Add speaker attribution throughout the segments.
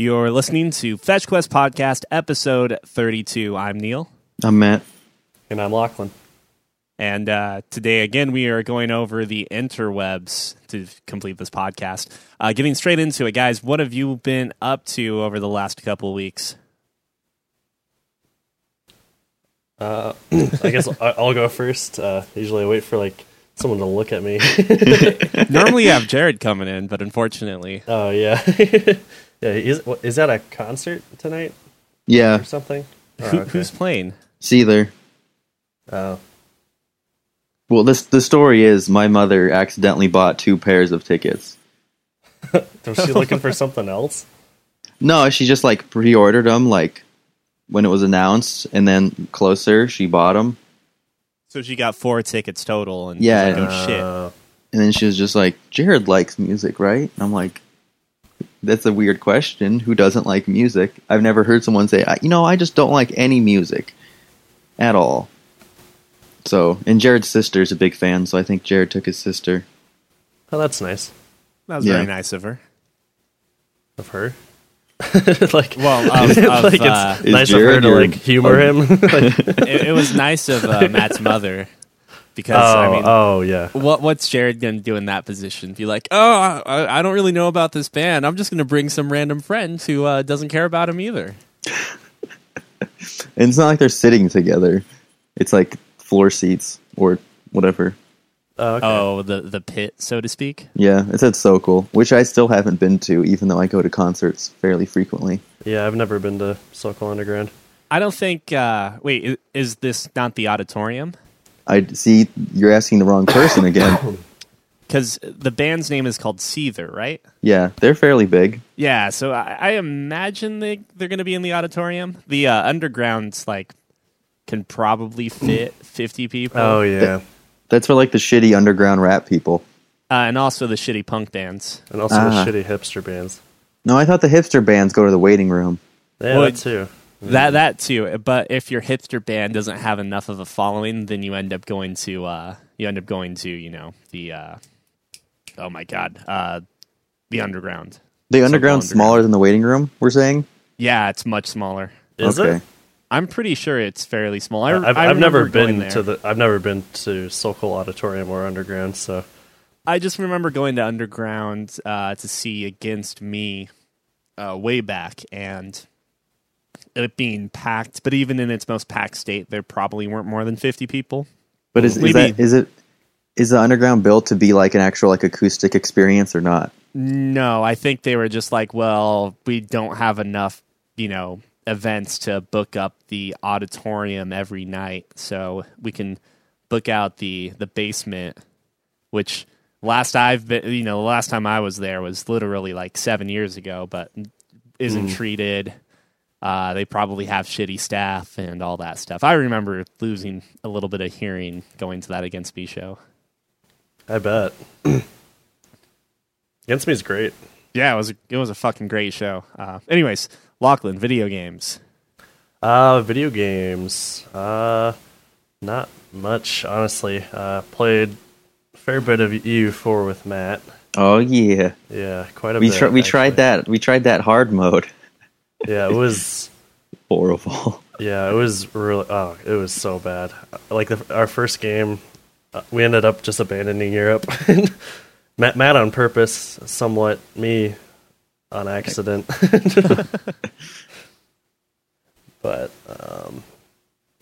Speaker 1: You're listening to Fetch Quest Podcast, episode 32. I'm Neil.
Speaker 2: I'm Matt.
Speaker 3: And I'm Lachlan.
Speaker 1: And uh, today, again, we are going over the interwebs to complete this podcast. Uh, getting straight into it, guys, what have you been up to over the last couple of weeks?
Speaker 3: Uh, I guess I- I'll go first. Uh, usually I wait for like someone to look at me.
Speaker 1: Normally, you have Jared coming in, but unfortunately,
Speaker 3: oh yeah, yeah. Is what- is that a concert tonight
Speaker 2: Yeah,
Speaker 3: or something? Oh,
Speaker 1: who,
Speaker 3: okay.
Speaker 1: who's playing?
Speaker 2: Seether.
Speaker 3: Oh,
Speaker 2: Well, this the story is my mother accidentally bought two pairs of tickets.
Speaker 3: was she looking for something else?
Speaker 2: No, she just like pre-ordered them like when it was announced, and then closer she bought them,
Speaker 1: So she got four tickets total, and
Speaker 2: Yeah.
Speaker 1: like, oh shit.
Speaker 3: Uh,
Speaker 2: and then she was just like, "Jared likes music, right?" And I'm like, "That's a weird question. Who doesn't like music?" I've never heard someone say, "I- "You know, I just don't like any music at all." So, and Jared's sister is a big fan, so I think Jared took his sister.
Speaker 3: oh, that's nice
Speaker 1: That was
Speaker 2: Yeah.
Speaker 1: very nice of her.
Speaker 3: of her. like,
Speaker 1: Well, of, of,
Speaker 3: like
Speaker 1: uh,
Speaker 3: it's
Speaker 2: Is
Speaker 3: nice of her to like humor him. Like,
Speaker 1: it, it was nice of uh, Matt's mother because
Speaker 3: oh,
Speaker 1: I mean,
Speaker 3: oh yeah.
Speaker 1: what what's Jared gonna do in that position? Be like, oh, I, I don't really know about this band. I'm just gonna bring some random friend who uh, doesn't care about him either.
Speaker 2: And it's not like they're sitting together. It's like floor seats or whatever.
Speaker 3: Oh, okay.
Speaker 1: Oh, the the pit, so to speak.
Speaker 2: Yeah, it's said Sokol, which I still haven't been to, even though I go to concerts fairly frequently.
Speaker 3: yeah. I've never been to Sokol Underground.
Speaker 1: I don't think. Uh, wait, i- is this not the auditorium?
Speaker 2: I see you're asking the wrong person again.
Speaker 1: Because the band's name is called Seether, right?
Speaker 2: yeah, they're fairly big.
Speaker 1: Yeah, so I, I imagine they they're going to be in the auditorium. The uh, underground's like can probably fit fifty people.
Speaker 3: Oh yeah,
Speaker 2: That's for like the shitty underground rap people.
Speaker 1: uh, and also the shitty punk bands.
Speaker 3: and also
Speaker 2: Ah.
Speaker 3: the shitty hipster bands.
Speaker 2: No, I thought the hipster bands go to the waiting room.
Speaker 3: Yeah,
Speaker 1: Well,
Speaker 3: that too.
Speaker 1: That that too. But if your hipster band doesn't have enough of a following, then you end up going to uh, you end up going to you know the uh, oh my god uh, the underground.
Speaker 2: The
Speaker 1: underground.
Speaker 2: smaller than the waiting room. We're saying.
Speaker 1: Yeah, it's much smaller.
Speaker 3: Is
Speaker 2: okay.
Speaker 3: it?
Speaker 1: I'm pretty sure it's fairly small. I,
Speaker 3: I've,
Speaker 1: I
Speaker 3: I've never been to the. I've never been to Sokol Auditorium or Underground. So
Speaker 1: I just remember going to Underground uh, to see Against Me uh, way back and it being packed. But even in its most packed state, there probably weren't more than 50 people.
Speaker 2: But is, is, that, is it is the underground built to be like an actual like acoustic experience or not?
Speaker 1: No, I think they were just like, well, we don't have enough, you know, events to book up the auditorium every night, so we can book out the the basement, which last I've been, you know, the last time I was there was literally like seven years ago, but isn't hmm. treated. Uh, they probably have shitty staff and all that stuff. I remember losing a little bit of hearing going to that Against Me show.
Speaker 3: I bet. Against Me is great.
Speaker 1: Yeah, it was a, it was a fucking great show. Uh, anyways, Lachlan, video games.
Speaker 3: Uh, video games. Uh, not much honestly. Uh, played a fair bit of EU4 with Matt.
Speaker 2: Oh yeah,
Speaker 3: Yeah, quite a
Speaker 2: we
Speaker 3: bit.
Speaker 2: tr- we tried that. We tried that hard mode.
Speaker 3: Yeah, it was.
Speaker 2: Horrible.
Speaker 3: Yeah, it was really. Oh, it was so bad. Like the, our first game, uh, we ended up just abandoning Europe. Matt, Matt on purpose, somewhat me on accident. but um,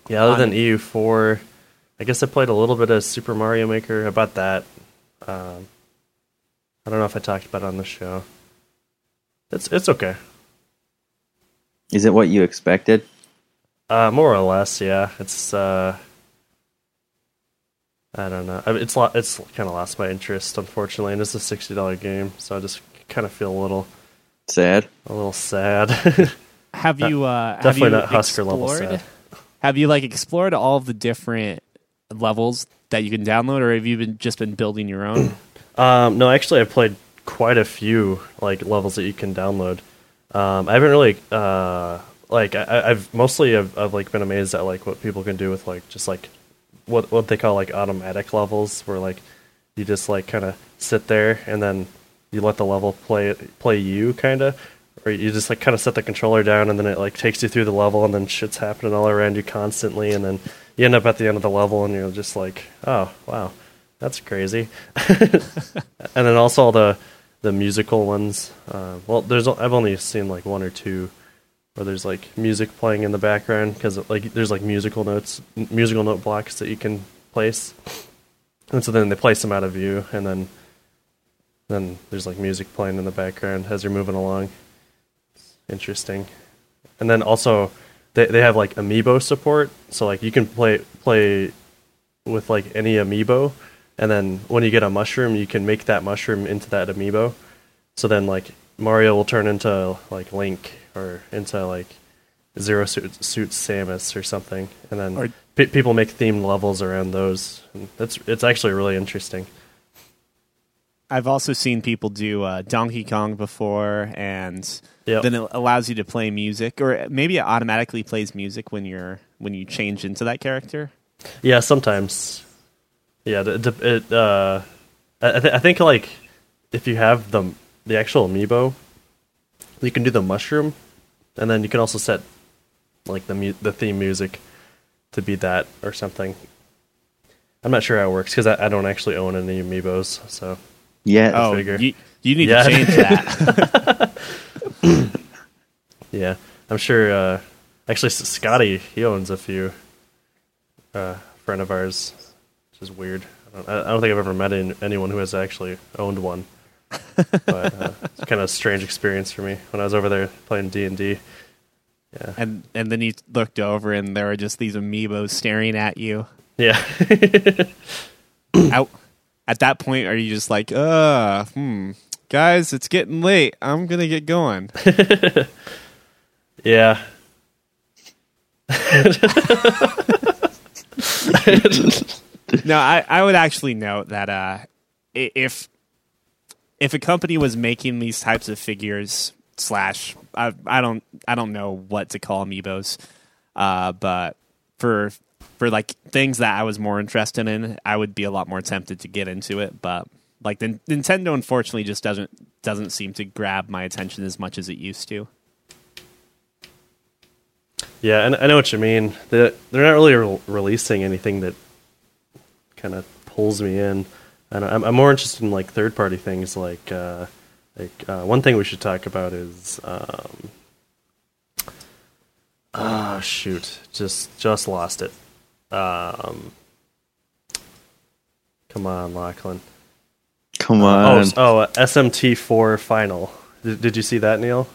Speaker 3: yeah, other than EU4, I guess I played a little bit of Super Mario Maker. About that, um, I don't know if I talked about it on the show. It's it's okay.
Speaker 2: Is it what you expected?
Speaker 3: Uh, more or less, yeah. It's uh, I don't know. I mean, it's lo- it's kind of lost my interest, unfortunately, and it's a sixty dollar game, so I just kind of feel a little
Speaker 2: Sad.
Speaker 3: a little sad.
Speaker 1: Have you uh, have
Speaker 3: definitely
Speaker 1: you
Speaker 3: not Husker level
Speaker 1: explored-
Speaker 3: sad.
Speaker 1: Have you like explored all of the different levels that you can download, or have you been just been building your own?
Speaker 3: um, no, actually, I've played quite a few like levels that you can download. Um, I haven't really uh, like I- I've mostly I've, I've like been amazed at like what people can do with like just like what what they call like automatic levels, where like you just like kind of sit there and then you let the level play play you kind of Or you just like kind of set the controller down and then it like takes you through the level and then shit's happening all around you constantly and then you end up at the end of the level and you're just like, oh wow, that's crazy. and then also all the the musical ones. Uh, well, there's I've only seen like one or two where there's like music playing in the background because like there's like musical notes, musical note blocks that you can place, and so then they place them out of view, and then then there's like music playing in the background as you're moving along. It's interesting, and then also they they have like amiibo support, so like you can play play with like any amiibo, and then when you get a mushroom, you can make that mushroom into that amiibo. So then like Mario will turn into like Link or into like Zero Suit, Suit Samus or something, and then
Speaker 1: Or-
Speaker 3: pe- people make themed levels around those. And that's it's actually really interesting.
Speaker 1: I've also seen people do uh, Donkey Kong before, and
Speaker 3: Yep.
Speaker 1: then it allows you to play music, or maybe it automatically plays music when you're when you change into that character.
Speaker 3: Yeah, sometimes. Yeah, it, it, it uh, I, th- I think like if you have the the actual amiibo, you can do the mushroom, and then you can also set like the mu- the theme music to be that or something. I'm not sure how it works because I, I don't actually own any amiibos, so
Speaker 2: Yeah.
Speaker 1: Oh,
Speaker 3: figure.
Speaker 1: you, you need
Speaker 3: Yeah.
Speaker 1: to change that.
Speaker 3: yeah, I'm sure. Uh, actually, Scotty he owns a few. Uh, friend of ours, which is weird. I don't, I don't think I've ever met any, anyone who has actually owned one. but uh, it's kind of a strange experience for me when I was over there playing D and D. Yeah,
Speaker 1: and and then you looked over, and there were just these amiibos staring at you.
Speaker 3: yeah,
Speaker 1: Out at that point, are you just like, uh, hmm, guys, it's getting late. I'm gonna get going.
Speaker 3: yeah.
Speaker 1: no, I, I would actually note that uh, if if a company was making these types of figures slash I, I don't I don't know what to call amiibos, uh, but for for like things that I was more interested in, I would be a lot more tempted to get into it. But like the Nintendo, unfortunately, just doesn't doesn't seem to grab my attention as much as it used to.
Speaker 3: Yeah, and I know what you mean. They're, they're not really re- releasing anything that kind of pulls me in. And I'm, I'm more interested in like third party things. Like, uh, like uh, one thing we should talk about is, um, ah, shoot, just just lost it. Um, come on, Lachlan.
Speaker 2: Come
Speaker 3: Oh,
Speaker 2: on.
Speaker 3: s- oh, uh, SMT4 final. Did, did you see that, Neil?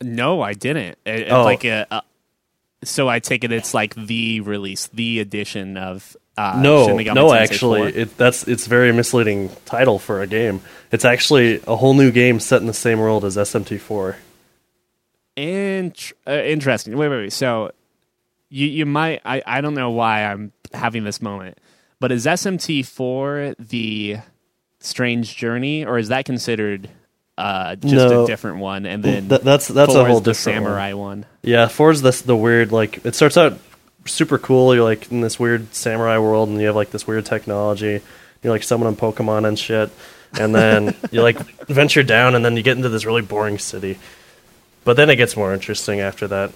Speaker 1: No, I didn't. It-
Speaker 3: Oh.
Speaker 1: like a, a. So I take it it's like the release, the edition of. Uh,
Speaker 3: no,
Speaker 1: Shin
Speaker 3: no,
Speaker 1: Tensei
Speaker 3: actually, it, that's it's very misleading title for a game. It's actually a whole new game set in the same world as SMT4.
Speaker 1: Int- uh, interesting. Wait, wait, wait. So you you might I I don't know why I'm having this moment, but is SMT four the Strange Journey, or is that considered uh just
Speaker 3: No.
Speaker 1: a different one? And then
Speaker 3: Th- that's that's
Speaker 1: four
Speaker 3: a whole
Speaker 1: is the
Speaker 3: different one.
Speaker 1: samurai one.
Speaker 3: Yeah, four is this the weird like it starts out super cool. You're like in this weird samurai world, and you have like this weird technology. You're like summoning Pokemon and shit, and then you like venture down, and then you get into this really boring city. But then it gets more interesting after that.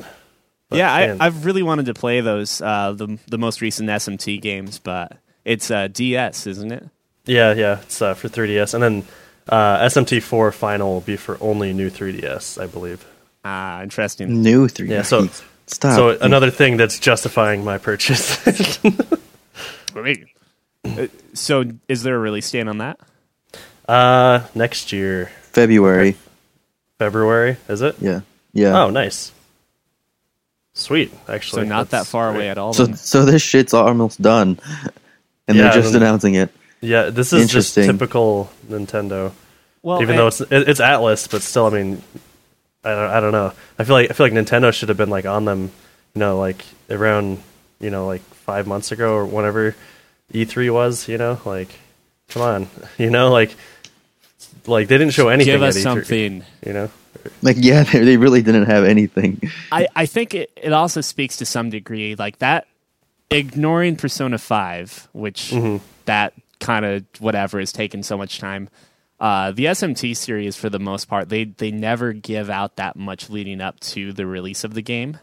Speaker 3: But,
Speaker 1: yeah,
Speaker 3: man.
Speaker 1: I, I've really wanted to play those uh, the the most recent SMT games, but it's uh, DS, isn't it?
Speaker 3: Yeah, yeah, it's uh, for 3DS, and then uh, SMT4 final will be for only new 3DS, I believe.
Speaker 1: Ah, interesting.
Speaker 2: New three.
Speaker 3: Yeah, so-
Speaker 2: stop.
Speaker 3: So another thing that's justifying my purchase.
Speaker 1: Wait. Uh, So, is there a release date on that?
Speaker 3: uh, next year,
Speaker 2: February.
Speaker 3: February, is it?
Speaker 2: Yeah. Yeah.
Speaker 3: Oh, nice. Sweet,
Speaker 1: So
Speaker 3: actually.
Speaker 1: not that far
Speaker 3: great.
Speaker 1: away at all.
Speaker 2: So
Speaker 1: then.
Speaker 2: so this shit's almost done, and
Speaker 3: Yeah,
Speaker 2: they're just
Speaker 3: then-
Speaker 2: announcing it.
Speaker 3: Yeah, this is just typical Nintendo.
Speaker 1: well,
Speaker 3: Even
Speaker 1: and-
Speaker 3: though it's it, it's Atlus, but still, I mean, I don't, I don't know. I feel like I feel like Nintendo should have been like on them, you know, like around you know like five months ago or whenever E3 was. You know, like come on, you know, like like they didn't show anything.
Speaker 1: give
Speaker 3: at
Speaker 1: us
Speaker 3: E3,
Speaker 1: something.
Speaker 3: You know,
Speaker 2: Like, yeah, they, they really didn't have anything.
Speaker 1: I, I think it, it also speaks to some degree like that ignoring Persona 5, which
Speaker 3: Mm-hmm.
Speaker 1: that kind of whatever is taking so much time. Uh, the SMT series, for the most part, they they never give out that much leading up to the release of the game,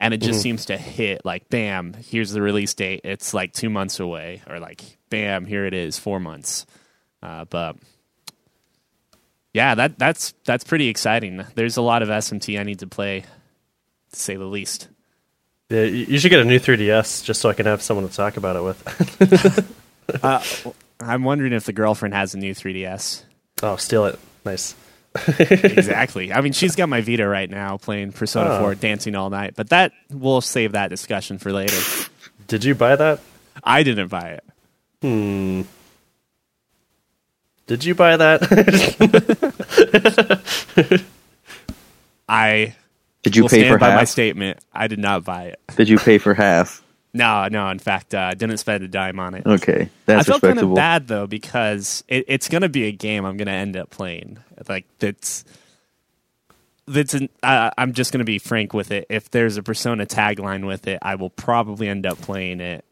Speaker 1: and it just seems to hit like bam, here's the release date. It's like two months away, or like bam, here it is, four months. Uh, but yeah, that that's that's pretty exciting. There's a lot of SMT I need to play, to say the least.
Speaker 3: Yeah, you you should get a new 3DS just so I can have someone to talk about it with.
Speaker 1: Uh, I'm wondering if the girlfriend has a new 3DS.
Speaker 3: Oh, steal it. Nice.
Speaker 1: exactly. I mean, she's got my Vita right now playing Persona
Speaker 3: Oh.
Speaker 1: 4 dancing all night, but that we'll save that discussion for later.
Speaker 3: Did you buy that?
Speaker 1: I didn't buy it.
Speaker 3: Hmm. Did you buy that?
Speaker 1: I
Speaker 2: Did you pay
Speaker 1: stand
Speaker 2: for
Speaker 1: by my statement. I did not buy it.
Speaker 2: Did you pay for half?
Speaker 1: No, no. In fact, uh, I didn't spend a dime on it.
Speaker 2: Okay,
Speaker 1: I
Speaker 2: that's
Speaker 1: felt kind of bad though because it, it's going to be a game I'm going to end up playing. Like that's that's an, uh, I'm just going to be frank with it. If there's a Persona tagline with it, I will probably end up playing it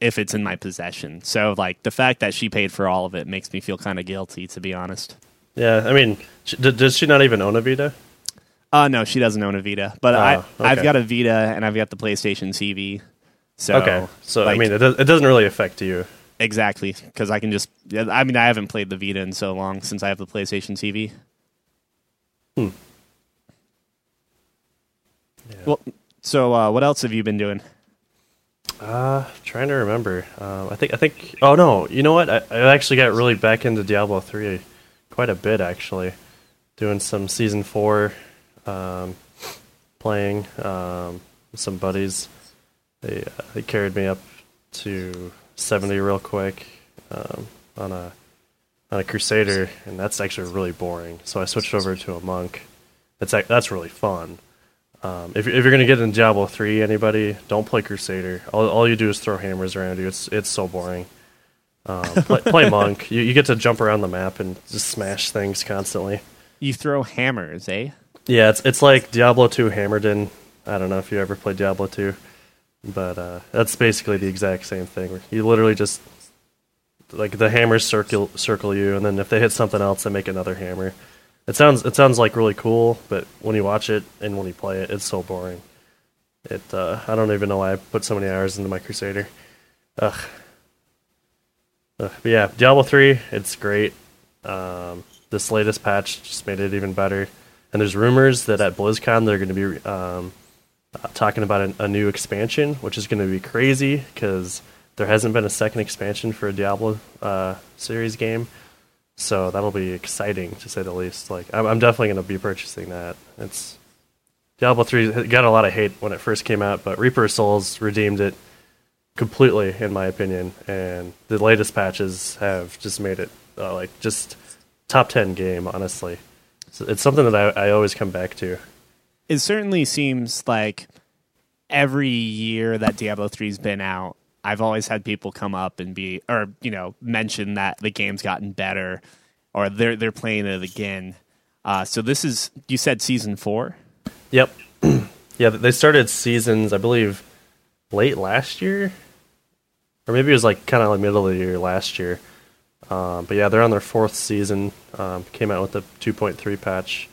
Speaker 1: if it's in my possession. So like the fact that she paid for all of it makes me feel kind of guilty, to be honest.
Speaker 3: yeah, I mean, does she not even own a Vita?
Speaker 1: Uh no, she doesn't own a Vita, but
Speaker 3: Oh,
Speaker 1: I
Speaker 3: okay.
Speaker 1: I've got a Vita and I've got the PlayStation TV. So
Speaker 3: okay, so I mean, it, does, it doesn't really affect you.
Speaker 1: exactly because I can just. I mean, I haven't played the Vita in so long since I have the PlayStation TV.
Speaker 3: Hmm.
Speaker 1: Well, so uh, what else have you been doing?
Speaker 3: Uh, trying to remember. Um, I think I think. Oh no, you know what? I, I actually got really back into Diablo three, quite a bit actually. Doing some season four, um, playing um, with some buddies. They uh, they carried me up to seventy real quick um, on a on a crusader, and that's actually really boring. So I switched over to a monk. That's that's really fun. Um, if, if you're gonna get in Diablo three, anybody don't play Crusader. All, all you do is throw hammers around you. It's it's so boring. Um, play, play monk. You, you get to jump around the map and just smash things constantly.
Speaker 1: You throw hammers, eh?
Speaker 3: Yeah, it's it's like Diablo two hammered in. I don't know if you ever played Diablo two, but uh, that's basically the exact same thing. You literally just like the hammers circle circle you, and then if they hit something else, they make another hammer. It sounds it sounds like really cool, but when you watch it and when you play it, it's so boring. It uh, I don't even know why I put so many hours into my Crusader. Ugh. Ugh. But yeah, Diablo three, it's great. Um, this latest patch just made it even better. And there's rumors that at BlizzCon they're going to be um, uh, talking about a, a new expansion, which is going to be crazy because there hasn't been a second expansion for a Diablo uh, series game. So that'll be exciting to say the least. Like I'm, I'm definitely going to be purchasing that. It's Diablo three got a lot of hate when it first came out, but Reaper Souls redeemed it completely, in my opinion. And the latest patches have just made it uh, like just top ten game. Honestly, so it's something that I, I always come back to.
Speaker 1: It certainly seems like every year that Diablo 3's been out, I've always had people come up and be or you know mention that the game's gotten better or they're they're playing it again. Uh, so this is you said season four.
Speaker 3: Yep. yeah, they started seasons, I believe, late last year, or maybe it was like kind of like middle of the year last year. Um, but yeah, they're on their fourth season. Um, came out with the 2.3 patch,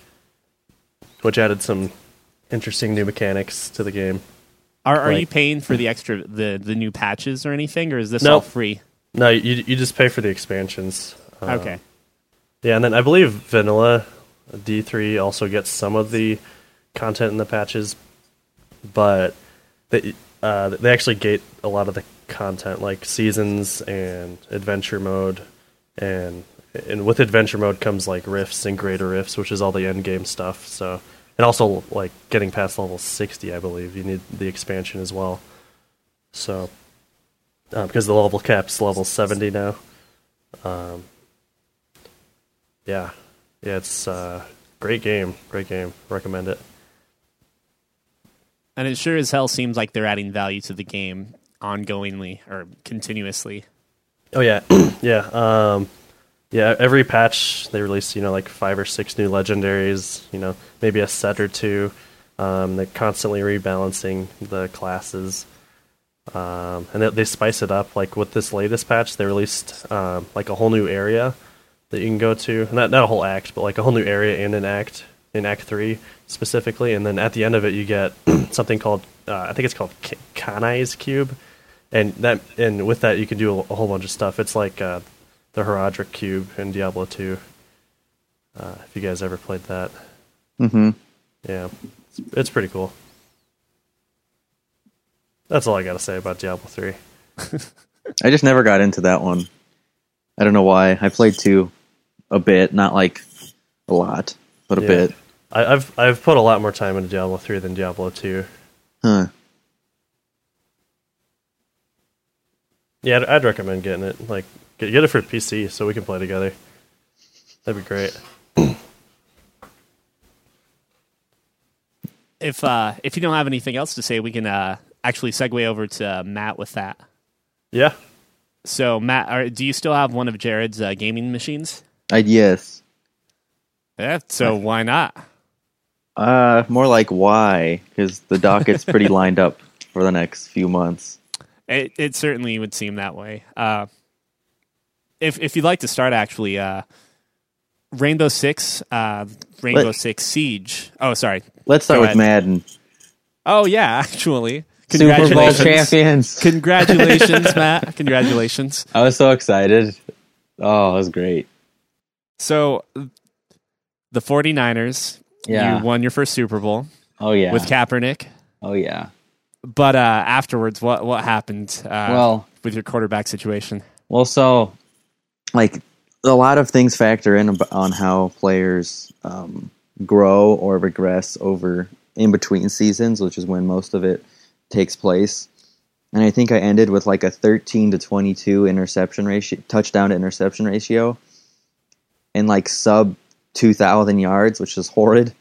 Speaker 3: which added some interesting new mechanics to the game.
Speaker 1: Are are you paying for the extra the the new patches or anything, or is this all free?
Speaker 3: No, you you just pay for the expansions. Um,
Speaker 1: Okay.
Speaker 3: Yeah, and then I believe vanilla D3 also gets some of the content in the patches, but they uh, they actually gate a lot of the content, like seasons and adventure mode, and and with adventure mode comes like rifts and greater rifts, which is all the end game stuff. So and also like getting past level sixty, I believe you need the expansion as well. So uh, because the level cap's level seventy now. Um, yeah, yeah, it's uh, great game, great game. Recommend it.
Speaker 1: And it sure as hell seems like they're adding value to the game ongoingly or continuously.
Speaker 3: Oh yeah, yeah, um, yeah. Every patch they release, you know, like five or six new legendaries. You know, maybe a set or two. Um, they're constantly rebalancing the classes, um, and they, they spice it up. Like with this latest patch, they released um, like a whole new area that you can go to. Not not a whole act, but like a whole new area in an act in Act Three specifically. And then at the end of it, you get something called uh, I think it's called Kanai's cube, and that and with that you can do a, a whole bunch of stuff. It's like uh, the Horadric cube in Diablo Two. Uh, if you guys ever played that,
Speaker 2: Mm-hmm.
Speaker 3: yeah, it's, it's pretty cool. That's all I got to say about Diablo Three.
Speaker 2: I just never got into that one. I don't know why. I played two a bit, not like a lot, but a
Speaker 3: Yeah.
Speaker 2: bit.
Speaker 3: I, I've I've put a lot more time into Diablo Three than Diablo Two.
Speaker 2: Huh.
Speaker 3: Yeah, I'd, I'd recommend getting it. Like, get, get it for PC so we can play together. That'd be great.
Speaker 1: If uh, if you don't have anything else to say, we can uh, actually segue over to Matt with that.
Speaker 3: Yeah,
Speaker 1: So, Matt, are, do you still have one of Jared's uh, gaming machines?
Speaker 2: I yes.
Speaker 1: Yeah. So why not?
Speaker 2: Uh, more like why? Because the docket's pretty lined up for the next few months.
Speaker 1: It, it certainly would seem that way. Uh, if if you'd like to start, actually, uh, Rainbow Six, uh, Rainbow
Speaker 2: Let-
Speaker 1: Six Siege. Oh, sorry.
Speaker 2: Let's start
Speaker 1: Go
Speaker 2: with
Speaker 1: ahead.
Speaker 2: Madden.
Speaker 1: Oh yeah, actually,
Speaker 4: Super Bowl
Speaker 1: congratulations,
Speaker 4: champions.
Speaker 1: congratulations, Matt. Congratulations.
Speaker 4: I was so excited. Oh, it was great.
Speaker 1: So, the 49ers,
Speaker 4: Yeah.
Speaker 1: you won your first Super Bowl
Speaker 4: Oh yeah.
Speaker 1: with Kaepernick.
Speaker 4: oh yeah.
Speaker 1: But uh, afterwards, what what happened? Uh,
Speaker 4: Well,
Speaker 1: with your quarterback situation.
Speaker 4: well, so
Speaker 2: Like a lot of things factor in on how players um, grow or regress over in between seasons, which is when most of it takes place. And I think I ended with like a 13 to 22 interception ratio, touchdown to interception ratio, and like sub 2,000 yards, which is horrid.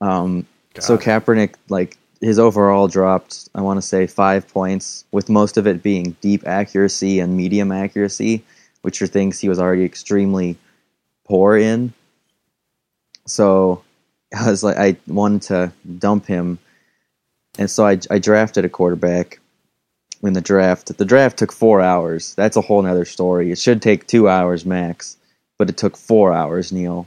Speaker 2: Um, so. Kaepernick, like his overall dropped, I want to say five points, with most of it being deep accuracy and medium accuracy, which are things he was already extremely poor in. So I was like, I wanted to dump him, and so I, I drafted a quarterback in the draft. The draft took four hours. That's a whole nother story. It should take two hours max, but it took four hours, Neil.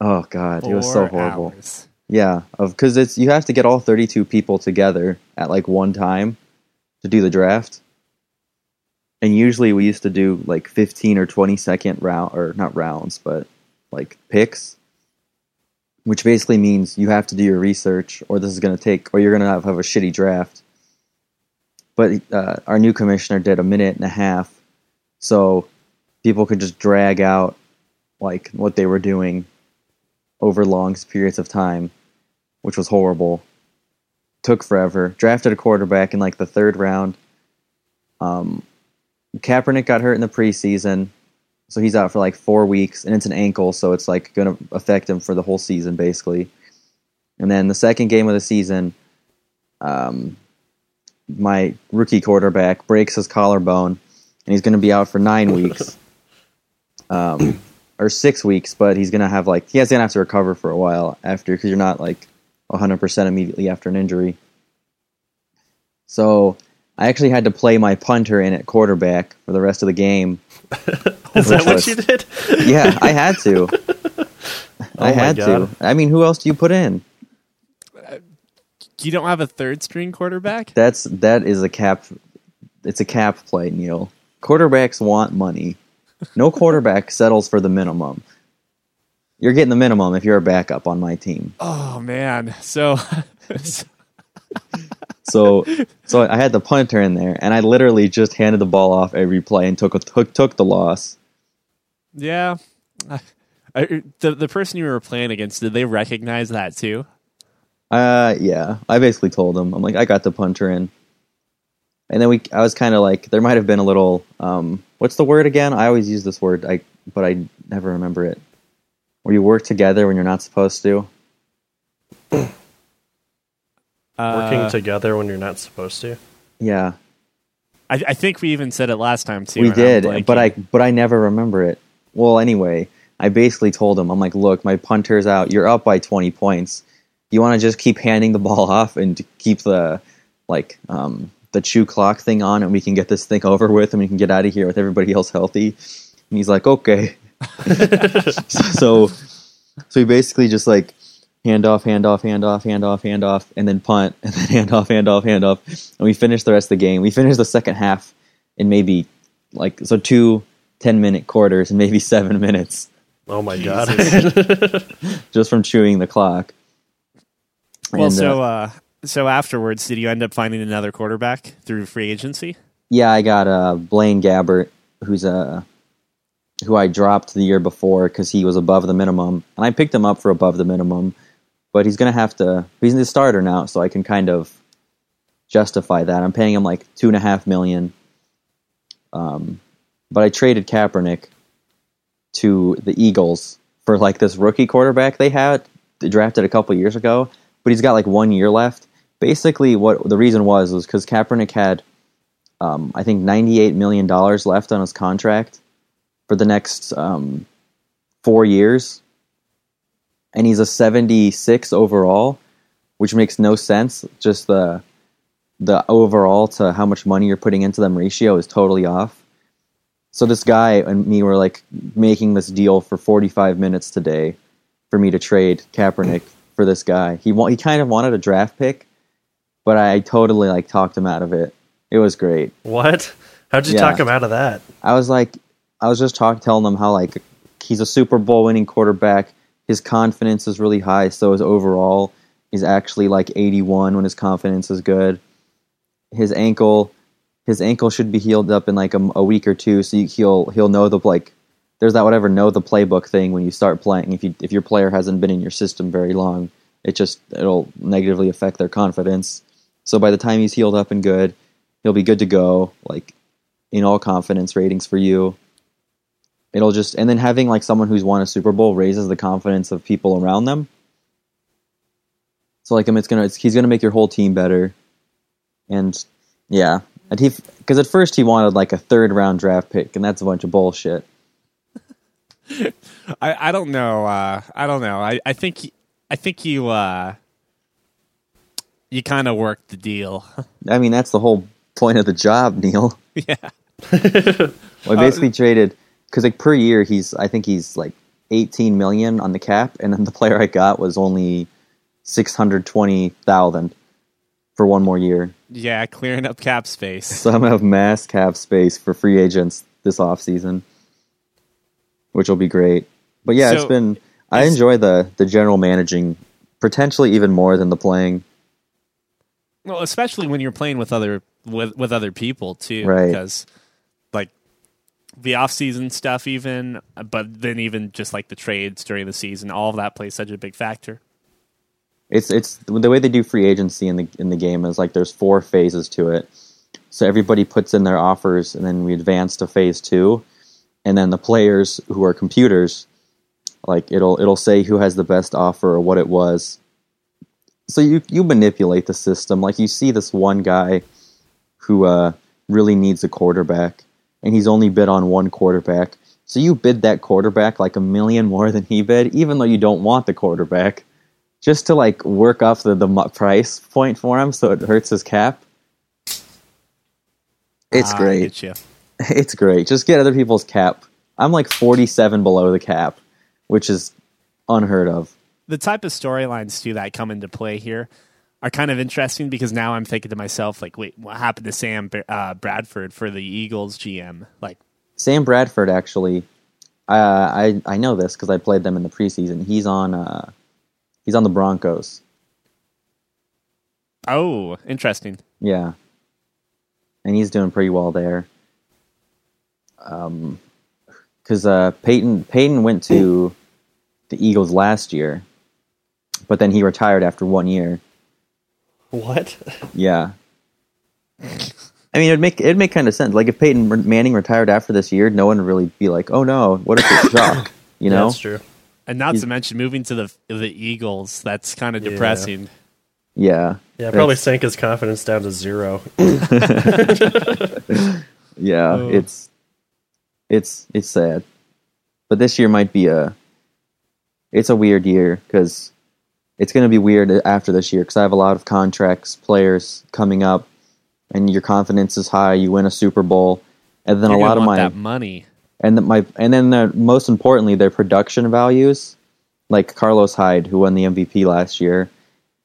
Speaker 2: Oh God, it was so horrible.
Speaker 1: hours.
Speaker 2: Yeah, of because it's you have to get all thirty-two people together at like one time to do the draft, and usually we used to do like fifteen or twenty second round or not rounds, but like picks, which basically means you have to do your research, or this is going to take, or you're going to have, have a shitty draft. But uh, our new commissioner did a minute and a half, so people could just drag out like what they were doing over long periods of time, which was horrible. Took forever. Drafted a quarterback in like the third round. Um, Kaepernick got hurt in the preseason, so he's out for like four weeks, and it's an ankle, so it's like going to affect him for the whole season basically. And then the second game of the season, um, my rookie quarterback breaks his collarbone, and he's going to be out for nine weeks. Um, or six weeks, but he's gonna have like he has gonna have to recover for a while after because you're not like 100 percent immediately after an injury. So I actually had to play my punter in at quarterback for the rest of the game.
Speaker 3: Is that
Speaker 2: Which
Speaker 3: what
Speaker 2: was-
Speaker 3: you did?
Speaker 2: Yeah, I had to. I oh
Speaker 3: my
Speaker 2: had to. I mean, who else do you put in?
Speaker 1: You don't have a third string quarterback?
Speaker 2: That's that is a cap. It's a cap play, Neil. Quarterbacks want money. No quarterback settles for the minimum. You're getting the minimum if you're a backup on my team.
Speaker 1: Oh man. So
Speaker 2: So so I had the punter in there, and I literally just handed the ball off every play and took took took the loss.
Speaker 1: yeah. I, I, the the person you were playing against, did they recognize that too?
Speaker 2: Uh, yeah, I basically told them I'm like, I got the punter in, and then we, I was kind of like, there might have been a little, um, what's the word again? I always use this word, I, but I never remember it. Where you work together when you're not supposed to.
Speaker 3: Working
Speaker 1: Uh,
Speaker 3: together when you're not supposed to.
Speaker 2: Yeah,
Speaker 1: I, I think we even said it last time too.
Speaker 2: we did, but I, but I never remember it. Well, anyway, I basically told him, I'm like, look, my punter's out. You're up by 20 points. You want to just keep handing the ball off and keep the like um, the chew clock thing on, and we can get this thing over with, and we can get out of here with everybody else healthy. And he's like, okay. so, so he basically just like hand off, hand off, hand off, hand off, hand off, and then punt, and then hand off, hand off, hand off. And we finished the rest of the game. We finished the second half in maybe like, so two 10 minute quarters and maybe seven minutes
Speaker 3: Oh my god.
Speaker 2: just from chewing the clock.
Speaker 1: Well,
Speaker 2: And,
Speaker 1: so
Speaker 2: uh,
Speaker 1: uh, so afterwards, did you end up finding another quarterback through free agency?
Speaker 2: yeah, I got uh, Blaine Gabbert, who's a who I dropped the year before because he was above the minimum, and I picked him up for above the minimum. But he's gonna have to. He's the starter now, so I can kind of justify that. I'm paying him like two and a half million. Um, but I traded Kaepernick to the Eagles for like this rookie quarterback they had drafted a couple years ago, but he's got like one year left. Basically, what the reason was was because Kaepernick had um, I think $98 million left on his contract for the next um, four years. And he's a 76 overall, which makes no sense. Just the the overall to how much money you're putting into them ratio is totally off. So this guy and me were like making this deal for 45 minutes today for me to trade Kaepernick for this guy. He wa- he kind of wanted a draft pick, but I totally like talked him out of it. It was great.
Speaker 3: what? How'd you
Speaker 2: Yeah.
Speaker 3: talk him out of that?
Speaker 2: I was like, I was just talking, telling them how like he's a Super Bowl winning quarterback. His confidence is really high, so his overall is actually like 81 when his confidence is good. His ankle, his ankle should be healed up in like a, a week or two, so he'll he'll know the like. There's that whatever know the playbook thing when you start playing. If you if your player hasn't been in your system very long, it just it'll negatively affect their confidence. So by the time he's healed up and good, he'll be good to go. Like in all confidence ratings for you. It'll just and then having like someone who's won a Super Bowl raises the confidence of people around them. So like him, it's gonna it's, he's gonna make your whole team better, and yeah, and he because at first he wanted like a third round draft pick, and that's a bunch of bullshit.
Speaker 1: I, I don't know. Uh, I don't know. I, I think I think you uh, you kind of worked the deal.
Speaker 2: I mean, that's the whole point of the job, Neil.
Speaker 1: yeah.
Speaker 2: Well, I basically traded because like per year he's I think he's like eighteen million on the cap, and then the player I got was only six hundred twenty thousand for one more year.
Speaker 1: Yeah, clearing up cap space.
Speaker 2: So I'm gonna have mass cap space for free agents this off season, which will be great. But yeah, it's been I enjoy the the general managing potentially even more than the playing.
Speaker 1: Well, especially when you're playing with other with with other people too,
Speaker 2: Right.
Speaker 1: because the off season stuff, even, but then even just like the trades during the season, all of that plays such a big factor.
Speaker 2: It's it's the way they do free agency in the in the game is like there's four phases to it. So everybody puts in their offers, and then we advance to phase two, and then the players who are computers, like it'll it'll say who has the best offer or what it was. So you you manipulate the system. Like you see this one guy who uh, really needs a quarterback, and he's only bid on one quarterback. So you bid that quarterback like a million more than he bid, even though you don't want the quarterback just to like work off the, the price point for him so it hurts his cap. It's
Speaker 1: Ah,
Speaker 2: great. It's great. Just get other people's cap. I'm like 47 below the cap, which is unheard of.
Speaker 1: the type of storylines too that come into play here are kind of interesting because now I'm thinking to myself, like, wait, what happened to Sam uh, Bradford for the Eagles GM? Like,
Speaker 2: Sam Bradford actually, uh, I I know this because I played them in the preseason. He's on uh, he's on the Broncos.
Speaker 1: oh, interesting.
Speaker 2: Yeah, and he's doing pretty well there. Um, because uh, Peyton Peyton went to the Eagles last year, but then he retired after one year.
Speaker 3: What?
Speaker 2: Yeah. I mean, it'd make it'd make kind of sense. Like if Peyton Manning retired after this year, no one would really be like, "Oh no, what if it's Jock?" You
Speaker 3: Yeah,
Speaker 2: know?
Speaker 3: that's true.
Speaker 1: And not
Speaker 2: He's-
Speaker 1: to mention moving to the the Eagles. That's kind of depressing.
Speaker 2: Yeah.
Speaker 3: Yeah, probably
Speaker 2: That's-
Speaker 3: sank his confidence down to zero.
Speaker 2: Yeah,
Speaker 1: Oh.
Speaker 2: it's it's it's sad. But this year might be a it's a weird year because it's going to be weird after this year because I have a lot of contracts, players coming up, and your confidence is high. You win a Super Bowl, and then
Speaker 1: You're
Speaker 2: a lot of my
Speaker 1: money.
Speaker 2: and the, my and then the, most importantly, their production values, like Carlos Hyde, who won the MVP last year,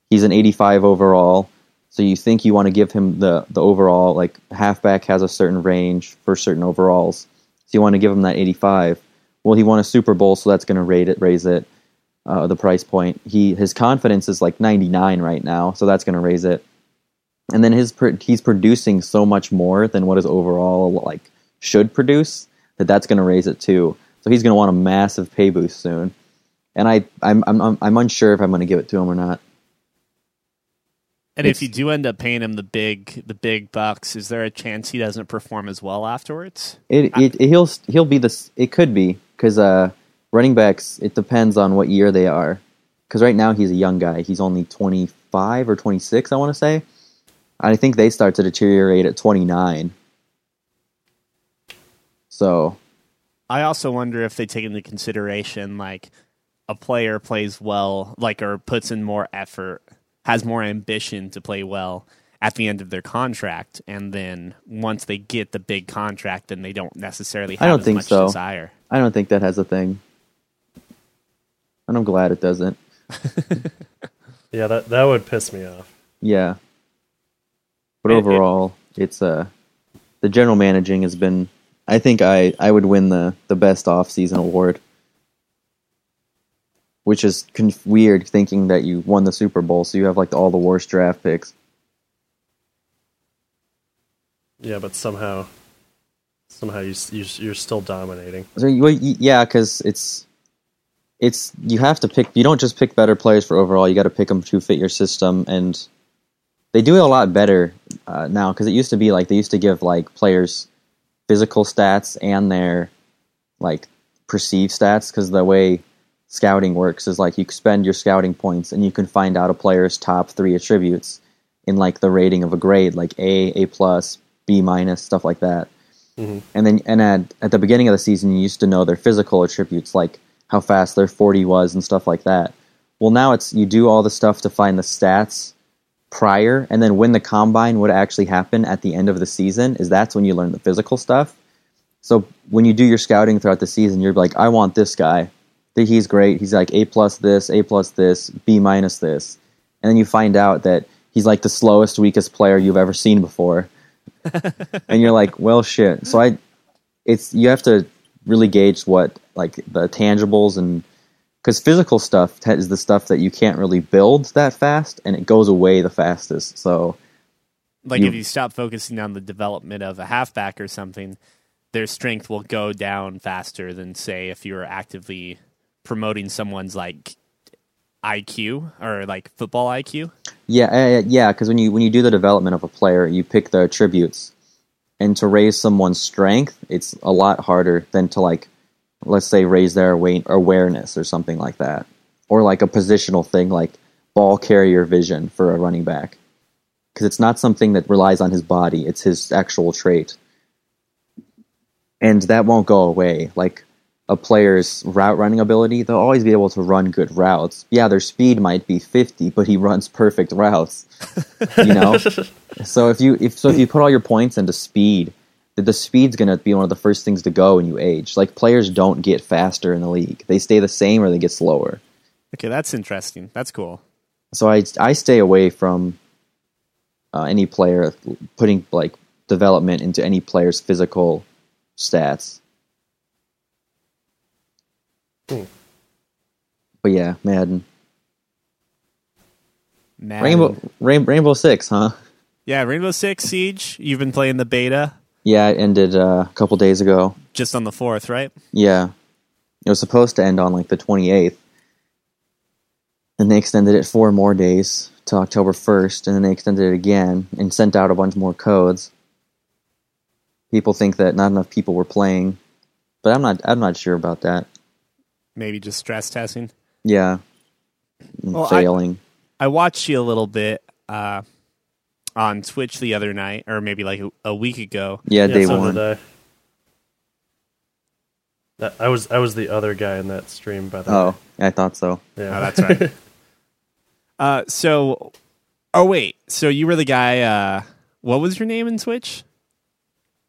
Speaker 2: he's an 85 overall. So you think you want to give him the the overall like halfback has a certain range for certain overalls. So you want to give him that 85. Well, he won a Super Bowl, so that's going to rate it, raise it, uh, the price point. He his confidence is like 99 right now, so that's going to raise it. And then his he's producing so much more than what his overall like should produce that that's going to raise it too. So he's going to want a massive pay boost soon. And I I'm I'm I'm unsure if I'm going to give it to him or not.
Speaker 1: And if you do end up paying him the big the big bucks, is there a chance he doesn't perform as well afterwards?
Speaker 2: It, it, it he'll he'll be this. It could be because uh, running backs. It depends on what year they are. Because right now he's a young guy. He's only twenty five or twenty six. I want to say. I think they start to deteriorate at twenty nine. So
Speaker 1: I also wonder if they take into consideration like a player plays well, like or puts in more effort, has more ambition to play well at the end of their contract, and then once they get the big contract, then they don't necessarily have
Speaker 2: I don't think
Speaker 1: much
Speaker 2: so.
Speaker 1: desire.
Speaker 2: I don't think that has a thing. And I'm glad it doesn't.
Speaker 3: Yeah, that that would piss me off.
Speaker 2: Yeah. But
Speaker 1: It- it-
Speaker 2: overall, it's uh the general managing has been I think I I would win the the best off-season award. Which is conf- weird thinking that you won the Super Bowl so you have like all the worst draft picks.
Speaker 3: Yeah, but somehow, somehow you, you you're still dominating.
Speaker 2: So well, yeah, cuz it's it's you have to pick you don't just pick better players for overall, you got to pick them to fit your system and they do it a lot better uh, now because it used to be like they used to give like players physical stats and their like perceived stats because the way scouting works is like you spend your scouting points and you can find out a player's top three attributes in like the rating of a grade like a a plus b minus stuff like that. And then and at, at the beginning of the season you used to know their physical attributes like how fast their 40 was and stuff like that. Well now it's you do all the stuff to find the stats prior and then when the combine would actually happen at the end of the season is that's when you learn the physical stuff. So when you do your scouting throughout the season you're like i want this guy. That he's great. He's like a plus this a plus this b minus this. And then you find out that he's like the slowest weakest player you've ever seen before. And you're like well shit. So i it's you have to really gauge what like the tangibles and because physical stuff is the stuff that you can't really build that fast and it goes away the fastest so
Speaker 1: Like
Speaker 2: You-
Speaker 1: if you stop focusing on the development of a halfback or something, their strength will go down faster than say if you're actively promoting someone's like IQ or like football IQ.
Speaker 2: yeah uh, yeah because when you when you do the development of a player you pick the attributes and to raise someone's strength it's a lot harder than to like let's say raise their awareness or something like that. Or like a positional thing like ball carrier vision for a running back. Because it's not something that relies on his body it's his actual trait. And that won't go away. Like a player's route running ability they'll always be able to run good routes. Yeah their speed might be 50 but he runs perfect routes. You know? So if you if so if you put all your points into speed the, the speed's going to be one of the first things to go when you age like players don't get faster in the league they stay the same or they get slower
Speaker 1: Okay, that's interesting. That's cool.
Speaker 2: so I I stay away from uh, any player putting like development into any player's physical stats.
Speaker 3: Hmm.
Speaker 2: But yeah, Madden,
Speaker 1: Madden.
Speaker 2: Rainbow, Rainbow Six, huh?
Speaker 1: Yeah, Rainbow Six Siege. You've been playing the beta
Speaker 2: Yeah, it ended uh, a couple days ago.
Speaker 1: just on the fourth, right?
Speaker 2: Yeah, it was supposed to end on like the twenty eighth, and they extended it four more days to October first, and then they extended it again and sent out a bunch more codes. People think that not enough people were playing, but I'm not. I'm not sure about that.
Speaker 1: Maybe just stress testing.
Speaker 2: Yeah,
Speaker 1: Well, I-
Speaker 2: failing.
Speaker 1: I watched you a little bit uh, on Twitch the other night, or maybe like a, a week ago.
Speaker 2: yeah, day
Speaker 3: so
Speaker 2: one.
Speaker 3: did I. That- I was I was the other guy in that stream by the
Speaker 2: Oh,
Speaker 3: way.
Speaker 2: I thought so.
Speaker 3: Yeah.
Speaker 1: Oh, that's right. uh, so, oh wait, so you were the guy. Uh, what was your name in Twitch?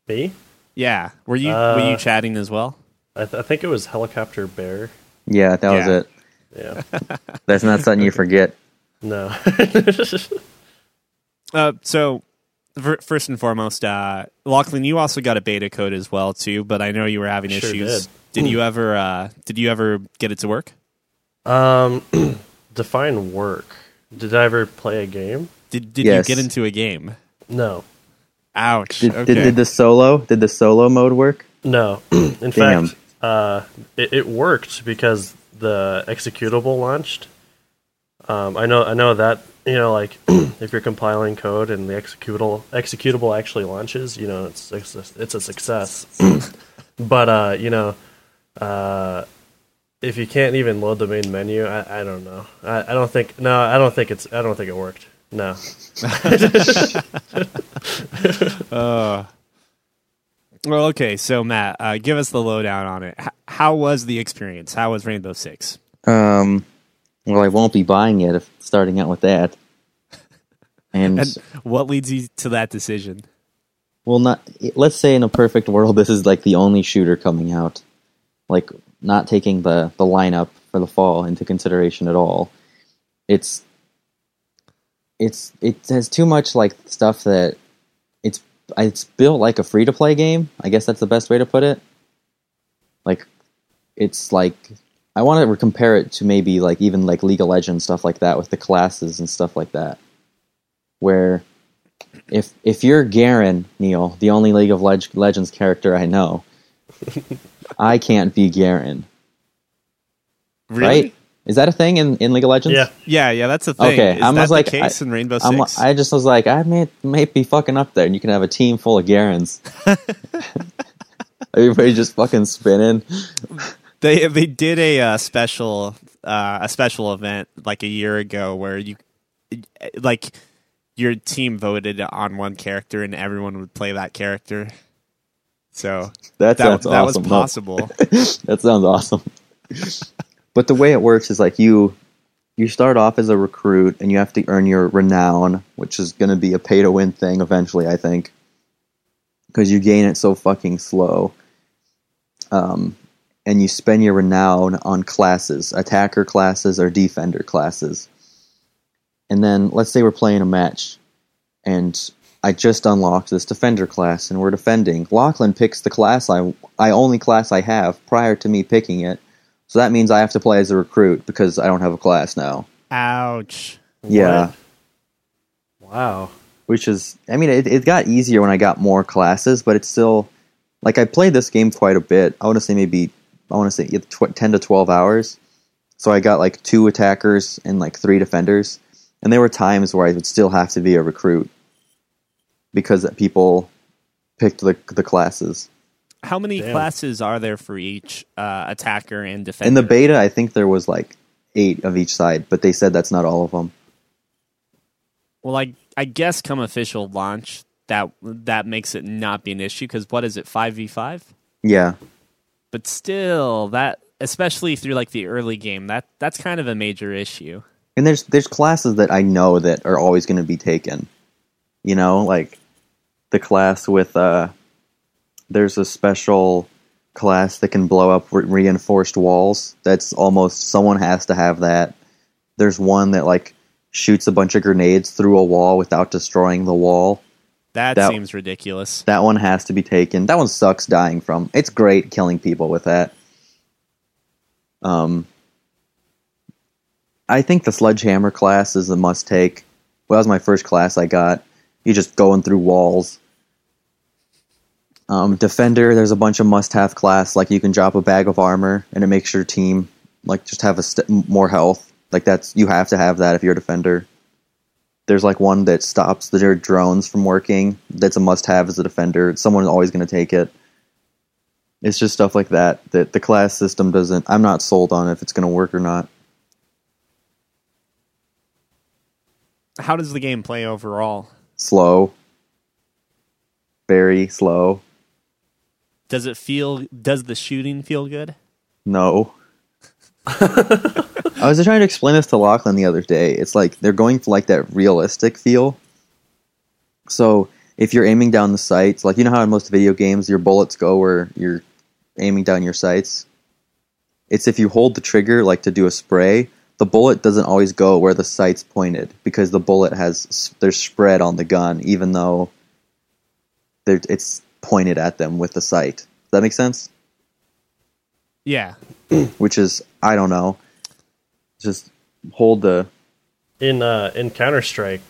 Speaker 3: Me?
Speaker 1: Yeah. Were you were
Speaker 3: Uh,
Speaker 1: you chatting as well?
Speaker 3: I, th- I think it was Helicopter Bear.
Speaker 2: Yeah, that was it.
Speaker 3: Yeah.
Speaker 2: That's not something you forget.
Speaker 3: no.
Speaker 1: Uh, so fir- first and foremost, uh, Lachlan, you also got a beta code as well too, but I know you were having
Speaker 3: Sure
Speaker 1: issues.
Speaker 3: did.
Speaker 1: you ever uh, did you ever get it to work?
Speaker 3: um, define work. Did I ever play a game?
Speaker 1: Did did
Speaker 2: Yes.
Speaker 1: you get into a game?
Speaker 3: No.
Speaker 1: Ouch.
Speaker 2: Did,
Speaker 1: okay.
Speaker 2: did, did the solo did the solo mode work?
Speaker 3: No. In
Speaker 2: Damn.
Speaker 3: fact, uh, it, it worked because the executable launched. Um, I know, I know that you know, like if you're compiling code and the executable executable actually launches, you know, it's it's a, it's a success. but uh, you know, uh, if you can't even load the main menu, I, I don't know. I, I don't think no, I don't think it's I don't think it worked. No.
Speaker 1: Uh, well, okay. So Matt, uh, give us the lowdown on it. H- how was the experience? How was Rainbow Six?
Speaker 2: Um, well, I won't be buying it if starting out with that. And,
Speaker 1: And what leads you to that decision?
Speaker 2: well, not let's say in a perfect world, this is like the only shooter coming out, like not taking the the lineup for the fall into consideration at all. It's it's it has too much like stuff that it's it's built like a free to play game. I guess that's the best way to put it. Like it's like I want to compare it to maybe like even like League of Legends stuff like that with the classes and stuff like that, where if if you're Garen Neil, the only League of Leg- Legends character I know, I can't be Garen, right? Is that a thing in, in League of Legends?
Speaker 3: Yeah.
Speaker 1: Yeah, yeah, that's the thing.
Speaker 2: Okay,
Speaker 1: Is
Speaker 2: I
Speaker 1: that
Speaker 2: was
Speaker 1: the
Speaker 2: like,
Speaker 1: case
Speaker 2: I-
Speaker 1: in Rainbow
Speaker 2: I'm,
Speaker 1: 6
Speaker 2: I just was like, I may may be fucking up there, and you can have a team full of Garens. Everybody just fucking spinning.
Speaker 1: They they did a uh, special uh, a special event like a year ago where you like your team voted on one character and everyone would play that character. So
Speaker 2: That
Speaker 1: that
Speaker 2: sounds
Speaker 1: that was
Speaker 2: awesome. No,
Speaker 1: possible.
Speaker 2: that sounds awesome. but the way it works is like you you start off as a recruit and you have to earn your renown, which is going to be a pay to win thing eventually, I think, because you gain it so fucking slow. Um, and you spend your renown on classes, attacker classes or defender classes. And then let's say we're playing a match, and I just unlocked this defender class, and we're defending. Lachlan picks the class I I only class I have prior to me picking it, so that means I have to play as a recruit because I don't have a class now.
Speaker 1: Ouch.
Speaker 2: Yeah,
Speaker 3: Wow.
Speaker 2: which is I mean it, it got easier when I got more classes, but it's still like I played this game quite a bit. I want to say maybe I want to say tw- ten to twelve hours. So I got like two attackers and like three defenders, and there were times where I would still have to be a recruit because people picked the the classes.
Speaker 1: How many
Speaker 3: Damn.
Speaker 1: classes are there for each uh, attacker and defender?
Speaker 2: In the beta, I think there was like eight of each side, but they said that's not all of them.
Speaker 1: well, I I guess come official launch that that makes it not be an issue because what is it five v five?
Speaker 2: Yeah,
Speaker 1: But still, that especially through like the early game, that that's kind of a major issue.
Speaker 2: and there's there's classes that I know that are always going to be taken. You know, like the class with uh, there's a special class that can blow up re- reinforced walls. That's almost someone has to have that. There's one that like shoots a bunch of grenades through a wall without destroying the wall.
Speaker 1: That,
Speaker 2: That-
Speaker 1: seems ridiculous.
Speaker 2: That one has to be taken. That one sucks dying from. It's great killing people with that. Um, I think the sledgehammer class is a must take. Well, that was my first class I got. You're just going through walls. Um, defender, there's a bunch of must have class. Like you can drop a bag of armor and it makes your team like just have a st- more health. Like that's you have to have that if you're a defender. There's like one that stops the drones from working. That's a must have as a defender. Someone's always going to take it. It's just stuff like that that the class system doesn't. I'm not sold on if it's going to work or not.
Speaker 1: How does the game play overall?
Speaker 2: Slow, very slow.
Speaker 1: Does it feel? Does the shooting feel good?
Speaker 2: No. I was trying to explain this to Lachlan the other day. It's like they're going for like that realistic feel. So if you're aiming down the sights, like you know how in most video games your bullets go where you're aiming down your sights. It's if you hold the trigger like to do a spray, the bullet doesn't always go where the sight's pointed because the bullet has there's spread on the gun, even though it's pointed at them with the sight. Does that make sense?
Speaker 1: Yeah.
Speaker 2: Which is I don't know. Just hold the
Speaker 3: in uh, in Counter Strike,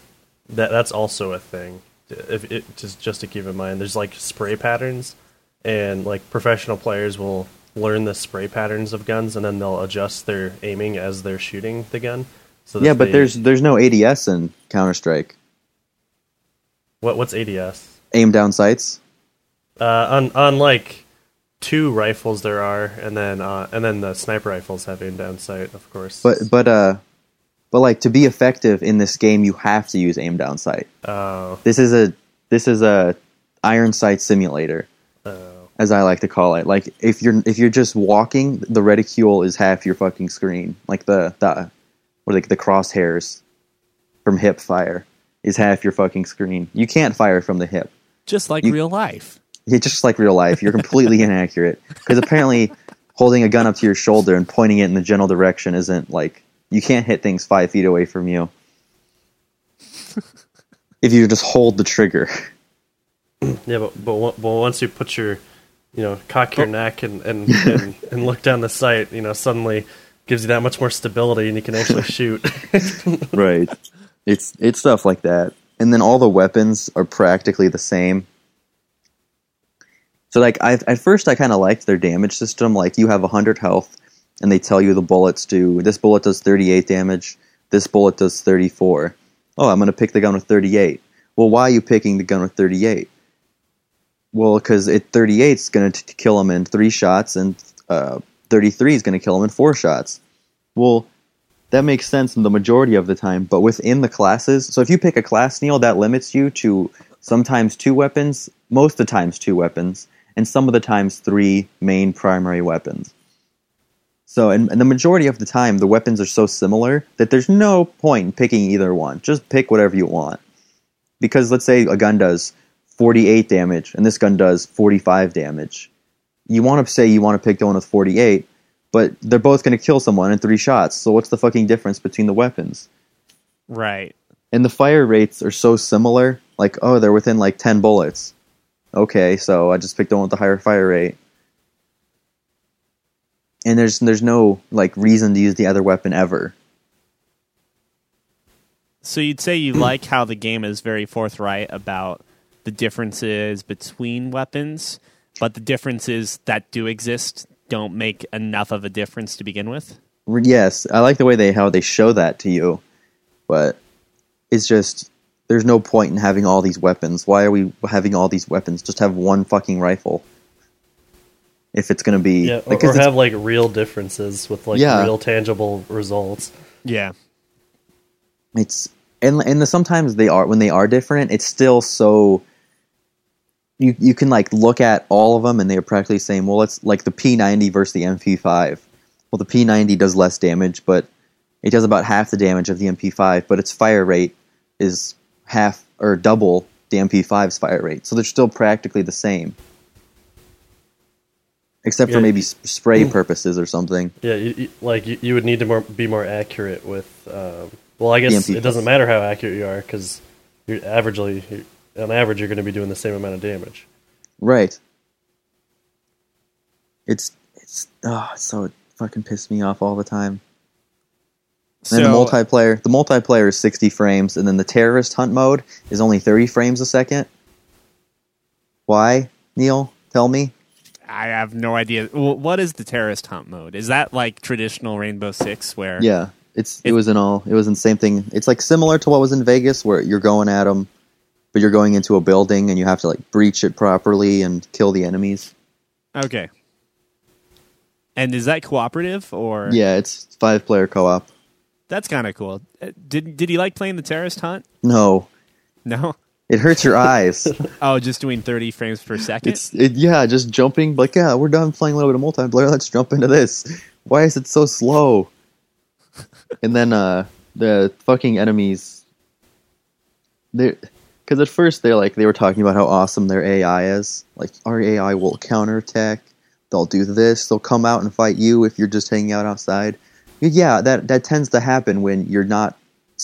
Speaker 3: that that's also a thing. If it, just just to keep in mind, there's like spray patterns, and like professional players will learn the spray patterns of guns, and then they'll adjust their aiming as they're shooting the gun. So
Speaker 2: yeah, but
Speaker 3: they-
Speaker 2: there's there's no ADS in Counter Strike.
Speaker 3: what what's ADS?
Speaker 2: Aim down sights.
Speaker 3: Uh, on on like two rifles there are, and then uh, and then the sniper rifles have aim down sight, of course.
Speaker 2: But but uh, but like to be effective in this game, you have to use aim down sight.
Speaker 3: oh,
Speaker 2: This is a this is a iron sight simulator,
Speaker 3: oh,
Speaker 2: as I like to call it. Like if you're if you're just walking, the reticule is half your fucking screen. Like the the or like the crosshairs from hip fire is half your fucking screen. You can't fire from the hip.
Speaker 1: Just like
Speaker 2: You-
Speaker 1: real life.
Speaker 2: It's just like real life. You're completely inaccurate because apparently holding a gun up to your shoulder and pointing it in the general direction isn't like you can't hit things five feet away from you. if you just hold the trigger,
Speaker 3: yeah, but but but once you put your you know cock your oh. neck and and, and and look down the sight, you know suddenly gives you that much more stability, and you can actually shoot.
Speaker 2: right? It's it's stuff like that, and then all the weapons are practically the same. So like I at first I kind of liked their damage system. Like you have hundred health, and they tell you the bullets do this bullet does thirty eight damage, this bullet does thirty four. Oh, I'm gonna pick the gun with thirty eight. Well, why are you picking the gun with thirty eight? Well, because it thirty eight is gonna kill him in three shots, and uh, thirty three is gonna kill him in four shots. Well, that makes sense the majority of the time, but within the classes, so if you pick a class, Neil, that limits you to sometimes two weapons, most of the times two weapons, and some of the times three main primary weapons. So, and, and the majority of the time, the weapons are so similar that there's no point in picking either one. Just pick whatever you want. Because let's say a gun does 48 damage and this gun does 45 damage. You want to say you want to pick the one with 48, but they're both going to kill someone in three shots. So what's the fucking difference between the weapons?
Speaker 1: Right.
Speaker 2: And the fire rates are so similar. Like, oh, they're within like 10 bullets. Okay, so I just picked the one with the higher fire rate. And there's there's no like reason to use the other weapon ever.
Speaker 1: So you'd say you like how the game is very forthright about the differences between weapons, but the differences that do exist don't make enough of a difference to begin with.
Speaker 2: Yes, I like the way they how they show that to you, but it's just there's no point in having all these weapons. Why are we having all these weapons? Just have one fucking rifle. If it's gonna be
Speaker 3: yeah, or,
Speaker 2: like, 'cause
Speaker 3: or have like real differences with like
Speaker 2: Yeah.
Speaker 3: real tangible results.
Speaker 1: Yeah.
Speaker 2: it's and and the, sometimes they are when they are different it's still so you you can like look at all of them and they're practically saying well it's like the P90 versus the MP5 well the P90 does less damage but it does about half the damage of the MP5 but its fire rate is half or double the MP5's fire rate so they're still practically the same except for maybe spray purposes or something
Speaker 3: Yeah, you, you, like you, you would need to more, be more accurate with. Um, well, I guess it doesn't matter how accurate you are because you're averagely, you're, on average, you're going to be doing the same amount of damage.
Speaker 2: Right. It's it's oh, it's so it fucking pissed me off all the time. And then the multiplayer the multiplayer is sixty frames, and then the terrorist hunt mode is only thirty frames a second. Why, Neil? Tell me.
Speaker 1: I have no idea. What is the terrorist hunt mode? Is that like traditional Rainbow Six where
Speaker 2: Yeah, it's it,
Speaker 1: It-
Speaker 2: was in all it was in the same thing. It's like similar to what was in Vegas, where you're going at them, but you're going into a building and you have to like breach it properly and kill the enemies.
Speaker 1: Okay. And is that cooperative or
Speaker 2: Yeah, it's five player co op.
Speaker 1: That's kind of cool. Uh, Did did you like playing the terrorist hunt?
Speaker 2: No,
Speaker 1: No.
Speaker 2: it hurts your eyes.
Speaker 1: Oh, just doing 30 frames per second.
Speaker 2: It's it, yeah, just jumping. Like yeah, we're done playing a little bit of multiplayer. Let's jump into this. Why is it so slow? and then uh, the fucking enemies. They because at first they're like they were talking about how awesome their AI is. Like our AI will counterattack. They'll do this. They'll come out and fight you if you're just hanging out outside. Yeah, that that tends to happen when you're not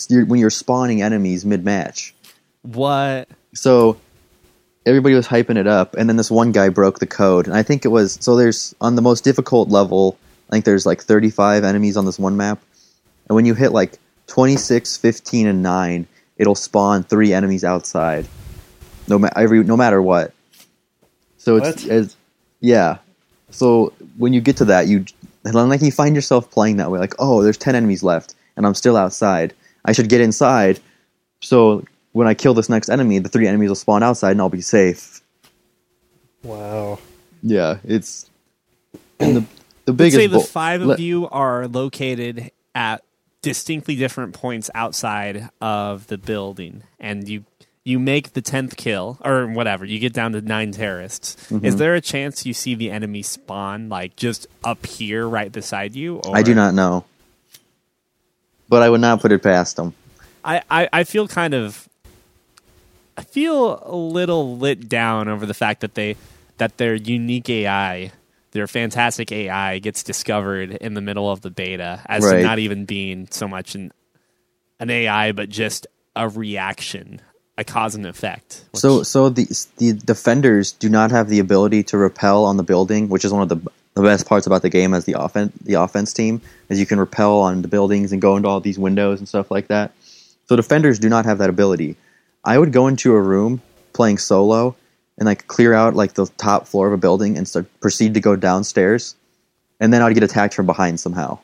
Speaker 2: you're, when you're spawning enemies mid match.
Speaker 1: What?
Speaker 2: So everybody was hyping it up, and then this one guy broke the code, and I think it was so. There's on the most difficult level, I think there's like 35 enemies on this one map, and when you hit like 26, 15, and nine, it'll spawn three enemies outside, no ma- every no matter what. So it's
Speaker 3: What?
Speaker 2: as yeah. So when you get to that, you and then, like you find yourself playing that way, like oh, there's 10 enemies left, and I'm still outside. I should get inside. So when I kill this next enemy, the three enemies will spawn outside, and I'll be safe.
Speaker 3: Wow.
Speaker 2: Yeah, it's and the the
Speaker 1: Let's
Speaker 2: biggest.
Speaker 1: say the
Speaker 2: bull-
Speaker 1: five of
Speaker 2: let-
Speaker 1: you are located at distinctly different points outside of the building, and you you make the tenth kill or whatever. You get down to nine terrorists.
Speaker 2: Mm-hmm.
Speaker 1: Is there a chance you see the enemy spawn like just up here, right beside you? Or
Speaker 2: I do not know, but I would not put it past them.
Speaker 1: I, I, I feel kind of I feel a little lit down over the fact that they that their unique AI, their fantastic AI gets discovered in the middle of the beta as to
Speaker 2: Right.
Speaker 1: not even being so much an an AI but just a reaction, a cause and effect. which-
Speaker 2: So, so the the defenders do not have the ability to repel on the building, which is one of the the best parts about the game as the offense the offense team is you can repel on the buildings and go into all these windows and stuff like that. So defenders do not have that ability. I would go into a room playing solo and like clear out like the top floor of a building and start proceed to go downstairs, and then I'd get attacked from behind somehow.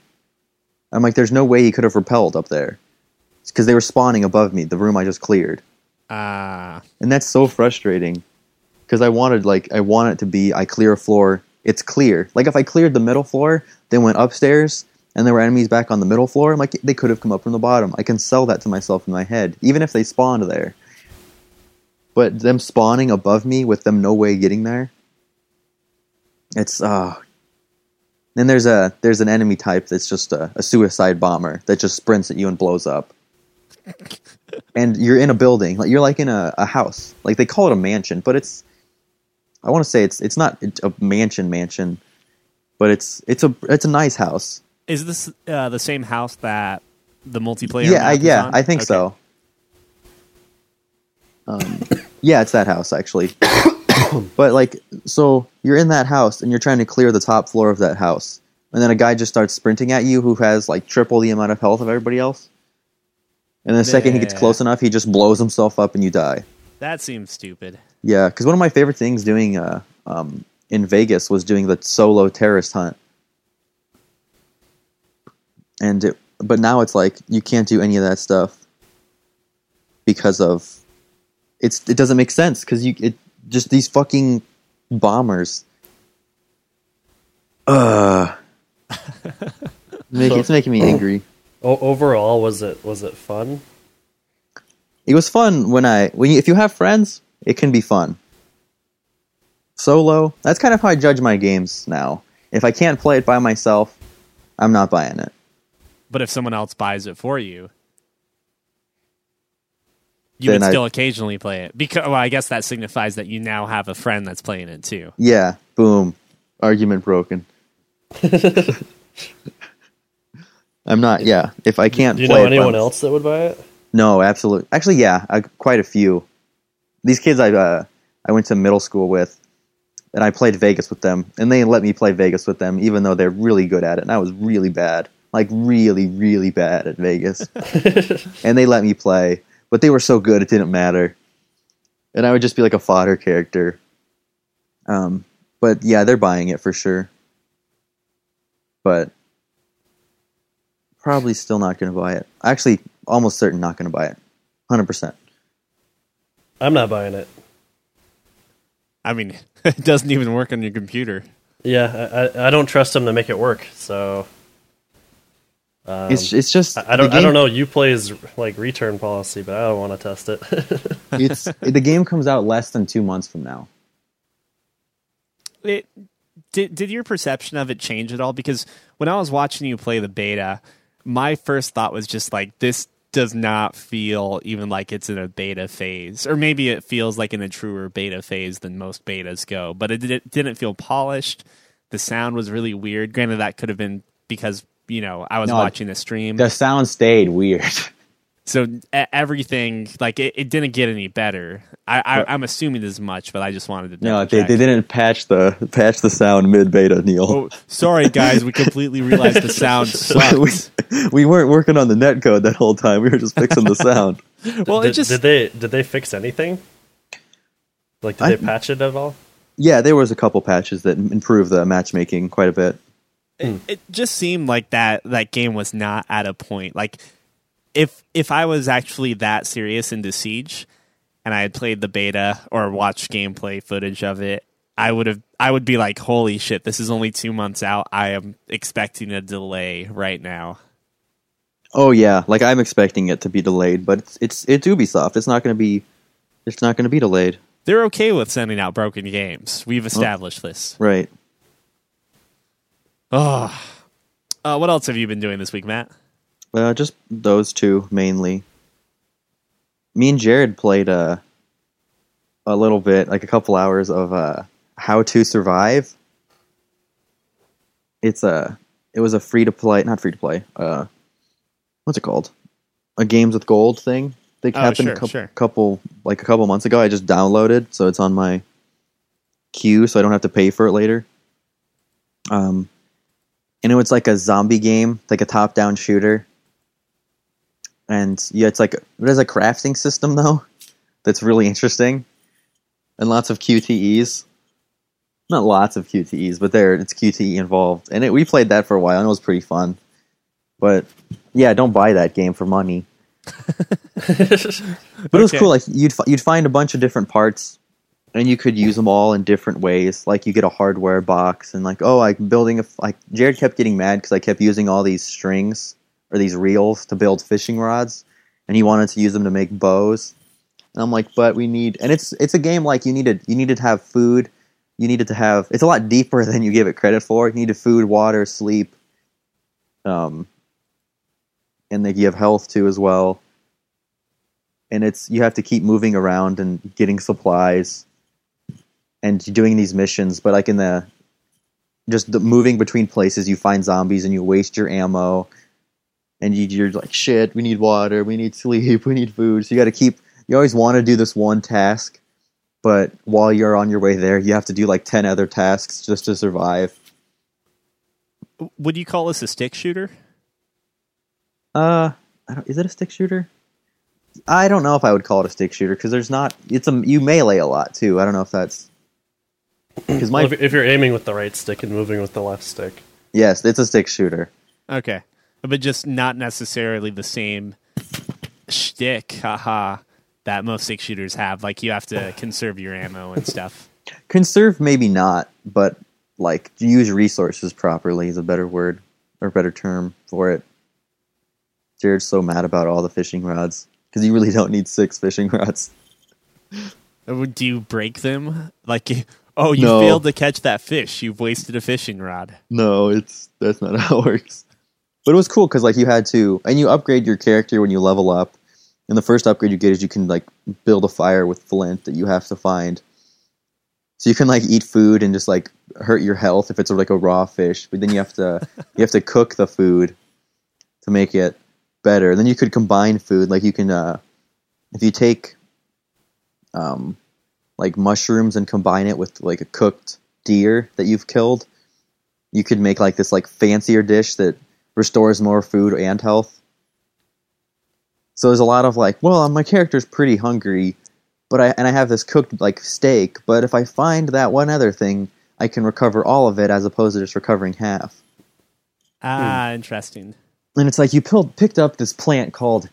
Speaker 2: I'm like, there's no way he could have repelled up there because they were spawning above me, the room I just cleared
Speaker 1: Ah,
Speaker 2: and that's so frustrating because I wanted like I want it to be I clear a floor, it's clear. Like if I cleared the middle floor, then went upstairs, and there were enemies back on the middle floor, I'm like they could have come up from the bottom. I can sell that to myself in my head, even if they spawned there. But them spawning above me with them no way getting there, it's uh. Then there's a there's an enemy type that's just a, a suicide bomber that just sprints at you and blows up and you're in a building like you're like in a, a house like they call it a mansion but it's i want to say it's it's not a mansion mansion but it's it's a it's a nice house
Speaker 1: is this uh, the same house that the multiplayer?
Speaker 2: yeah I, yeah
Speaker 1: on?
Speaker 2: i think
Speaker 1: Okay.
Speaker 2: so um, yeah it's that house actually but like so you're in that house and you're trying to clear the top floor of that house and then a guy just starts sprinting at you who has like triple the amount of health of everybody else and the second he gets close enough he just blows himself up and you die
Speaker 1: That seems stupid.
Speaker 2: Yeah, because one of my favorite things doing uh, um, in Vegas was doing the solo terrorist hunt, and it, but now it's like you can't do any of that stuff because of it's it doesn't make sense because you it just these fucking bombers. Uh, make, it's making me angry.
Speaker 3: O- overall, was it was it fun?
Speaker 2: It was fun when I when you, if you have friends, it can be fun. Solo, that's kind of how I judge my games now. If I can't play it by myself, I'm not buying it.
Speaker 1: But if someone else buys it for you, you
Speaker 2: Then
Speaker 1: would
Speaker 2: I-
Speaker 1: still occasionally play it. Because well, I guess that signifies that you now have a friend that's playing it too.
Speaker 2: Yeah, boom, argument broken. I'm not. Yeah, if I can't
Speaker 3: Do you
Speaker 2: play
Speaker 3: know anyone else that would buy it?
Speaker 2: No, absolutely. Actually, yeah, I, quite a few. These kids I uh, I went to middle school with, and I played Vegas with them, and they let me play Vegas with them, even though they're really good at it, and I was really bad, like really, really bad at Vegas, and they let me play, but they were so good it didn't matter, and I would just be like a fodder character. Um, but yeah, they're buying it for sure, but probably still not going to buy it. Actually, almost certain not going to buy it. 100%.
Speaker 3: I'm not buying it.
Speaker 1: I mean, it doesn't even work on your computer.
Speaker 3: Yeah, I, I, I don't trust them to make it work. So um,
Speaker 2: it's it's just
Speaker 3: I, I don't
Speaker 2: the
Speaker 3: I don't know you plays like return policy, but I don't want to test it.
Speaker 2: It's the game comes out less than 2 months from now.
Speaker 1: It did did your perception of it change at all? Because when I was watching you play the beta, my first thought was just like this does not feel even like it's in a beta phase, or maybe it feels like in a truer beta phase than most betas go. But it, did, it didn't feel polished. The sound was really weird. Granted, that could have been because you know I was
Speaker 4: No,
Speaker 1: watching the stream,
Speaker 4: The sound stayed weird.
Speaker 1: so e- everything like it, it didn't get any better. I, I, I'm assuming as much, but I just wanted to.
Speaker 2: No,
Speaker 1: double
Speaker 2: they, they didn't patch the patch the sound mid beta, Neil.
Speaker 1: Oh, sorry guys, we completely realized the sound
Speaker 2: we, we weren't working on the net code that whole time. We were just fixing the sound.
Speaker 1: well, it
Speaker 3: did,
Speaker 1: just
Speaker 3: did they did they fix anything? Like, did
Speaker 2: I-
Speaker 3: they patch it at all?
Speaker 2: Yeah, there was a couple patches that improved the matchmaking quite a bit.
Speaker 1: it, hmm. it just seemed like that that game was not at a point like if if I was actually that serious into Siege and I had played the beta or watched gameplay footage of it, I would have I would be like, holy shit, this is only two months out. I am expecting a delay right now.
Speaker 2: Oh yeah, like I'm expecting it to be delayed, but it's it's it's Ubisoft. It's not going to be it's not going to be delayed.
Speaker 1: They're okay with sending out broken games. We've established this.
Speaker 2: Right.
Speaker 1: Oh. Uh, what else have you been doing this week, Matt?
Speaker 2: Uh, just those two mainly. Me and Jared played uh, a little bit, like a couple hours of uh, How to Survive. It's a it was a free to play, not free to play. Uh, what's it called? A games with gold thing. They
Speaker 1: Oh,
Speaker 2: happened
Speaker 1: sure,
Speaker 2: a cou-
Speaker 1: sure.
Speaker 2: couple like a couple months ago. I just downloaded, so it's on my queue, so I don't have to pay for it later. Um, and it was like a zombie game, like a top-down shooter. And yeah, it's like it has a crafting system though that's really interesting, and lots of QTEs. Not lots of QTEs, but there it's QTE involved, and it, we played that for a while, and it was pretty fun. But yeah, don't buy that game for money. But it was
Speaker 1: Okay.
Speaker 2: cool. Like you'd you'd find a bunch of different parts, and you could use them all in different ways. Like you get a hardware box, and like oh, like building a like Jared kept getting mad because I kept using all these strings or these reels to build fishing rods, and he wanted to use them to make bows. And I'm like, but we need, and it's it's a game like you needed you needed to have food, you needed to have. It's a lot deeper than you give it credit for. You needed food, water, sleep, um, and then you have health too as well and it's you have to keep moving around and getting supplies and doing these missions but like in the just the moving between places you find zombies and you waste your ammo and you, you're like shit we need water we need sleep we need food so you got to keep you always want to do this one task but while you're on your way there you have to do like 10 other tasks just to survive
Speaker 1: Would you call this a stick shooter?
Speaker 2: Uh, I don't, is it a stick shooter? I don't know if I would call it a stick shooter because there's not. It's a you melee a lot too. I don't know if that's because
Speaker 3: Well, if, if you're aiming with the right stick and moving with the left stick,
Speaker 2: yes, it's a stick shooter.
Speaker 1: Okay, but just not necessarily the same shtick, haha, that most six shooters have. Like you have to conserve your ammo and stuff.
Speaker 2: Conserve maybe not, but like use resources properly is a better word or better term for it. Jared's so mad about all the fishing rods because you really don't need six fishing rods.
Speaker 1: Uh, Do you break them? Like, oh, you
Speaker 2: No.
Speaker 1: failed to catch that fish. You've wasted a fishing rod.
Speaker 2: No, it's that's not how it works. But it was cool because like you had to, and you upgrade your character when you level up. And the first upgrade you get is you can like build a fire with flint that you have to find. So you can like eat food and just like hurt your health if it's like a raw fish. But then you have to you have to cook the food to make it better. And then you could combine food like you can uh, if you take um, like mushrooms and combine it with like a cooked deer that you've killed you could make like this like fancier dish that restores more food and health. So there's a lot of like, well, my character's pretty hungry, but I and I have this cooked like steak, but if I find that one other thing, I can recover all of it as opposed to just recovering half.
Speaker 1: Ah, interesting.
Speaker 2: And it's like you pilled, picked up this plant called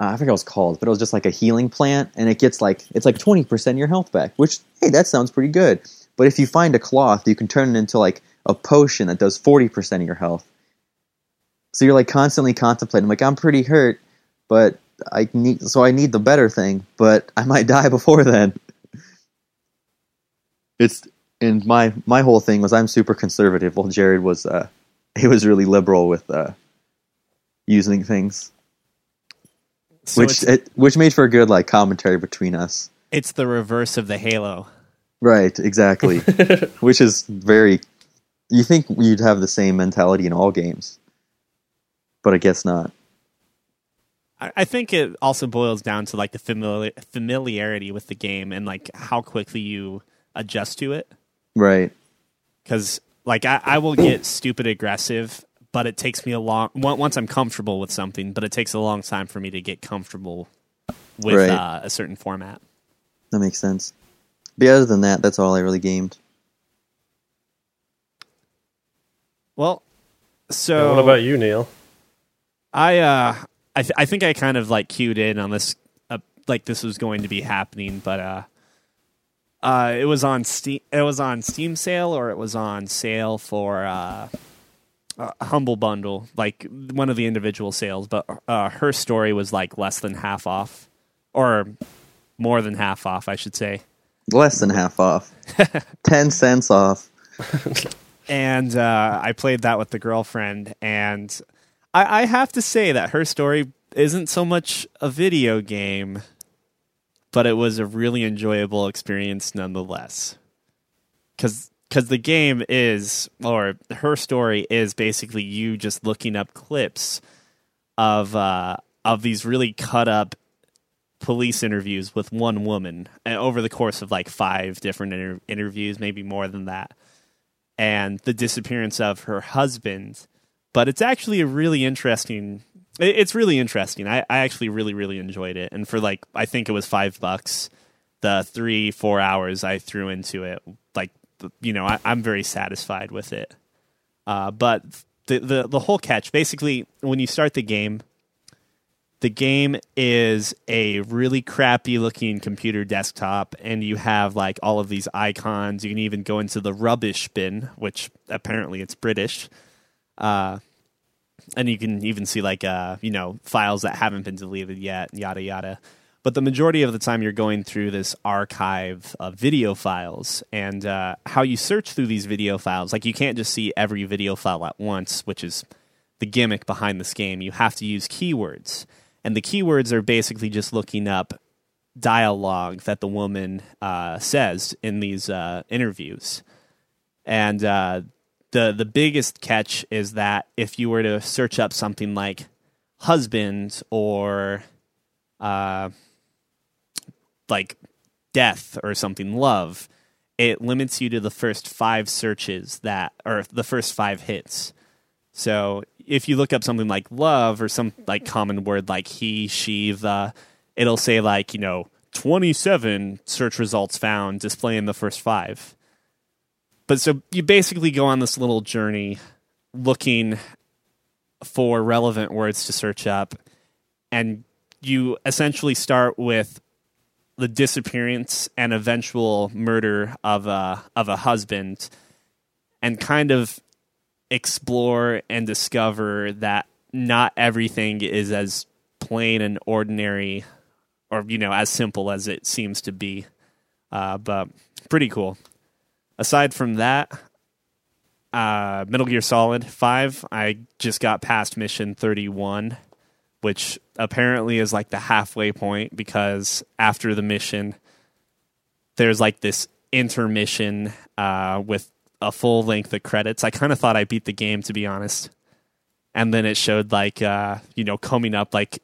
Speaker 2: uh, I forget what it's called, but it was just like a healing plant, and it gets like it's like twenty percent of your health back. Which hey, that sounds pretty good. But if you find a cloth, you can turn it into like a potion that does forty percent of your health. So you're like constantly contemplating, like I'm pretty hurt, but I need so I need the better thing, but I might die before then. It's and my my whole thing was I'm super conservative. While Jared was uh, he was really liberal with uh, using things.
Speaker 1: So
Speaker 2: which it, which made for a good like commentary between us.
Speaker 1: it's the reverse of the Halo.
Speaker 2: Right, exactly. which is very. You think you'd have the same mentality in all games, but I guess not.
Speaker 1: I, I think it also boils down to like the famili- familiarity with the game and like how quickly you adjust to it.
Speaker 2: Right.
Speaker 1: because like I, I will get stupid aggressive but it takes me a long once i'm comfortable with something but it takes a long time for me to get comfortable with
Speaker 2: Right.
Speaker 1: uh, a certain format
Speaker 2: That makes sense. But other than that, that's all I really gamed.
Speaker 1: well so
Speaker 3: what about you, Neil?
Speaker 1: I uh I, th- I think i kind of like cued in on this uh, like this was going to be happening but uh uh it was on steam it was on steam sale or it was on sale for uh a humble bundle like one of the individual sales but uh her story was like less than half off or more than half off i should say
Speaker 2: Less than half off. Ten cents off.
Speaker 1: and uh, I played that with the girlfriend, and I, I have to say that her story isn't so much a video game, but it was a really enjoyable experience nonetheless. Because because the game is, or her story is basically you just looking up clips of uh, of these really cut up police interviews with one woman over the course of like five different inter- interviews, maybe more than that and the disappearance of her husband. But it's actually a really interesting. It's really interesting. I, I actually really really enjoyed it, and for like I think it was five bucks, the three four hours I threw into it, like you know I, I'm very satisfied with it. Uh, but the, the the whole catch, basically, when you start the game, the game is a really crappy looking computer desktop and you have like all of these icons you can even go into the rubbish bin which apparently it's british uh, and you can even see like uh, you know files that haven't been deleted yet yada yada. But the majority of the time you're going through this archive of video files and uh, how you search through these video files. Like you can't just see every video file at once which is the gimmick behind this game. You have to use keywords. And the keywords are basically just looking up dialogue that the woman uh, says in these uh, interviews. And uh, the the biggest catch is that if you were to search up something like husband or uh, like death or something love it limits you to the first five searches that or the first five hits so if you look up something like love or some like common word like he, she, the, it'll say like, you know, 27 search results found displaying the first five. But so you basically go on this little journey looking for relevant words to search up and you essentially start with the disappearance and eventual murder of a of a husband and kind of explore and discover that not everything is as plain and ordinary or you know as simple as it seems to be. Uh, but pretty cool aside from that uh, metal gear solid 5 i just got past mission 31 which apparently is like the halfway point because after the mission there's like this intermission uh, with a full length of credits. I kind of thought I beat the game to be honest. And then it showed like uh, you know coming up like "Th-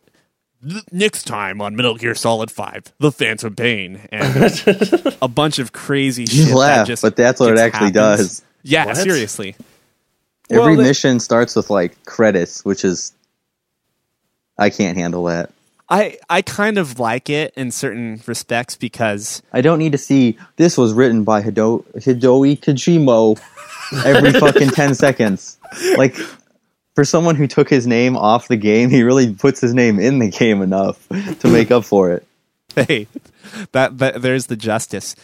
Speaker 1: next time on Metal Gear Solid 5, The Phantom Pain and a bunch of crazy
Speaker 2: You
Speaker 1: shit that just
Speaker 2: but that's what it actually
Speaker 1: happens.
Speaker 2: does.
Speaker 1: Yeah,
Speaker 3: What?
Speaker 1: seriously.
Speaker 2: Every
Speaker 1: Well, the-
Speaker 2: mission starts with like credits, which is I can't handle that.
Speaker 1: I I kind of like it in certain respects because
Speaker 2: I don't need to see this was written by Hido- Hideo Kojima every fucking 10 seconds. Like for someone who took his name off the game, he really puts his name in the game enough to make up for it.
Speaker 1: hey, that, that there's the justice.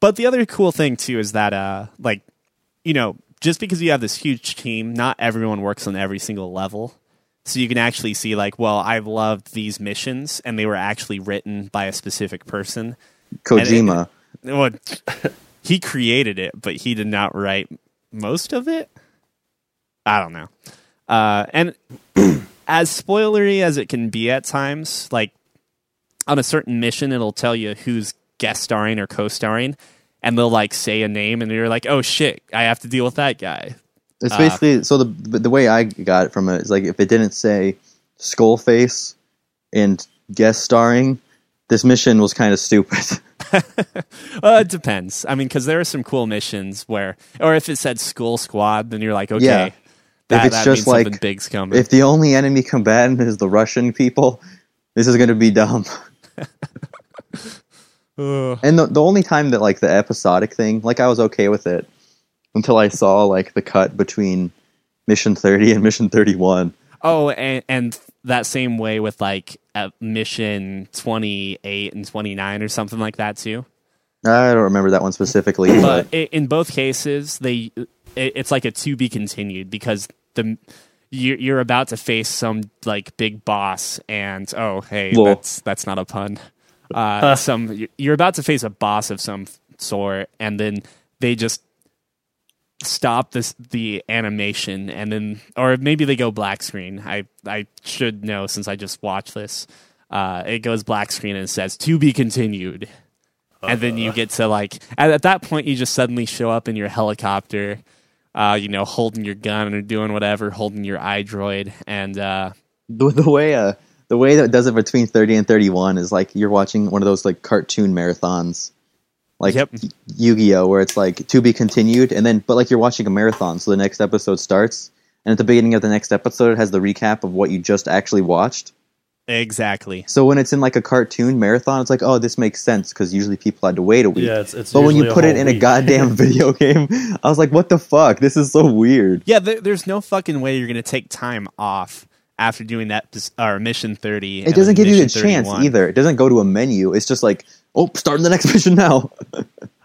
Speaker 1: But the other cool thing too is that uh like you know, just because you have this huge team, not everyone works on every single level. So you can actually see like, well, I've loved these missions and they were actually written by a specific person.
Speaker 2: Kojima.
Speaker 1: Well, he created it, but he did not write most of it. I don't know. Uh, and as spoilery as it can be at times, like on a certain mission, it'll tell you who's guest starring or co-starring, and they'll like say a name, and you're like, "Oh shit, I have to deal with that guy."
Speaker 2: It's
Speaker 1: Uh,
Speaker 2: basically so the the way I got it from it is like if it didn't say Skullface and guest starring, this mission was kind of stupid.
Speaker 1: Uh, it depends. I mean, because there are some cool missions where, or if it said Skull Squad, then you're like, okay,
Speaker 2: Yeah.
Speaker 1: That,
Speaker 2: it's
Speaker 1: that
Speaker 2: just
Speaker 1: means something
Speaker 2: like-
Speaker 1: big's coming.
Speaker 2: if the only enemy combatant is the Russian people, this is going to be dumb. And the the only time that like the episodic thing, like I was okay with it until I saw like the cut between Mission 30 and Mission 31.
Speaker 1: Oh, and, and that same way with like at mission 28 and 29 or something like that too.
Speaker 2: I don't remember that one specifically,
Speaker 1: But
Speaker 2: but
Speaker 1: in both cases, they it, it's like a to be continued because the you're, about to face some like big boss, and oh hey,
Speaker 2: Lol.
Speaker 1: that's that's not a pun. Uh, some you're about to face a boss of some sort, and then they just stop this the animation and then or maybe they go black screen i i should know since i just watched this uh it goes black screen and says to be continued and then you get to like at, at that point you just suddenly show up in your helicopter uh you know holding your gun or doing whatever holding your idroid and uh
Speaker 2: the, the way uh the way that it does it between 30 and 31 is like you're watching one of those like cartoon marathons. Like
Speaker 1: Yep.
Speaker 2: Y- Yu-Gi-Oh! where it's like to be continued and then but like you're watching a marathon so the next episode starts and at the beginning of the next episode it has the recap of what you just actually watched
Speaker 1: exactly.
Speaker 2: So when it's in like a cartoon marathon it's like oh this makes sense because usually people had to wait a week.
Speaker 3: Yeah, it's, it's
Speaker 2: but when you put it
Speaker 3: whole
Speaker 2: in a goddamn video game i was like what the fuck? This is so weird.
Speaker 1: Yeah there, there's no fucking way you're gonna take time off after doing that pos- or mission 30
Speaker 2: it doesn't give you the chance either. It doesn't go to a menu. It's just like oh starting the next mission now.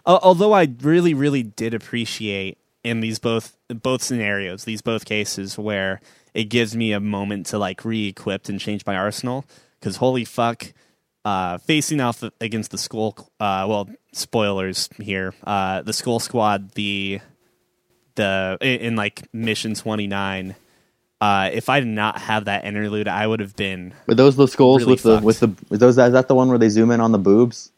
Speaker 1: Although I really, really did appreciate in these both both scenarios, these both cases where it gives me a moment to like re-equip and change my arsenal. Because holy fuck, uh, facing off against the school, uh, well, spoilers here, uh, the skull squad, the the in, in like mission twenty nine. Uh, if I did not have that interlude, I would have been
Speaker 2: Were those the skulls
Speaker 1: Really
Speaker 2: with the
Speaker 1: fucked.
Speaker 2: with the with those? Is that the one where they zoom in on the boobs?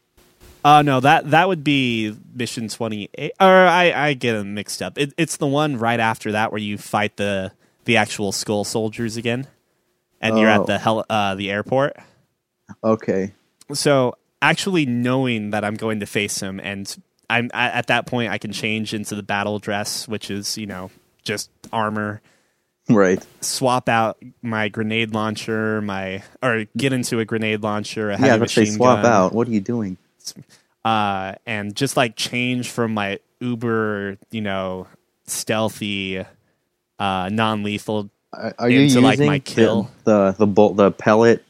Speaker 1: Uh no, that that would be mission twenty eight. Or I I get them mixed up. It, it's the one right after that where you fight the the actual skull soldiers again, and you're
Speaker 2: Oh.
Speaker 1: at the hel- uh the airport.
Speaker 2: Okay,
Speaker 1: So actually knowing that I'm going to face him, and I'm at at that point I can change into the battle dress, which is you know just armor.
Speaker 2: right.
Speaker 1: Swap out my grenade launcher, my or get into a grenade launcher, a heavy
Speaker 2: Yeah, say swap
Speaker 1: gun.
Speaker 2: out. What are you doing?
Speaker 1: uh, and just like change from my uber, you know, stealthy, uh, non-lethal.
Speaker 2: Are, are you
Speaker 1: Into,
Speaker 2: using
Speaker 1: like, my
Speaker 2: the-
Speaker 1: kill.
Speaker 2: the the bolt the pellet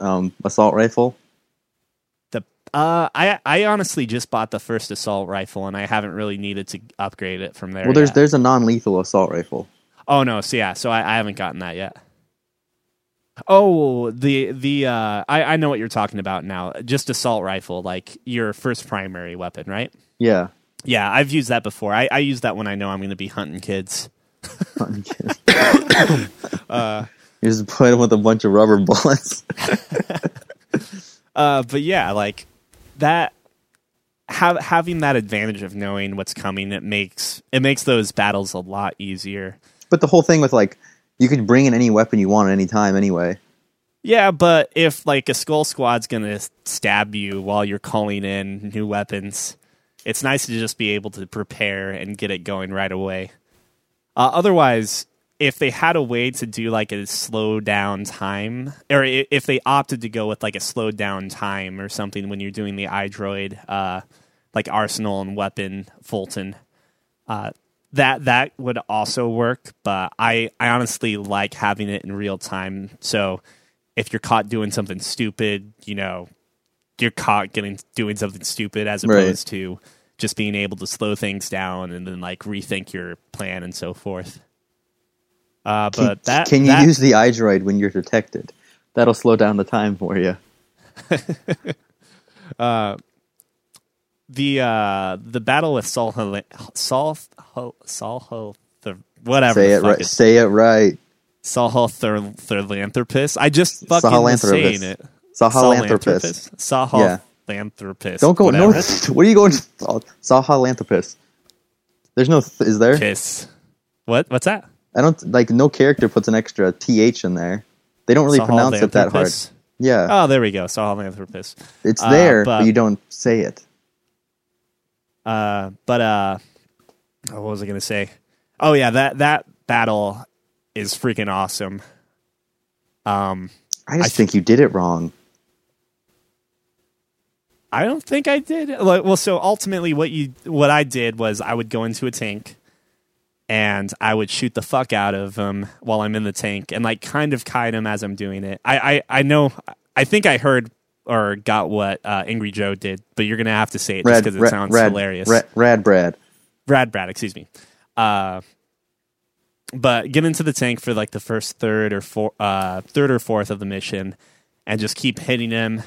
Speaker 2: um, assault rifle?
Speaker 1: The uh, I I honestly just bought the first assault rifle, and I haven't really needed to upgrade it from there.
Speaker 2: Well, there's
Speaker 1: yet.
Speaker 2: there's a non-lethal assault rifle.
Speaker 1: oh no, so yeah, so I, I haven't gotten that yet. Oh, the the uh, I I know what you're talking about now. Just assault rifle, like your first primary weapon, right?
Speaker 2: Yeah.
Speaker 1: Yeah, I've used that before. I, I use that when I know I'm going to be hunting kids.
Speaker 2: uh, you just put him with a bunch of rubber bullets.
Speaker 1: Uh, but yeah, like that. Have, having that advantage of knowing what's coming, it makes it makes those battles a lot easier.
Speaker 2: but the whole thing with like you could bring in any weapon you want at any time anyway.
Speaker 1: Yeah, but if like a skull squad's gonna stab you while you're calling in new weapons, it's nice to just be able to prepare and get it going right away. Uh, otherwise, if they had a way to do like a slow down time, or if they opted to go with like a slowed down time or something when you're doing the iDroid, uh, like arsenal and weapon Fulton, uh, that that would also work. But I I honestly like having it in real time. So if you're caught doing something stupid, you know, you're caught getting doing something stupid as
Speaker 2: Right.
Speaker 1: opposed to just being able to slow things down and then like rethink your plan and so forth. Uh,
Speaker 2: Can,
Speaker 1: but that
Speaker 2: can you
Speaker 1: that-
Speaker 2: use the iDroid when you're detected? That'll slow down the time for you.
Speaker 1: the uh the battle with Saul Saul Saul Ho- the whatever
Speaker 2: Say it right.
Speaker 1: it's-
Speaker 2: Say it right.
Speaker 1: Sahelanthropus. I just fucking saying it.
Speaker 2: Sahelanthropus.
Speaker 1: Sahelanthropus.
Speaker 2: Don't go
Speaker 1: Whatever.
Speaker 2: north. What are you going? Sahelanthropus. There's no. Th- is there?
Speaker 1: Piss. What? What's that?
Speaker 2: I don't like. No character puts an extra th in there. They don't really pronounce it that hard. Yeah,
Speaker 1: Oh, there we go. Sahelanthropus.
Speaker 2: it's
Speaker 1: uh,
Speaker 2: there,
Speaker 1: but-
Speaker 2: but you don't say it.
Speaker 1: Uh, but uh, oh, what was I gonna say? Oh yeah, that that battle is freaking awesome. Um,
Speaker 2: I just
Speaker 1: I-
Speaker 2: think you did it wrong.
Speaker 1: I don't think I did. Well, so ultimately, what you what I did was I would go into a tank, and I would shoot the fuck out of them while I'm in the tank, and like kind of kite them as I'm doing it. I I, I know. I think I heard or got what uh, Angry Joe did, but you're gonna have to say it just because it
Speaker 2: rad,
Speaker 1: sounds
Speaker 2: rad,
Speaker 1: hilarious.
Speaker 2: Rad, rad Brad.
Speaker 1: Brad Brad, excuse me. Uh, but get into the tank for like the first third or four, uh, third or fourth of the mission, and just keep hitting him.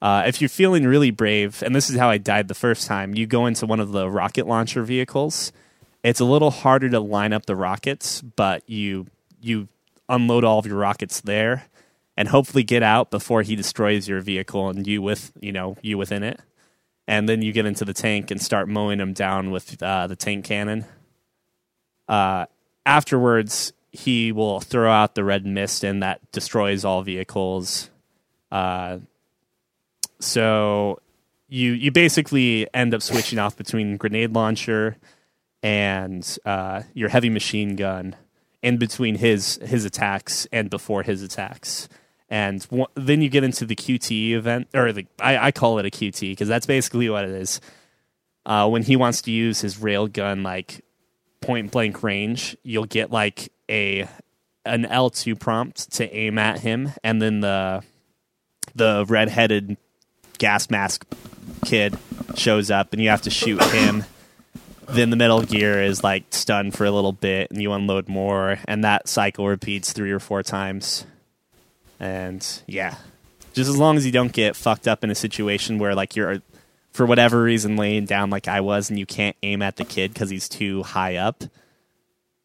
Speaker 1: Uh, if you're feeling really brave, and this is how I died the first time, you go into one of the rocket launcher vehicles. It's a little harder to line up the rockets, but you you unload all of your rockets there, and hopefully get out before he destroys your vehicle and you with you know you within it and then you get into the tank and start mowing them down with uh, the tank cannon. Uh, afterwards, he will throw out the red mist, and that destroys all vehicles. Uh, so you you basically end up switching off between grenade launcher and uh, your heavy machine gun in between his his attacks and before his attacks. And w- then you get into the QT event, or the, I, I call it a QT because that's basically what it is. Uh, when he wants to use his rail gun, like point blank range, you'll get like a an L two prompt to aim at him, and then the the red headed gas mask kid shows up, and you have to shoot him. then the Metal Gear is like stunned for a little bit, and you unload more, and that cycle repeats three or four times. And yeah, just as long as you don't get fucked up in a situation where like you're for whatever reason laying down like I was, and you can't aim at the kid because he's too high up,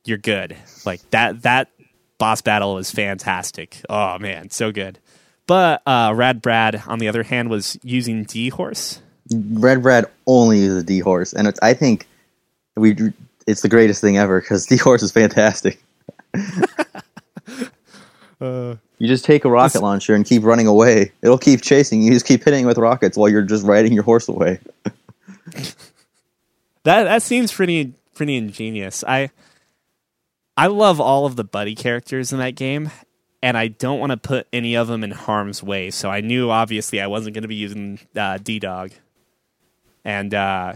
Speaker 1: you're good. Like that that boss battle is fantastic. Oh man, so good. But uh, Rad Brad, on the other hand, was using D horse.
Speaker 2: Rad Brad only uses D horse, and it's, I think we it's the greatest thing ever because D horse is fantastic.
Speaker 1: Uh,
Speaker 2: You just take a rocket launcher and keep running away. It'll keep chasing you. You just keep hitting with rockets while you're just riding your horse away.
Speaker 1: That that seems pretty pretty ingenious. I I love all of the buddy characters in that game, and I don't want to put any of them in harm's way. So I knew obviously I wasn't going to be using uh, D Dog, and uh,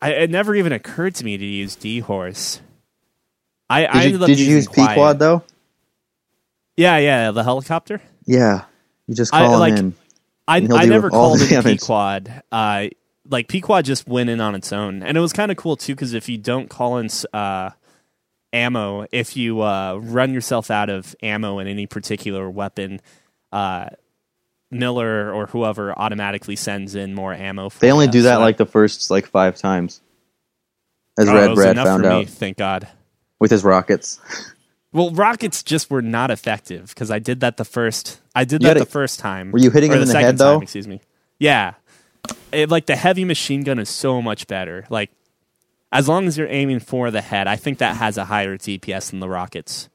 Speaker 1: I, it never even occurred to me to use D Horse. I, I
Speaker 2: Did you,
Speaker 1: up
Speaker 2: did you use Pequod though?
Speaker 1: Yeah, yeah, the helicopter.
Speaker 2: Yeah, you just
Speaker 1: I-
Speaker 2: call him
Speaker 1: like-
Speaker 2: in.
Speaker 1: I I never called it
Speaker 2: damage.
Speaker 1: Pequod. Uh, like Pequod just went in on its own, and it was kind of cool too because if you don't call in uh, ammo, if you uh, run yourself out of ammo in any particular weapon, uh, Miller or whoever automatically sends in more ammo. For
Speaker 2: They only do that
Speaker 1: So
Speaker 2: like the first like five times, as
Speaker 1: oh, Rad
Speaker 2: Brad found out
Speaker 1: me, thank God.
Speaker 2: with his rockets.
Speaker 1: Well, rockets just were not effective because I did that the first. I did
Speaker 2: You
Speaker 1: that the first time.
Speaker 2: Were you hitting him in the head,
Speaker 1: time,
Speaker 2: though?
Speaker 1: Excuse me. Yeah, it, like the heavy machine gun is so much better. Like as long as you're aiming for the head, I think that has a higher DPS than the rockets,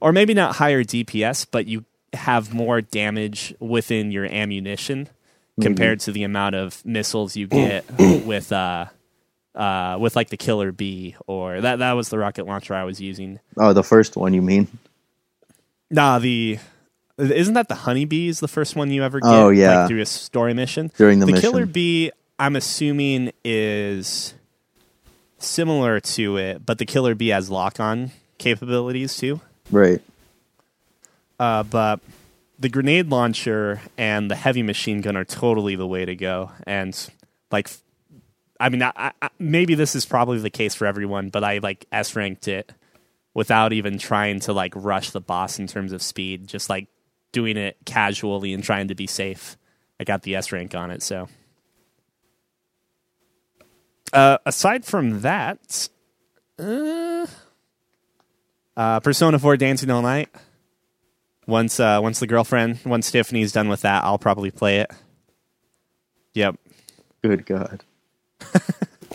Speaker 1: or maybe not higher DPS, but you have more damage within your ammunition compared to the amount of missiles you get with uh uh with like the killer bee or that that was the rocket launcher I was using.
Speaker 2: Oh, the first one you mean?
Speaker 1: Nah, the isn't that the honeybees the first one you ever get?
Speaker 2: Oh, yeah.
Speaker 1: like, through a story mission.
Speaker 2: During the mission.
Speaker 1: the
Speaker 2: mission.
Speaker 1: killer bee, I'm assuming is similar to it, but the killer bee has lock on capabilities too.
Speaker 2: Right.
Speaker 1: Uh, but the grenade launcher and the heavy machine gun are totally the way to go. And like, I mean, I, I, maybe this is probably the case for everyone, but I like S ranked it without even trying to like rush the boss in terms of speed, just like doing it casually and trying to be safe. I got the S rank on it, so. Uh, aside from that, uh, uh, Persona 4 Dancing All Night Once uh, once the girlfriend, once Tiffany's done with that, I'll probably play it. Yep.
Speaker 2: Good God.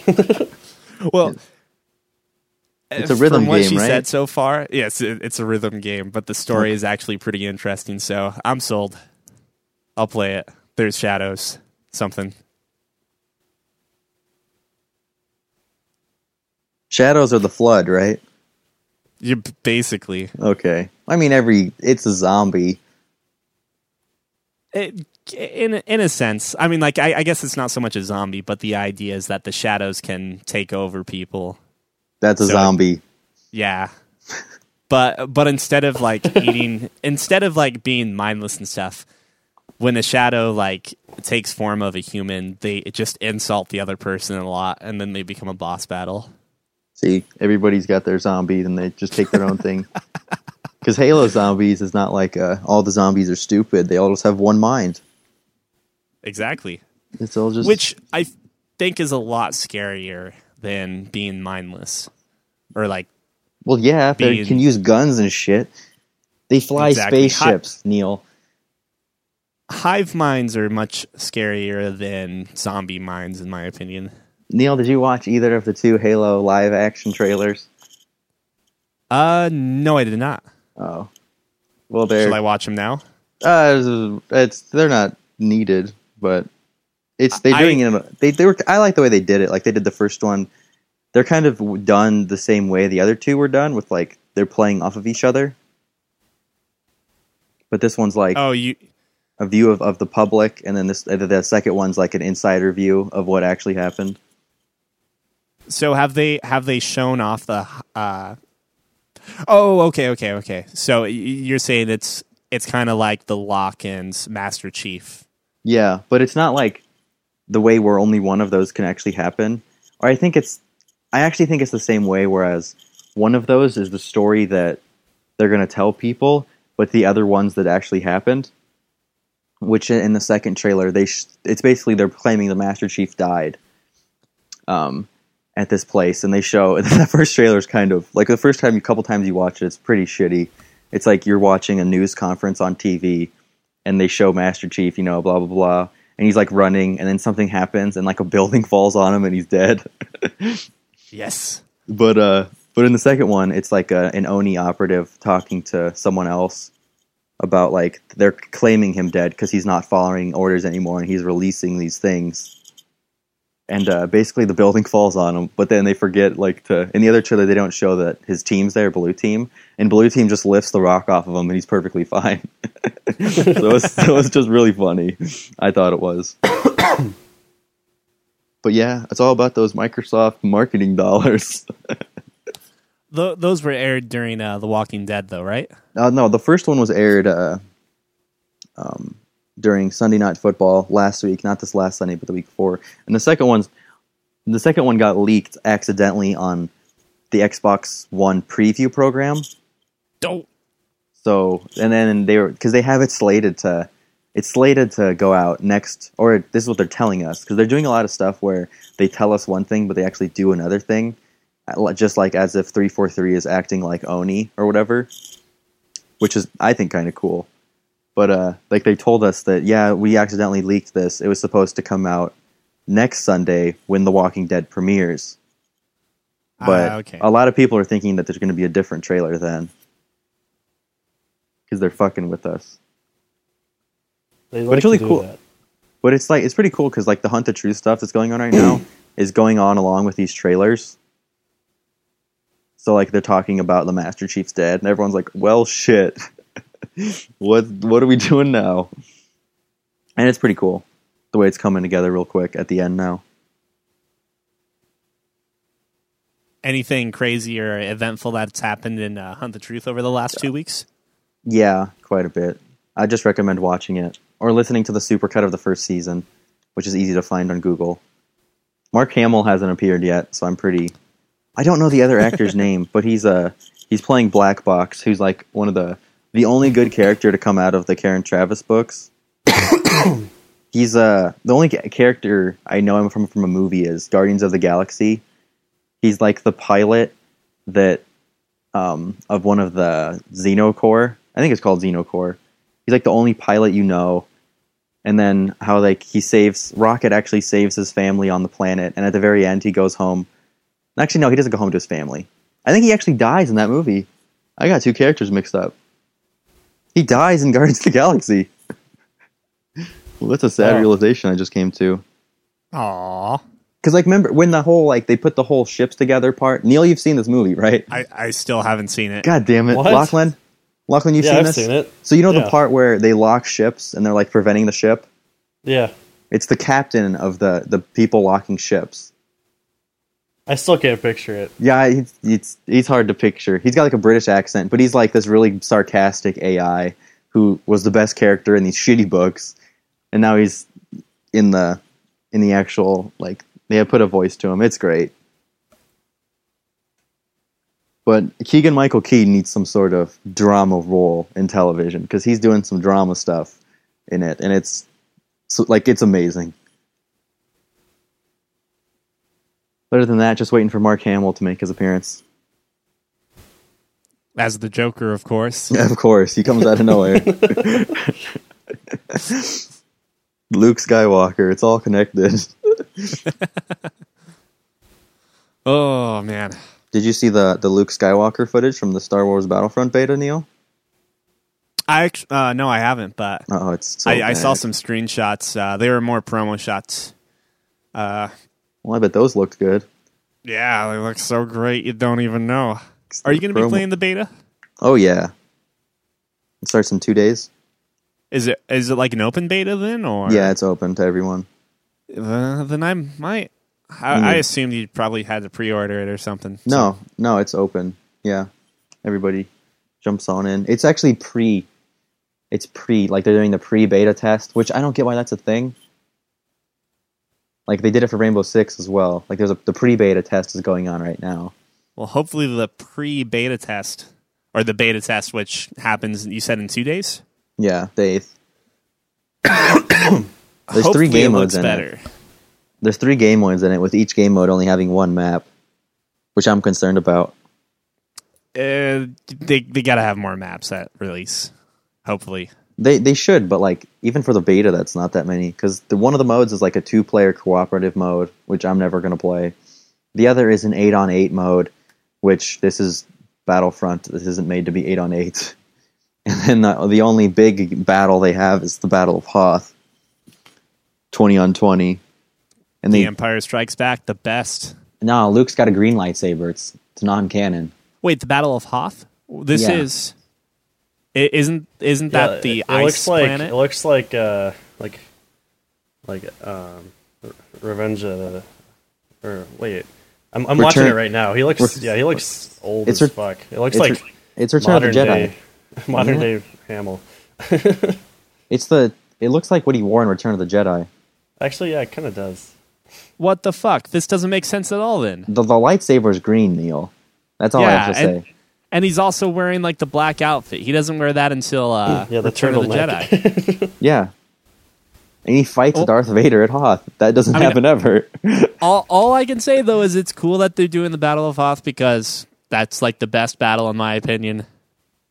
Speaker 1: Well,
Speaker 2: It's a rhythm
Speaker 1: from what
Speaker 2: game,
Speaker 1: she
Speaker 2: right?
Speaker 1: said so far, yes, it, it's a rhythm game, but the story is actually pretty interesting. So I'm sold. I'll play it. There's shadows, something.
Speaker 2: Shadows are the flood, right?
Speaker 1: You basically
Speaker 2: Okay. I mean, every it's a zombie.
Speaker 1: it, in in a sense. I mean, like I, I guess it's not so much a zombie, but the idea is that the shadows can take over people.
Speaker 2: That's a
Speaker 1: So-
Speaker 2: zombie.
Speaker 1: Yeah. But but instead of like eating instead of like being mindless and stuff, when a shadow like takes form of a human, they just insult the other person a lot and then they become a boss battle.
Speaker 2: See, everybody's got their zombie, and they just take their own thing. Because Halo zombies is not like uh, all the zombies are stupid. They all just have one mind.
Speaker 1: Exactly.
Speaker 2: It's all just
Speaker 1: Which I think is a lot scarier than being mindless. Or like
Speaker 2: well, yeah, they
Speaker 1: being-
Speaker 2: can use guns and shit. They fly
Speaker 1: Exactly.
Speaker 2: spaceships, Neil.
Speaker 1: hive minds are much scarier than zombie minds in my opinion.
Speaker 2: Neil, did you watch either of the two Halo live action trailers?
Speaker 1: Uh no I did not.
Speaker 2: Oh, well, they're
Speaker 1: Shall I watch them now?
Speaker 2: Uh, it's they're not needed, but it's they're
Speaker 1: I-
Speaker 2: doing it. in a- They they were. I like the way they did it. Like they did the first one. They're kind of done the same way the other two were done, with like they're playing off of each other. But this one's like
Speaker 1: Oh, you
Speaker 2: a view of, of the public, and then this the second one's like an insider view of what actually happened.
Speaker 1: So have they have they shown off the? Uh, oh, okay, okay, okay. So you're saying it's it's kind of like the Lock-ins Master Chief.
Speaker 2: Yeah, but it's not like the way where only one of those can actually happen. Or I think it's I actually think it's the same way whereas one of those is the story that they're going to tell people, but the other ones that actually happened, which in the second trailer they sh- it's basically they're claiming the Master Chief died. Um at this place and they show and the first trailer is kind of like the first time a couple times you watch it it's pretty shitty. It's like you're watching a news conference on TV and they show Master Chief, you know, blah blah blah, and he's like running, and then something happens, and like a building falls on him, and he's dead.
Speaker 1: Yes.
Speaker 2: but uh, but in the second one, it's like a, an Oni operative talking to someone else about like they're claiming him dead because he's not following orders anymore, and he's releasing these things. And uh, basically, the building falls on him, but then they forget like to. In the other trailer, they don't show that his team's there, blue team, and blue team just lifts the rock off of him, and he's perfectly fine. so, it was, so it was just really funny. I thought it was. but yeah, it's all about those Microsoft marketing dollars.
Speaker 1: Th- those were aired during uh, The Walking Dead, though, right?
Speaker 2: Uh, no, the first one was aired uh, um, during Sunday Night Football last week, not this last Sunday, but the week before. And the second one's the second one got leaked accidentally on the Xbox One preview program.
Speaker 1: Don't.
Speaker 2: So, and then they were because they have it slated to, it's slated to go out next, or this is what they're telling us because they're doing a lot of stuff where they tell us one thing but they actually do another thing, just like as if three four three is acting like Oni or whatever, which is I think kind of cool. But uh, like they told us that yeah, we accidentally leaked this. It was supposed to come out next Sunday when The Walking Dead premieres. But
Speaker 1: Ah, okay.
Speaker 2: a lot of people are thinking that there's going to be a different trailer then. Because they're fucking with us.
Speaker 3: They
Speaker 2: But
Speaker 3: like
Speaker 2: it's really cool.
Speaker 3: that.
Speaker 2: But it's like it's pretty cool because like the Hunt the Truth stuff that's going on right now is going on along with these trailers. So like they're talking about the Master Chief's dead, and everyone's like, "Well, shit, what what are we doing now?" And it's pretty cool the way it's coming together real quick at the end now.
Speaker 1: Anything crazy or eventful that's happened in uh, Hunt the Truth over the last two weeks?
Speaker 2: Yeah, quite a bit. I just recommend watching it or listening to the supercut of the first season, which is easy to find on Google. Mark Hamill hasn't appeared yet, so I'm pretty. I don't know the other actor's name, but he's uh he's playing Black Box, who's like one of the the only good character to come out of the Karen Traviss books. he's uh the only character I know him from from a movie is Guardians of the Galaxy. He's like the pilot that um of one of the Xenocore I think it's called Xenocore. He's like the only pilot you know, and then how like he saves Rocket actually saves his family on the planet, and at the very end he goes home. Actually, no, he doesn't go home to his family. I think he actually dies in that movie. I got two characters mixed up. He dies in Guardians of the Galaxy. well, that's a sad
Speaker 3: Oh.
Speaker 2: realization I just came to.
Speaker 1: Aw.
Speaker 2: Because like, remember when the whole like they put the whole ships together part? Neil, you've seen this movie, right?
Speaker 1: I, I still haven't seen it.
Speaker 2: God damn it,
Speaker 3: What?
Speaker 2: Lachlan. Lachlan, you've
Speaker 3: Yeah,
Speaker 2: seen
Speaker 3: I've
Speaker 2: this.
Speaker 3: seen it.
Speaker 2: So you know the part where they lock ships and they're like preventing the ship.
Speaker 3: Yeah.
Speaker 2: It's the captain of the the people locking ships.
Speaker 3: I still can't picture it.
Speaker 2: Yeah, he's, it's he's hard to picture. He's got like a British accent, but he's like this really sarcastic AI who was the best character in these shitty books, and now he's in the in the actual like they have put a voice to him. It's great. But Keegan Michael Key needs some sort of drama role in television because he's doing some drama stuff in it, and it's so, like it's amazing. Other than that, just waiting for Mark Hamill to make his appearance.
Speaker 1: As the Joker, of course.
Speaker 2: Of course, he comes out of nowhere. Luke Skywalker, it's all connected.
Speaker 1: Oh man.
Speaker 2: Did you see the the Luke Skywalker footage from the Star Wars Battlefront beta, Neil?
Speaker 1: I uh, no, I haven't, but
Speaker 2: Oh, it's so
Speaker 1: I, I saw some screenshots. Uh, they were more promo shots. Uh,
Speaker 2: Well, I bet those looked good.
Speaker 1: yeah, they look so great. You don't even know. Are you going to be playing the beta?
Speaker 2: Oh yeah, it starts in two days.
Speaker 1: Is it is it like an open beta then, or
Speaker 2: Yeah, it's open to everyone.
Speaker 1: Uh, then I might. I,
Speaker 2: Mm.
Speaker 1: I assumed you probably had to pre-order it or something.
Speaker 2: No, no, it's open. Yeah, everybody jumps on in. It's actually pre. It's pre, like they're doing the pre-beta test, which I don't get why that's a thing. Like they did it for Rainbow Six as well. Like there's a the pre-beta test is going on right now.
Speaker 1: Well, hopefully the pre-beta test or the beta test, which happens, you said in two days.
Speaker 2: Yeah, the eighth. There's
Speaker 1: Hopefully
Speaker 2: three game modes in
Speaker 1: better.
Speaker 2: it. There's three game modes in it, with each game mode only having one map, which I'm concerned about.
Speaker 1: Uh, they they got to have more maps at release. Hopefully,
Speaker 2: They they should, but like even for the beta, that's not that many because the one of the modes is like a two player cooperative mode, which I'm never gonna play. The other is an eight on eight mode, which this is Battlefront. This isn't made to be eight on eight. And then the, the only big battle they have is the Battle of Hoth, twenty on twenty. And
Speaker 1: the
Speaker 2: they
Speaker 1: Empire Strikes Back, the best.
Speaker 2: no, Luke's got a green lightsaber. It's it's non canon.
Speaker 1: Wait, the Battle of Hoth. This
Speaker 2: Yeah.
Speaker 1: is. I- Isn't isn't that the
Speaker 3: it, it
Speaker 1: ice
Speaker 3: looks like
Speaker 1: planet?
Speaker 3: it looks like uh like like um Re- Revenge of the or wait. I'm, I'm watching it right now. He looks
Speaker 2: Re-
Speaker 3: yeah, he looks old
Speaker 2: It's
Speaker 3: as
Speaker 2: re-
Speaker 3: fuck. It looks
Speaker 2: It's,
Speaker 3: like
Speaker 2: re- it's Return of the
Speaker 3: modern
Speaker 2: Jedi.
Speaker 3: day modern
Speaker 2: Isn't
Speaker 3: day Hamill.
Speaker 2: It's the it looks like what he wore in Return of the Jedi.
Speaker 3: Actually, yeah, it kind of does.
Speaker 1: what the fuck? This doesn't make sense at all. Then.
Speaker 2: The, the lightsaber is green, Neil. That's all I have to
Speaker 1: and,
Speaker 2: say.
Speaker 1: And he's also wearing like the black outfit. He doesn't wear that until uh,
Speaker 3: Yeah, the
Speaker 1: Return of the
Speaker 3: turtleneck.
Speaker 1: Jedi.
Speaker 2: Yeah. And he fights
Speaker 1: Well-
Speaker 2: Darth Vader at Hoth. That doesn't
Speaker 1: I mean-
Speaker 2: happen ever.
Speaker 1: all all I can say though is it's cool that they're doing the Battle of Hoth because that's like the best battle in my opinion.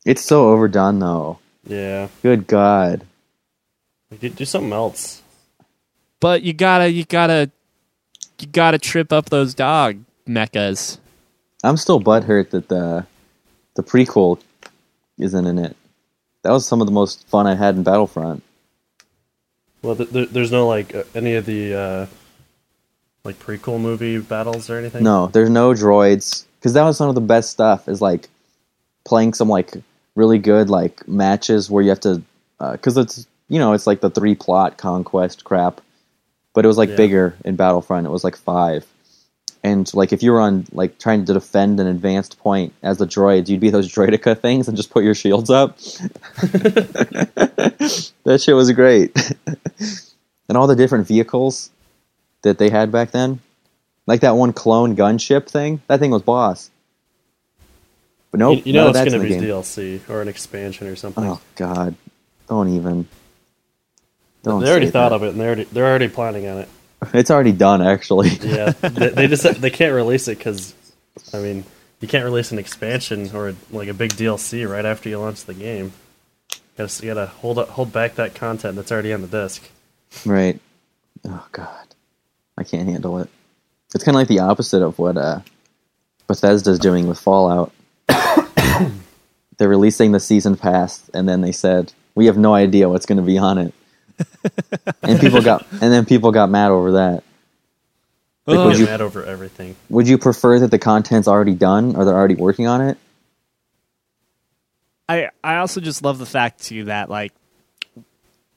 Speaker 2: it's so overdone, though.
Speaker 3: Yeah,
Speaker 2: Good God.
Speaker 3: Like, do, do something else.
Speaker 1: But you gotta you gotta you gotta trip up those dog mechas.
Speaker 2: I'm still butthurt that the the prequel isn't in it. That was some of the most fun I had in Battlefront.
Speaker 3: Well, th- th- there's no like uh, any of the uh like prequel movie battles or anything.
Speaker 2: No, there's no droids because that was some of the best stuff. Is like playing some like really good like matches where you have to because it's you know it's like the three plot conquest crap, but it was like
Speaker 3: Yeah.
Speaker 2: bigger in Battlefront. It was like five, and like if you were on like trying to defend an advanced point as the droids, you'd be those droidica things and just put your shields up. that shit was great, and all the different vehicles that they had back then. Like that one clone gunship thing. That thing was boss. But nope,
Speaker 3: you, you know it's
Speaker 2: that's
Speaker 3: gonna
Speaker 2: in
Speaker 3: be
Speaker 2: game.
Speaker 3: DLC or an expansion or something.
Speaker 2: Oh God, don't even. Don't
Speaker 3: they already thought
Speaker 2: that.
Speaker 3: of it, and they're already they're already planning on it.
Speaker 2: It's already done, actually.
Speaker 3: Yeah, they, they just they can't release it because, I mean, you can't release an expansion or like a big DLC right after you launch the game. Gotta, you gotta hold up, hold back that content that's already on the disc.
Speaker 2: Right. Oh God, I can't handle it. It's kind of like the opposite of what uh, Bethesda's doing with Fallout. They're releasing the season pass, and then they said we have no idea what's going to be on it, and people got and then people got mad over that. Like,
Speaker 3: Would
Speaker 2: would you
Speaker 3: mad over everything.
Speaker 2: would you prefer that the content's already done or they're already working on it?
Speaker 1: I I also just love the fact too that like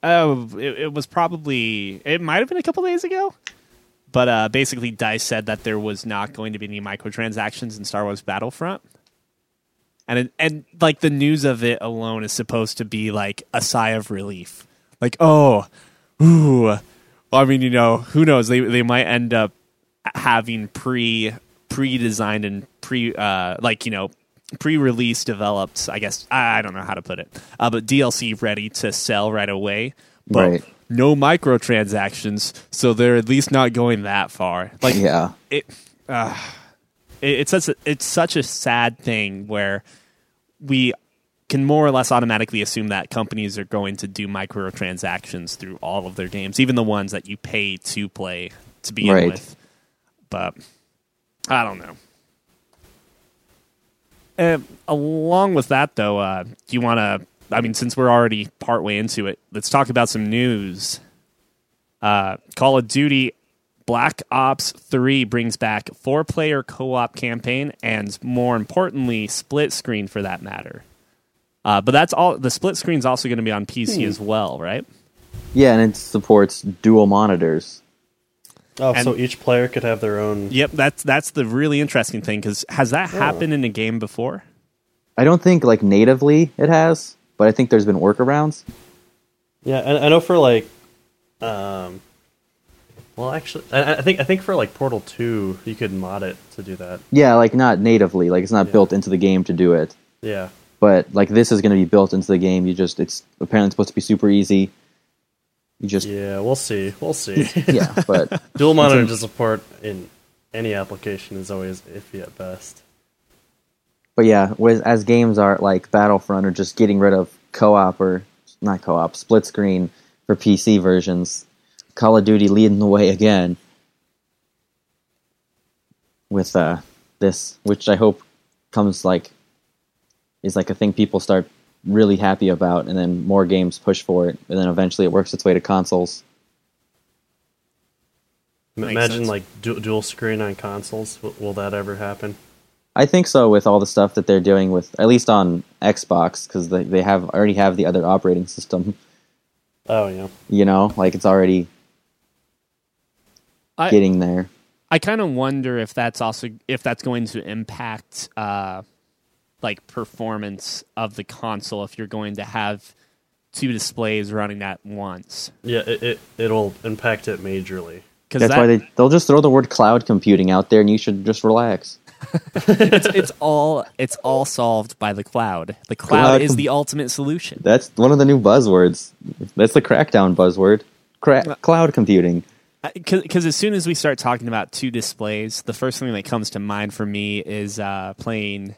Speaker 1: oh it, it was probably it might have been a couple days ago, but uh, basically Dice said that there was not going to be any microtransactions in Star Wars Battlefront, and it, and like the news of it alone is supposed to be like a sigh of relief, like oh, ooh. Well, I mean, you know, who knows? They they might end up having pre pre designed and pre uh like you know pre-release developed i guess i don't know how to put it uh, but dlc ready to sell right away but
Speaker 2: Right.
Speaker 1: no microtransactions so they're at least not going that far like
Speaker 2: Yeah.
Speaker 1: it, uh, it it's such a, it's such a sad thing where we can more or less automatically assume that companies are going to do microtransactions through all of their games even the ones that you pay to play to begin
Speaker 2: Right.
Speaker 1: with but i don't know and along with that, though, uh, do you want to? I mean, since we're already partway into it, let's talk about some news. Uh, Call of Duty Black Ops 3 brings back four player co op campaign and, more importantly, split screen for that matter. Uh, but that's all. The split screen's also going to be on PC as well, right?
Speaker 2: Yeah, and it supports dual monitors.
Speaker 3: Oh,
Speaker 1: And-
Speaker 3: so each player could have their own.
Speaker 1: Yep, that's that's the really interesting thing because has that happened in a game before?
Speaker 2: I don't think like natively it has, but I think there's been workarounds.
Speaker 3: Yeah, and I know for like, um, well, actually, I, I think I think for like Portal Two, you could mod it to do that.
Speaker 2: Yeah, like not natively, like it's not built into the game to do it.
Speaker 3: Yeah,
Speaker 2: But like this is going to be built into the game. You just it's apparently supposed to be super easy. You just
Speaker 3: yeah, we'll see, we'll see.
Speaker 2: yeah, but
Speaker 3: Dual monitor to support in any application is always iffy at best.
Speaker 2: but yeah, as games are like Battlefront or just getting rid of co-op or not co-op, split screen for PC versions. Call of Duty leading the way again with uh, this, which I hope comes like is like a thing people start really happy about, and then more games push for it, and then eventually it works its way to consoles.
Speaker 1: Makes
Speaker 3: Imagine
Speaker 1: sense.
Speaker 3: like du- dual screen on consoles. W- will that ever happen?
Speaker 2: I think so with all the stuff that they're doing with at least on Xbox because they they have already have the other operating system.
Speaker 3: Oh yeah,
Speaker 2: You know, like it's already
Speaker 1: I,
Speaker 2: getting there.
Speaker 1: I kind of wonder if that's also if that's going to impact uh, like performance of the console if you're going to have two displays running at once.
Speaker 3: yeah. It, it it'll impact it majorly.
Speaker 1: Because
Speaker 2: That's why they they'll just throw the word cloud computing out there, and you should just relax.
Speaker 1: it's, it's all it's all solved by the cloud. The cloud,
Speaker 2: Cloud
Speaker 1: is the ultimate solution.
Speaker 2: That's one of the new buzzwords. That's the crackdown buzzword. Cra- cloud computing.
Speaker 1: Because as soon as we start talking about two displays, the first thing that comes to mind for me is uh, playing.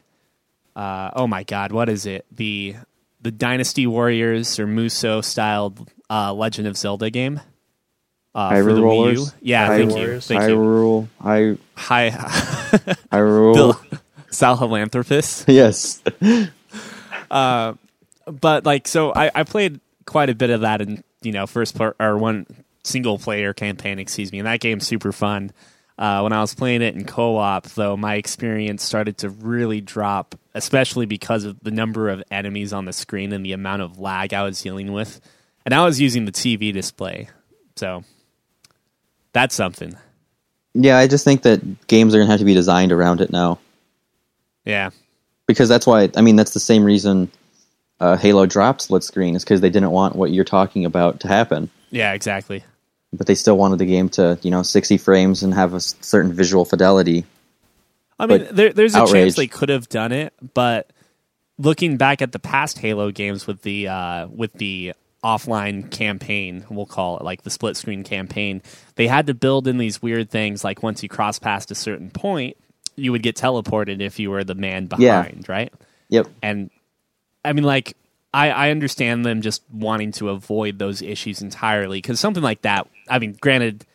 Speaker 1: Uh, oh my God, what is it? The the Dynasty Warriors or Musou styled uh, Legend of Zelda game. Uh, for the
Speaker 2: Hyrule
Speaker 1: Wii U. Yeah,
Speaker 2: Hyrule
Speaker 1: thank you. Thank you.
Speaker 2: Hyrule. Hy-
Speaker 1: Hi,
Speaker 2: Hyrule.
Speaker 1: Bill Salhalanthropus.
Speaker 2: Yes.
Speaker 1: but like so I, I played quite a bit of that in you know first part or one single player campaign excuse me and that game's super fun uh, when i was playing it in co-op though my experience started to really drop especially because of the number of enemies on the screen and the amount of lag i was dealing with. And i was using the tv display. So that's something.
Speaker 2: Yeah, I just think that games are gonna have to be designed around it now.
Speaker 1: Yeah.
Speaker 2: Because that's why. I mean, that's the same reason uh, Halo dropped split screen is because they didn't want what you're talking about to happen.
Speaker 1: yeah exactly
Speaker 2: But they still wanted the game to, you know, 60 frames and have a certain visual fidelity.
Speaker 1: I mean, there, there's a chance they could have done it, but looking back at the past Halo games with the uh, with the offline campaign, we'll call it like the split screen campaign, they had to build in these weird things. Like once you cross past a certain point, you would get teleported if you were the man
Speaker 2: Yeah.
Speaker 1: behind, right?
Speaker 2: Yep.
Speaker 1: And I mean, like I, I understand them just wanting to avoid those issues entirely because something like that. I mean, granted,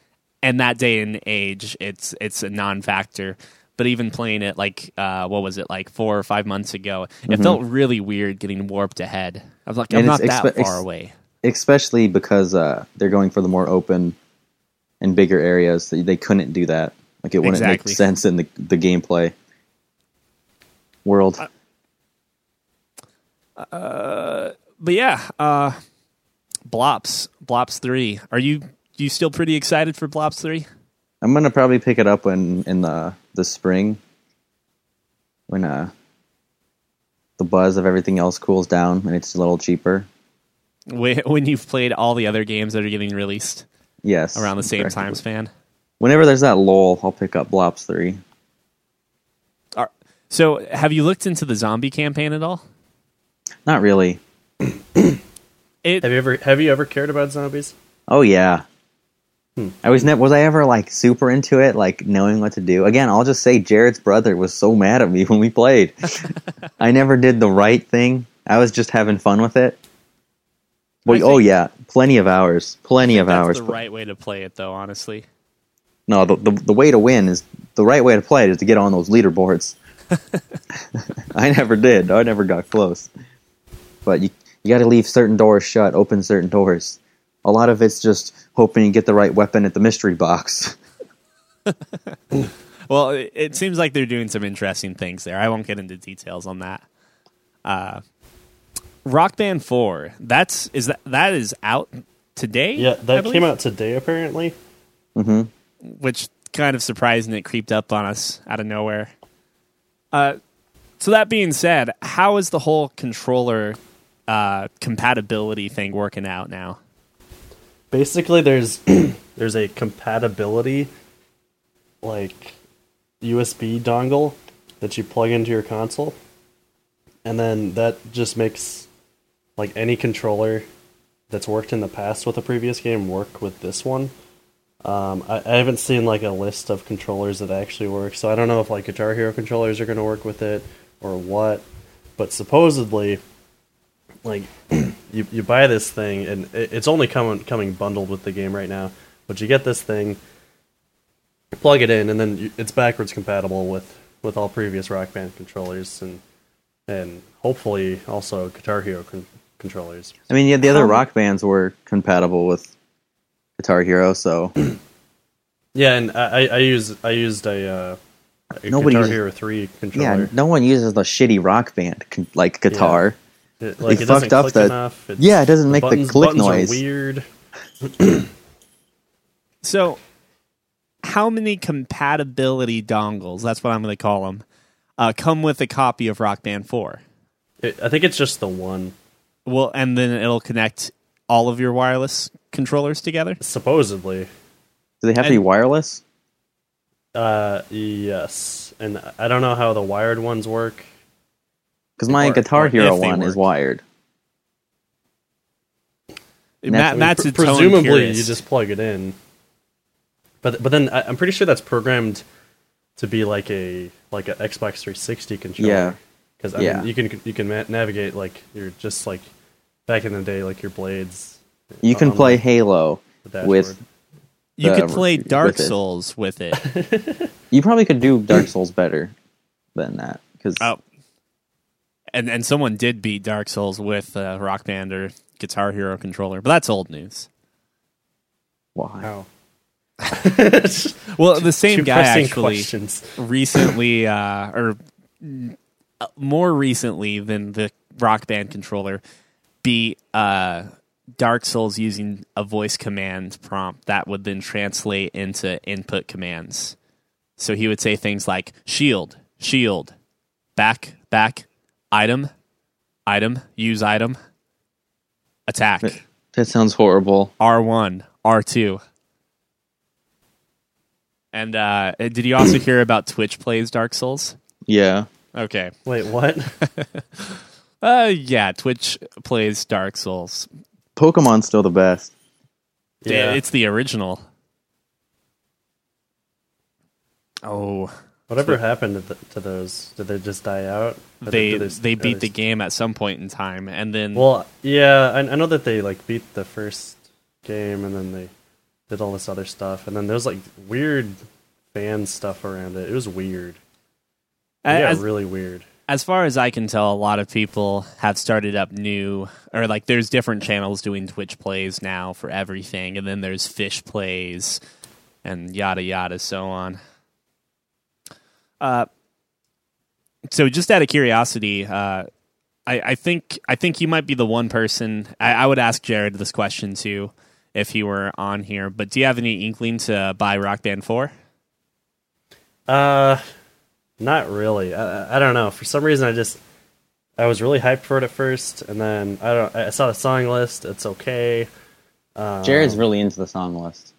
Speaker 1: in that day and age, it's it's a non-factor. But even playing it like uh, what was it like four or five months ago, it felt really weird getting warped ahead. I was like, I'm
Speaker 2: And
Speaker 1: not that
Speaker 2: expe-
Speaker 1: far away.
Speaker 2: especially because uh, they're going for the more open and bigger areas. They, couldn't do that. Like it wouldn't
Speaker 1: Exactly.
Speaker 2: make sense in the the gameplay world.
Speaker 1: But yeah, uh, Blops, Blops three. Are you you still pretty excited for Blops three?
Speaker 2: I'm gonna probably pick it up when in the the spring when uh the buzz of everything else cools down and it's a little cheaper.
Speaker 1: When when you've played all the other games that are getting released
Speaker 2: Yes,
Speaker 1: around the same time span.
Speaker 2: Whenever there's that lull, I'll pick up Blops three.
Speaker 1: So, have you looked into the zombie campaign at all?
Speaker 2: Not really.
Speaker 1: It
Speaker 3: Have you ever have you ever cared about zombies?
Speaker 2: Oh yeah.
Speaker 1: Hmm.
Speaker 2: I was ne- was I ever like super into it, like knowing what to do. Again, I'll just say Jared's brother was so mad at me when we played. I never did the right thing. I was just having fun with it. Boy,
Speaker 1: I
Speaker 2: oh yeah, plenty of hours, plenty of
Speaker 1: that's
Speaker 2: hours.
Speaker 1: the right way to play it, though. Honestly,
Speaker 2: No, the, the the way to win is the right way to play it is to get on those leaderboards. I never did. I never got close. But you you got to leave certain doors shut, open certain doors. A lot of it's just hoping you get the right weapon at the mystery box.
Speaker 1: well, it, it seems like they're doing some interesting things there. I won't get into details on that. Uh, Rock Band Four. That's is that that is out today?
Speaker 3: Yeah, that came out today apparently.
Speaker 1: which kind of surprising it creeped up on us out of nowhere. Uh, so that being said, how is the whole controller uh, compatibility thing working out now?
Speaker 3: Basically, there's there's a compatibility like USB dongle that you plug into your console, and then that just makes like any controller that's worked in the past with a previous game work with this one. Um, I, I haven't seen like a list of controllers that actually work, so I don't know if like Guitar Hero controllers are going to work with it or what. But supposedly, like you you buy this thing and it, it's only coming coming bundled with the game right now. But you get this thing, plug it in, and then you, it's backwards compatible with with all previous Rock Band controllers and and hopefully also Guitar Hero con- controllers.
Speaker 2: I mean, yeah, the other
Speaker 1: How-
Speaker 2: rock bands were compatible with Guitar Hero, so
Speaker 3: Yeah, and I, I, I use I used a, uh, a
Speaker 2: Nobody
Speaker 3: Guitar
Speaker 2: uses-
Speaker 3: Hero three controller.
Speaker 2: yeah, no one uses the shitty rock band con- like guitar.
Speaker 3: It, like
Speaker 2: They
Speaker 3: it doesn't
Speaker 2: fucked up
Speaker 3: click
Speaker 2: the-
Speaker 3: enough. It's-
Speaker 2: Yeah, it doesn't make the
Speaker 3: buttons,
Speaker 2: click
Speaker 3: buttons are
Speaker 2: noise.
Speaker 3: weird.
Speaker 1: So, how many compatibility dongles? That's what I'm going to call them. Uh, come with a copy of Rock Band Four.
Speaker 3: It, I think it's just the one.
Speaker 1: Well, and then it'll connect all of your wireless controllers together.
Speaker 3: Supposedly,
Speaker 2: Do they have to be wireless?
Speaker 3: uh, yes, and I don't know how the wired ones work.
Speaker 2: Because my
Speaker 1: Or-
Speaker 2: Guitar
Speaker 1: or
Speaker 2: Hero
Speaker 1: if they
Speaker 2: one is wired. And
Speaker 1: Matt,
Speaker 2: that's-
Speaker 1: Matt's
Speaker 3: Pre- presumably you just plug it in. But but then I, I'm pretty sure that's programmed to be like a like an Xbox 360 controller.
Speaker 2: Yeah.
Speaker 3: because
Speaker 2: Yeah.
Speaker 3: mean, you can you can ma- navigate like you're just like back in the day like your blades.
Speaker 2: You can
Speaker 3: um,
Speaker 2: play
Speaker 3: the-
Speaker 2: Halo
Speaker 3: the dashboard.
Speaker 2: with.
Speaker 1: you
Speaker 2: the-
Speaker 1: could play
Speaker 2: with
Speaker 1: Dark
Speaker 2: it.
Speaker 1: Souls with it.
Speaker 2: You probably could do Dark Souls better than that. Because
Speaker 1: Oh. And and someone did beat Dark Souls with a Rock Band or Guitar Hero controller, but that's old news.
Speaker 2: why?
Speaker 3: Wow.
Speaker 1: Well, the same guy
Speaker 3: pressing
Speaker 1: actually
Speaker 3: questions.
Speaker 1: recently, uh, or uh, more recently than the Rock Band controller, beat uh, Dark Souls using a voice command prompt that would then translate into input commands. So he would say things like shield, shield, back, back, item, item, use item, attack,
Speaker 2: That sounds horrible.
Speaker 1: R1, R2. And uh, did you also hear about Twitch plays Dark Souls?
Speaker 2: Yeah.
Speaker 1: Okay.
Speaker 3: Wait, what?
Speaker 1: Uh, yeah, Twitch plays Dark Souls.
Speaker 2: Pokemon's still the best.
Speaker 1: Yeah. It's the original. Oh,
Speaker 3: Whatever happened to, th- to those? Did they just die out? Or
Speaker 1: They they
Speaker 3: are
Speaker 1: beat the game at some point in time, and then
Speaker 3: Well, yeah, I, I know that they like beat the first game, and then they did all this other stuff, and then there's like weird fan stuff around it. It was weird. Yeah,
Speaker 1: as,
Speaker 3: really weird.
Speaker 1: as far as I can tell, a lot of people have started up new, or like there's different channels doing Twitch plays now for everything, and then there's fish plays, and yada yada, so on. Uh, so just out of curiosity, uh, I, I think I think you might be the one person. I, I would ask Jared this question too if he were on here. But do you have any inkling to buy Rock Band Four?
Speaker 3: Uh, not really. I, I- I don't know. For some reason, I just I was really hyped for it at first, and then I don't. I saw the song list. It's okay. Um,
Speaker 4: Jared's really into the song list.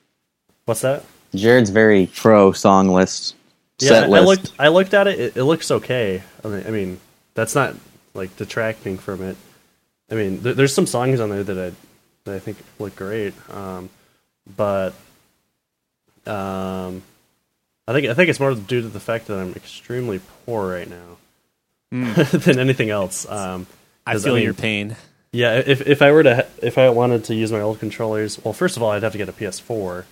Speaker 3: What's that?
Speaker 2: Jared's very pro song list,
Speaker 3: Yeah,
Speaker 2: set
Speaker 3: I
Speaker 2: list.
Speaker 3: looked. I looked at it. It, it looks okay. I mean, I mean, that's not like detracting from it. I mean, th- there's some songs on there that I that I think look great. Um, but um, I think I think it's more due to the fact that I'm extremely poor right now than anything else. Um,
Speaker 1: I
Speaker 3: 'cause,
Speaker 1: feel
Speaker 3: mean,
Speaker 1: your pain.
Speaker 3: Yeah, if if I were to if I wanted to use my old controllers, well, first of all, I'd have to get a PS4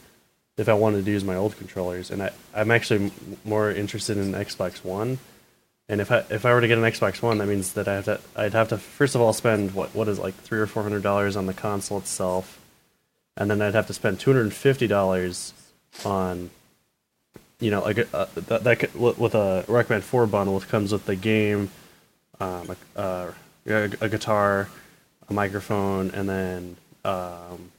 Speaker 3: if I wanted to use my old controllers, and I I'm actually more interested in Xbox One. And if I if I were to get an Xbox One, that means that I have to I'd have to first of all spend what what is like three or four hundred dollars on the console itself, and then I'd have to spend two hundred and fifty dollars on you know like uh, that, that could, with a Rock Band Four bundle, it comes with the game, um, a, uh, a guitar, a microphone, and then um,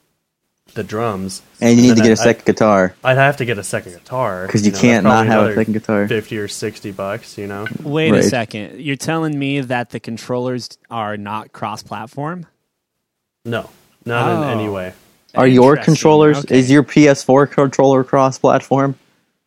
Speaker 3: the drums.
Speaker 2: and you need to get a
Speaker 3: I-
Speaker 2: second guitar
Speaker 3: I'd have to get a second guitar
Speaker 2: because you,
Speaker 3: know,
Speaker 2: can't not have a second guitar.
Speaker 3: Fifty or sixty bucks, you know.
Speaker 1: Wait a second. You're telling me that the controllers are not cross-platform?
Speaker 3: No, not
Speaker 1: Oh.
Speaker 3: in any oh. way.
Speaker 2: Are your controllers?
Speaker 1: Okay.
Speaker 2: Is your PS4 controller cross-platform?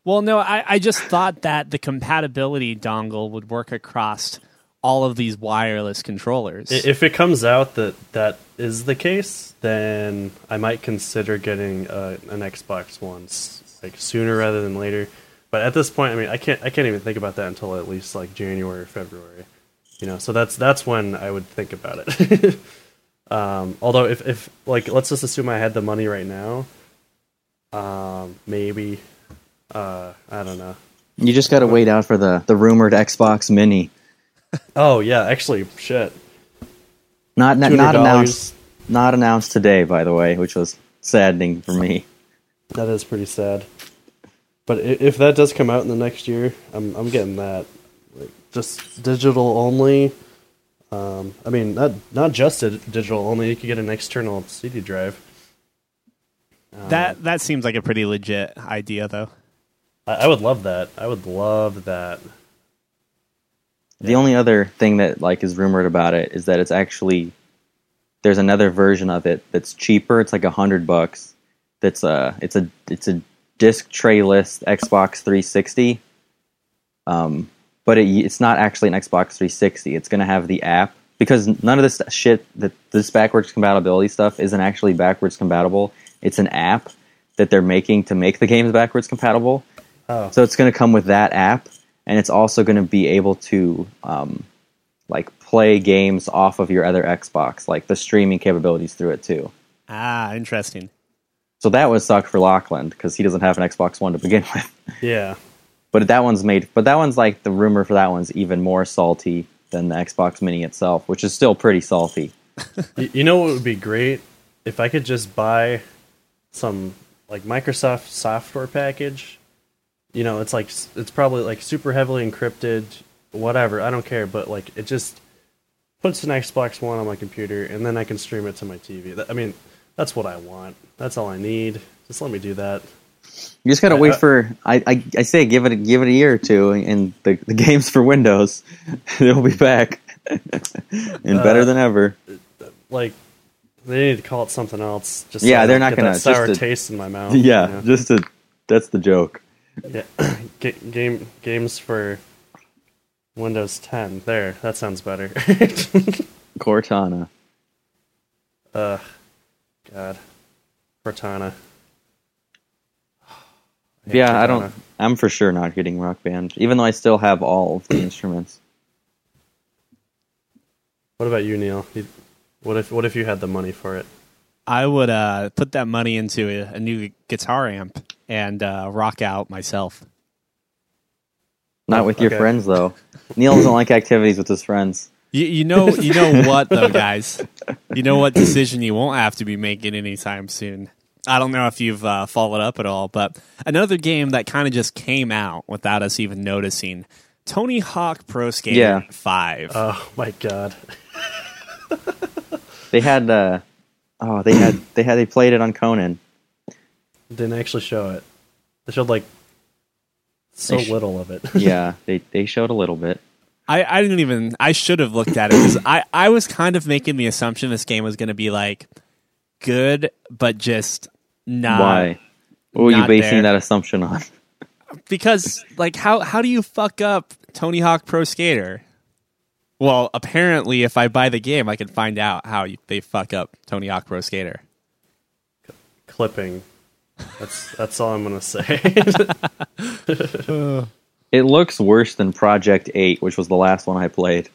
Speaker 1: Well, no, I, I just thought that the compatibility dongle would work across all of these wireless controllers.
Speaker 3: If it comes out that that is the case, then I might consider getting uh, an Xbox One like sooner rather than later. But at this point, I mean, I can't I can't even think about that until at least like January or February. You know, so that's that's when I would think about it. um, although if if like let's just assume I had the money right now, um, maybe uh, I don't know.
Speaker 2: You just got to wait out for the the rumored Xbox Mini.
Speaker 3: Oh yeah, actually, shit.
Speaker 2: Not not, not announced. Not announced today, by the way, which was saddening for me.
Speaker 3: That is pretty sad. But if that does come out in the next year, I'm I'm getting that. Like, just digital only. Um, I mean, not not just di- digital only. You could get an external CD drive. Um,
Speaker 1: that that seems like a pretty legit idea, though.
Speaker 3: I, I would love that. I would love that.
Speaker 2: The only other thing that like is rumored about it is that it's actually there's another version of it that's cheaper. It's like a hundred bucks. That's a it's a it's a disc trayless Xbox 360. Um, but it, it's not actually an Xbox 360. It's going to have the app because none of this shit that this backwards compatibility stuff isn't actually backwards compatible. It's an app that they're making to make the games backwards compatible.
Speaker 3: Oh,
Speaker 2: So it's going to come with that app, and it's also going to be able to um, like play games off of your other Xbox, like the streaming capabilities through it too.
Speaker 1: Ah, interesting.
Speaker 2: So that would suck for Lachlan because he doesn't have an Xbox One to begin with.
Speaker 3: yeah.
Speaker 2: But that one's made. But that one's like the rumor for that one's even more salty than the Xbox Mini itself, which is still pretty salty.
Speaker 3: You know what would be great if I could just buy some like Microsoft software package. You know, it's like it's probably like super heavily encrypted, whatever. I don't care, but like it just puts an Xbox One on my computer, and then I can stream it to my TV. I mean, that's what I want. That's all I need. Just let me do that.
Speaker 2: You just gotta
Speaker 3: I-
Speaker 2: wait for. I, I I say give it a, give it a year or two, and the the games for Windows, they'll be back and better
Speaker 3: Uh,
Speaker 2: than ever.
Speaker 3: Like they need to call it something else. Just
Speaker 2: Yeah,
Speaker 3: so
Speaker 2: they're
Speaker 3: don't
Speaker 2: gonna-
Speaker 3: sour
Speaker 2: to-
Speaker 3: taste in my mouth.
Speaker 2: Yeah,
Speaker 3: you know?
Speaker 2: just a that's the joke.
Speaker 3: Yeah, Ga- game games for Windows 10. There, that sounds better.
Speaker 2: Cortana.
Speaker 3: Ugh, God, Cortana.
Speaker 2: Yeah, I don't. I'm for sure not getting Rock Band, even though I still have all of the instruments.
Speaker 3: What about you, Neil? What if what if you had the money for it?
Speaker 1: I would uh, put that money into a, a new guitar amp and uh, rock out myself.
Speaker 2: Not with your
Speaker 3: okay.
Speaker 2: friends though. Neil doesn't like activities with his friends.
Speaker 1: You, you know, you know what though, guys. You know what decision you won't have to be making anytime soon. I don't know if you've uh, followed up at all, but another game that kind of just came out without us even noticing: Tony Hawk Pro Skater
Speaker 2: Yeah.
Speaker 1: Five.
Speaker 3: Oh my god!
Speaker 2: They had. uh Oh, they had. They had. They played it on Conan.
Speaker 3: Didn't actually show it. They showed like so
Speaker 2: sh-
Speaker 3: little of it.
Speaker 2: Yeah, they they showed a little bit.
Speaker 1: I, I didn't even. I should have looked at it because I, I was kind of making the assumption this game was going to be like good, but just not.
Speaker 2: Why? What were you basing
Speaker 1: there.
Speaker 2: that assumption on?
Speaker 1: Because like how how do you fuck up Tony Hawk Pro Skater? Well, apparently, if I buy the game, I can find out how you, they fuck up Tony Hawk Pro Skater.
Speaker 3: Clipping. That's that's all I'm gonna say.
Speaker 2: It looks worse than Project Eight, which was the last one I played.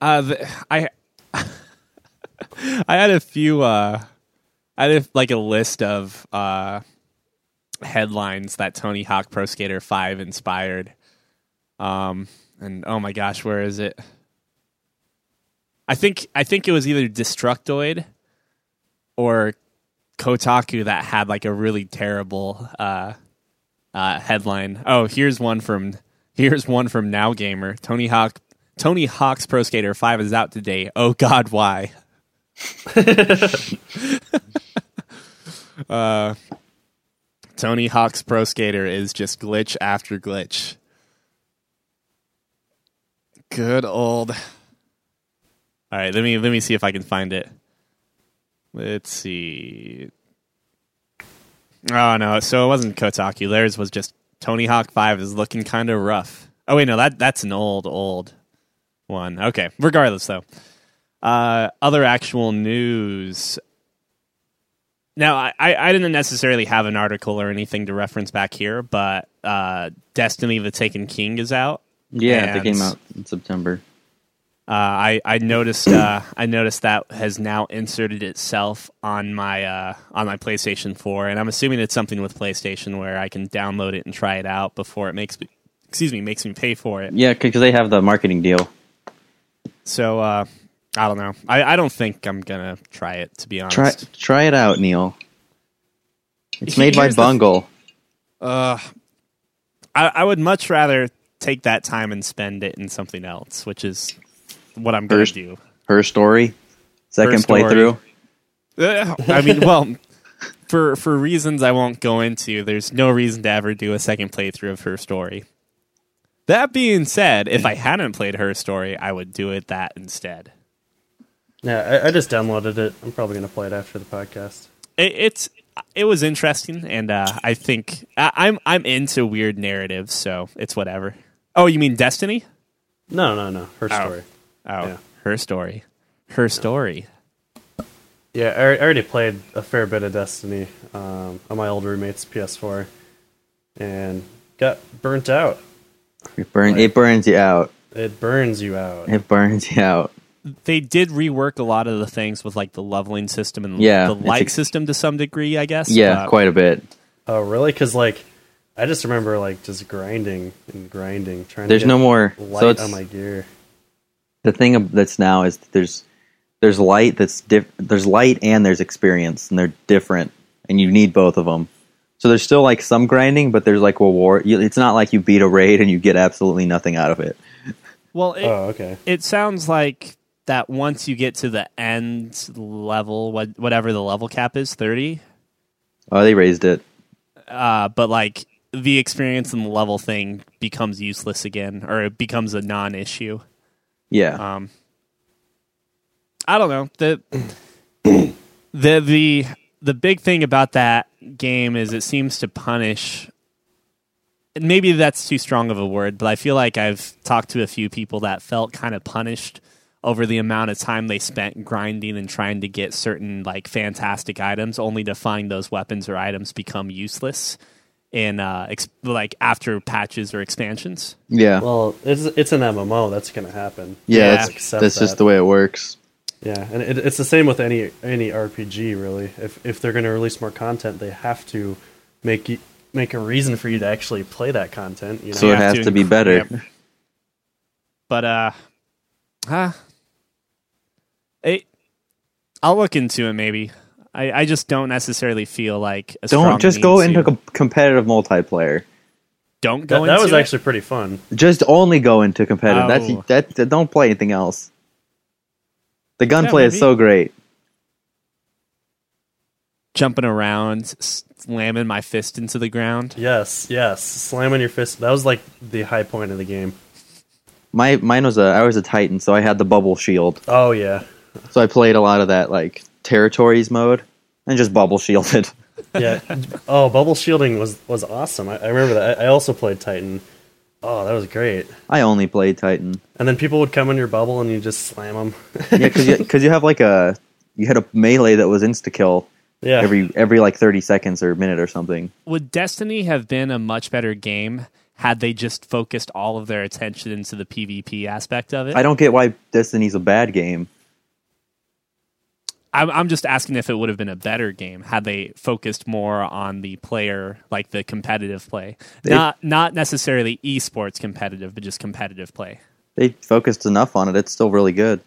Speaker 1: Uh, the, I I had a few. Uh, I had a, like a list of uh, headlines that Tony Hawk Pro Skater Five inspired. Um, and oh my gosh, where is it? I think I think it was either Destructoid or Kotaku that had like a really terrible uh, uh, headline. Oh, here's one from here's one from Now Gamer. Tony Hawk Tony Hawk's Pro Skater 5 is out today. Oh god, why? uh Tony Hawk's Pro Skater is just glitch after glitch. Good old. All right, let me let me see if I can find it. Let's see. Oh no, so it wasn't Kotaku. Theirs was just Tony Hawk 5 is looking kind of rough. Oh wait, no, that that's an old old one. Okay, regardless though. Uh, other actual news. Now, I, I I didn't necessarily have an article or anything to reference back here, but uh, Destiny: The Taken King is out.
Speaker 2: Yeah, they came out in September.
Speaker 1: Uh, I I noticed uh, I noticed that has now inserted itself on my uh, on my PlayStation 4, and I'm assuming it's something with PlayStation where I can download it and try it out before it makes me excuse me makes me pay for it.
Speaker 2: Yeah, because they have the marketing deal.
Speaker 1: So uh, I don't know. I, I don't think I'm gonna try it to be honest.
Speaker 2: Try try it out, Neil. It's made by
Speaker 1: here's the-
Speaker 2: Bungle.
Speaker 1: Uh, I, I would much rather take that time and spend it in something else, which is what I'm going to do.
Speaker 2: Her story, second
Speaker 1: story.
Speaker 2: playthrough.
Speaker 1: Uh, I mean, well, for for reasons I won't go into, there's no reason to ever do a second playthrough of her story. That being said, if I hadn't played her story, I would do it that instead.
Speaker 3: yeah, I, I just downloaded it. I'm probably gonna play it after the podcast.
Speaker 1: It, it's it was interesting, and uh, I think I, I'm I'm into weird narratives, so it's whatever. Oh, you mean Destiny?
Speaker 3: No, no, no. Her
Speaker 1: Oh.
Speaker 3: story.
Speaker 1: Oh,
Speaker 3: Yeah.
Speaker 1: her story, her story.
Speaker 3: Yeah, I, I already played a fair bit of Destiny um, on my old roommate's PS4, and got burnt out.
Speaker 2: It, burn, it burns you out.
Speaker 3: It burns you out.
Speaker 2: It burns you out.
Speaker 1: They did rework a lot of the things with like the leveling system and
Speaker 2: Yeah,
Speaker 1: the
Speaker 2: it's
Speaker 1: light
Speaker 2: ex-
Speaker 1: system to some degree, I guess.
Speaker 2: Yeah,
Speaker 1: but-
Speaker 2: quite a bit.
Speaker 3: Oh, really? Because like, I just remember like just grinding and grinding, trying.
Speaker 2: There's
Speaker 3: to get
Speaker 2: no more.
Speaker 3: light
Speaker 2: So it's
Speaker 3: on my gear.
Speaker 2: the thing ab- that's now is that there's there's light that's diff- there's light and there's experience and they're different and you need both of them. So there's still like some grinding, but there's like reward. It's not like you beat a raid and you get absolutely nothing out of it.
Speaker 1: Well, it,
Speaker 3: Oh, okay.
Speaker 1: it sounds like that once you get to the end level, what, whatever the level cap is, thirty.
Speaker 2: Oh, they raised it.
Speaker 1: Uh, but like the experience and the level thing becomes useless again, or it becomes a non-issue.
Speaker 2: Yeah,
Speaker 1: Um, I don't know the the the the big thing about that game is it seems to punish. Maybe that's too strong of a word, but I feel like I've talked to a few people that felt kind of punished over the amount of time they spent grinding and trying to get certain like fantastic items, only to find those weapons or items become useless in uh, ex- like after patches or expansions.
Speaker 2: Yeah,
Speaker 3: Well, it's it's an MMO. That's gonna happen.
Speaker 2: yeah,
Speaker 1: yeah,
Speaker 2: that's, that's just
Speaker 3: that.
Speaker 2: the way it works.
Speaker 3: Yeah, and it, it's the same with any any RPG really. If if they're going to release more content, they have to make you, make a reason for you to actually play that content. You know,
Speaker 2: So it has
Speaker 1: to
Speaker 2: to be better.
Speaker 1: Yep. But uh, huh? It, I'll look into it maybe. I, I just don't necessarily feel like a
Speaker 2: Don't just go
Speaker 1: to-
Speaker 2: into com- competitive multiplayer.
Speaker 1: don't go
Speaker 3: that, that was
Speaker 1: it?
Speaker 3: actually pretty fun.
Speaker 2: Just only go into competitive.
Speaker 1: Oh.
Speaker 2: That's that, that. Don't play anything else. The
Speaker 1: Yeah,
Speaker 2: gunplay is so great.
Speaker 1: jumping around, slamming my fist into the ground.
Speaker 3: Yes, yes, slamming your fist. That was like the high point of the game.
Speaker 2: My mine was a I was a Titan, so I had the bubble shield.
Speaker 3: Oh yeah,
Speaker 2: So I played a lot of that like territories mode and just bubble shielded.
Speaker 3: yeah. oh, bubble shielding was was awesome. I, I remember that. I, I also played Titan. Oh, that was great.
Speaker 2: I only played Titan.
Speaker 3: And then people would come in your bubble and you just slam them.
Speaker 2: Yeah, because you, 'cause you have like a you had a melee that was insta kill
Speaker 3: yeah,
Speaker 2: every every like thirty seconds or minute or something.
Speaker 1: Would Destiny have been a much better game had they just focused all of their attention into the PvP aspect of it?
Speaker 2: I don't get why Destiny's a bad game.
Speaker 1: I'm, I'm just asking if it would have been a better game had they focused more on the player, like the competitive play,
Speaker 2: They-
Speaker 1: not not necessarily esports competitive, but just competitive play.
Speaker 2: They focused enough on it. It's still really good.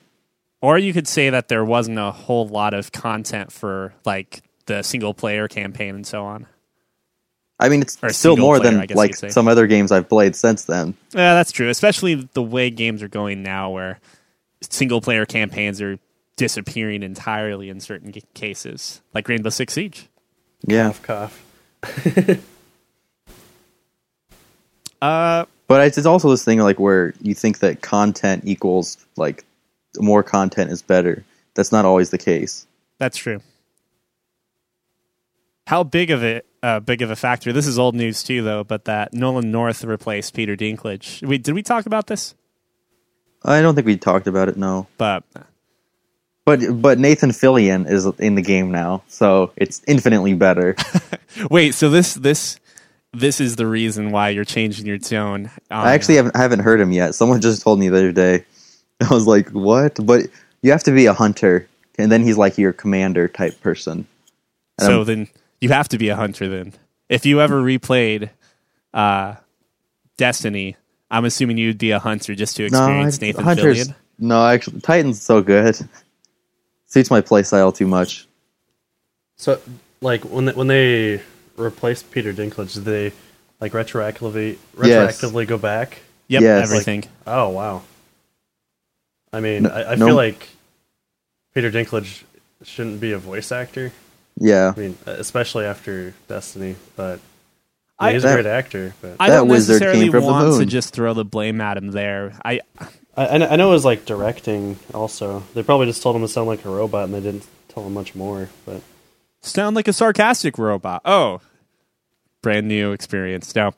Speaker 1: Or you could say that there wasn't a whole lot of content for like the single player campaign and so on.
Speaker 2: I mean, it's still more
Speaker 1: player,
Speaker 2: than like some other games I've played since then.
Speaker 1: Yeah, that's true. Especially the way games are going now, where single player campaigns are disappearing entirely in certain ca- cases, like Rainbow Six Siege.
Speaker 2: Yeah,
Speaker 3: cough, cough.
Speaker 1: Uh,
Speaker 2: but it's, it's also this thing like where you think that content equals like more content is better. That's not always the case.
Speaker 1: that's true. How big of it? Uh, big of a factor. This is old news too, though. But that Nolan North replaced Peter Dinklage. We did we talk about this?
Speaker 2: I don't think we talked about it. No,
Speaker 1: But
Speaker 2: but but Nathan Fillion is in the game now, so it's infinitely better.
Speaker 1: wait, so this this this is the reason why you're changing your tone. on-
Speaker 2: I actually haven't I haven't heard him yet. Someone just told me the other day. I was like, "What?" But you have to be a hunter, and then he's like your commander type person. And
Speaker 1: So
Speaker 2: I'm-
Speaker 1: then you have to be a hunter then. If you ever replayed uh, Destiny, I'm assuming you'd be a hunter just to experience
Speaker 2: I-
Speaker 1: Nathan
Speaker 2: hunters.
Speaker 1: Fillion.
Speaker 2: No, actually, Titan's so good. Suits my playstyle too much.
Speaker 3: So, like when they, when they replaced Peter Dinklage, did they like retroactively
Speaker 2: Yes.
Speaker 3: retroactively go back?
Speaker 1: Yep,
Speaker 2: Yes.
Speaker 1: everything.
Speaker 3: Oh wow! I mean,
Speaker 2: No-
Speaker 3: I, I
Speaker 2: no.
Speaker 3: feel like Peter Dinklage shouldn't be a voice actor.
Speaker 2: Yeah,
Speaker 3: I mean, especially after Destiny, but
Speaker 1: I-
Speaker 3: he's
Speaker 2: that-
Speaker 3: a great actor. But
Speaker 1: I don't
Speaker 2: wizard
Speaker 1: necessarily
Speaker 2: came from the
Speaker 1: want to just throw the blame at him there. I
Speaker 3: I, I know it was like directing. Also, they probably just told him to sound like a robot, and they didn't tell him much more. But
Speaker 1: sound like a sarcastic robot. Oh, brand new experience. Now,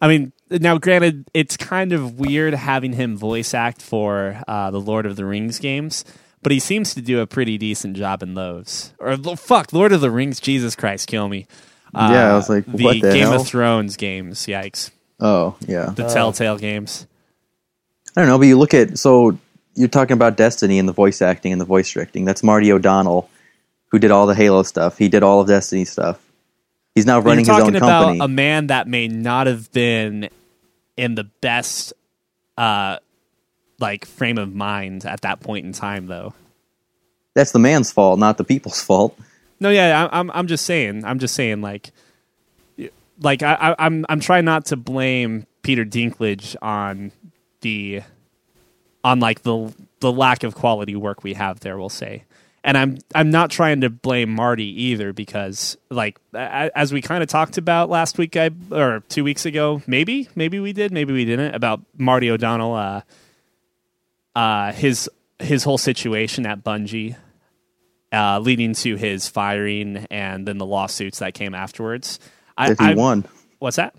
Speaker 1: I mean, now granted, it's kind of weird having him voice act for uh, the Lord of the Rings games, but he seems to do a pretty decent job in those. Or fuck, Lord of the Rings, Jesus Christ, kill me. Uh,
Speaker 2: Yeah, I was like,
Speaker 1: the
Speaker 2: what the
Speaker 1: Game
Speaker 2: hell?
Speaker 1: of Thrones games. Yikes,
Speaker 2: Oh, yeah.
Speaker 1: the. Telltale games.
Speaker 2: I don't know, but you look at so you're talking about Destiny and the voice acting and the voice directing. That's Marty O'Donnell, who did all the Halo stuff. He did all of Destiny stuff. He's now running
Speaker 1: You're
Speaker 2: his
Speaker 1: talking
Speaker 2: own
Speaker 1: about
Speaker 2: company.
Speaker 1: a man that may not have been in the best, uh, like frame of mind at that point in time, though.
Speaker 2: That's the man's fault, not the people's fault.
Speaker 1: No, yeah, I'm. I'm just saying. I'm just saying. Like, like I, I, I'm. I'm trying not to blame Peter Dinklage on the, on like the the lack of quality work we have there. We'll say, and I'm. I'm not trying to blame Marty either because, like, as we kind of talked about last week, I or two weeks ago, maybe, maybe we did, maybe we didn't about Marty O'Donnell. Uh, uh, his his whole situation at Bungie uh, leading to his firing and then the lawsuits that came afterwards. I,
Speaker 2: That he
Speaker 1: I-
Speaker 2: won.
Speaker 1: What's that?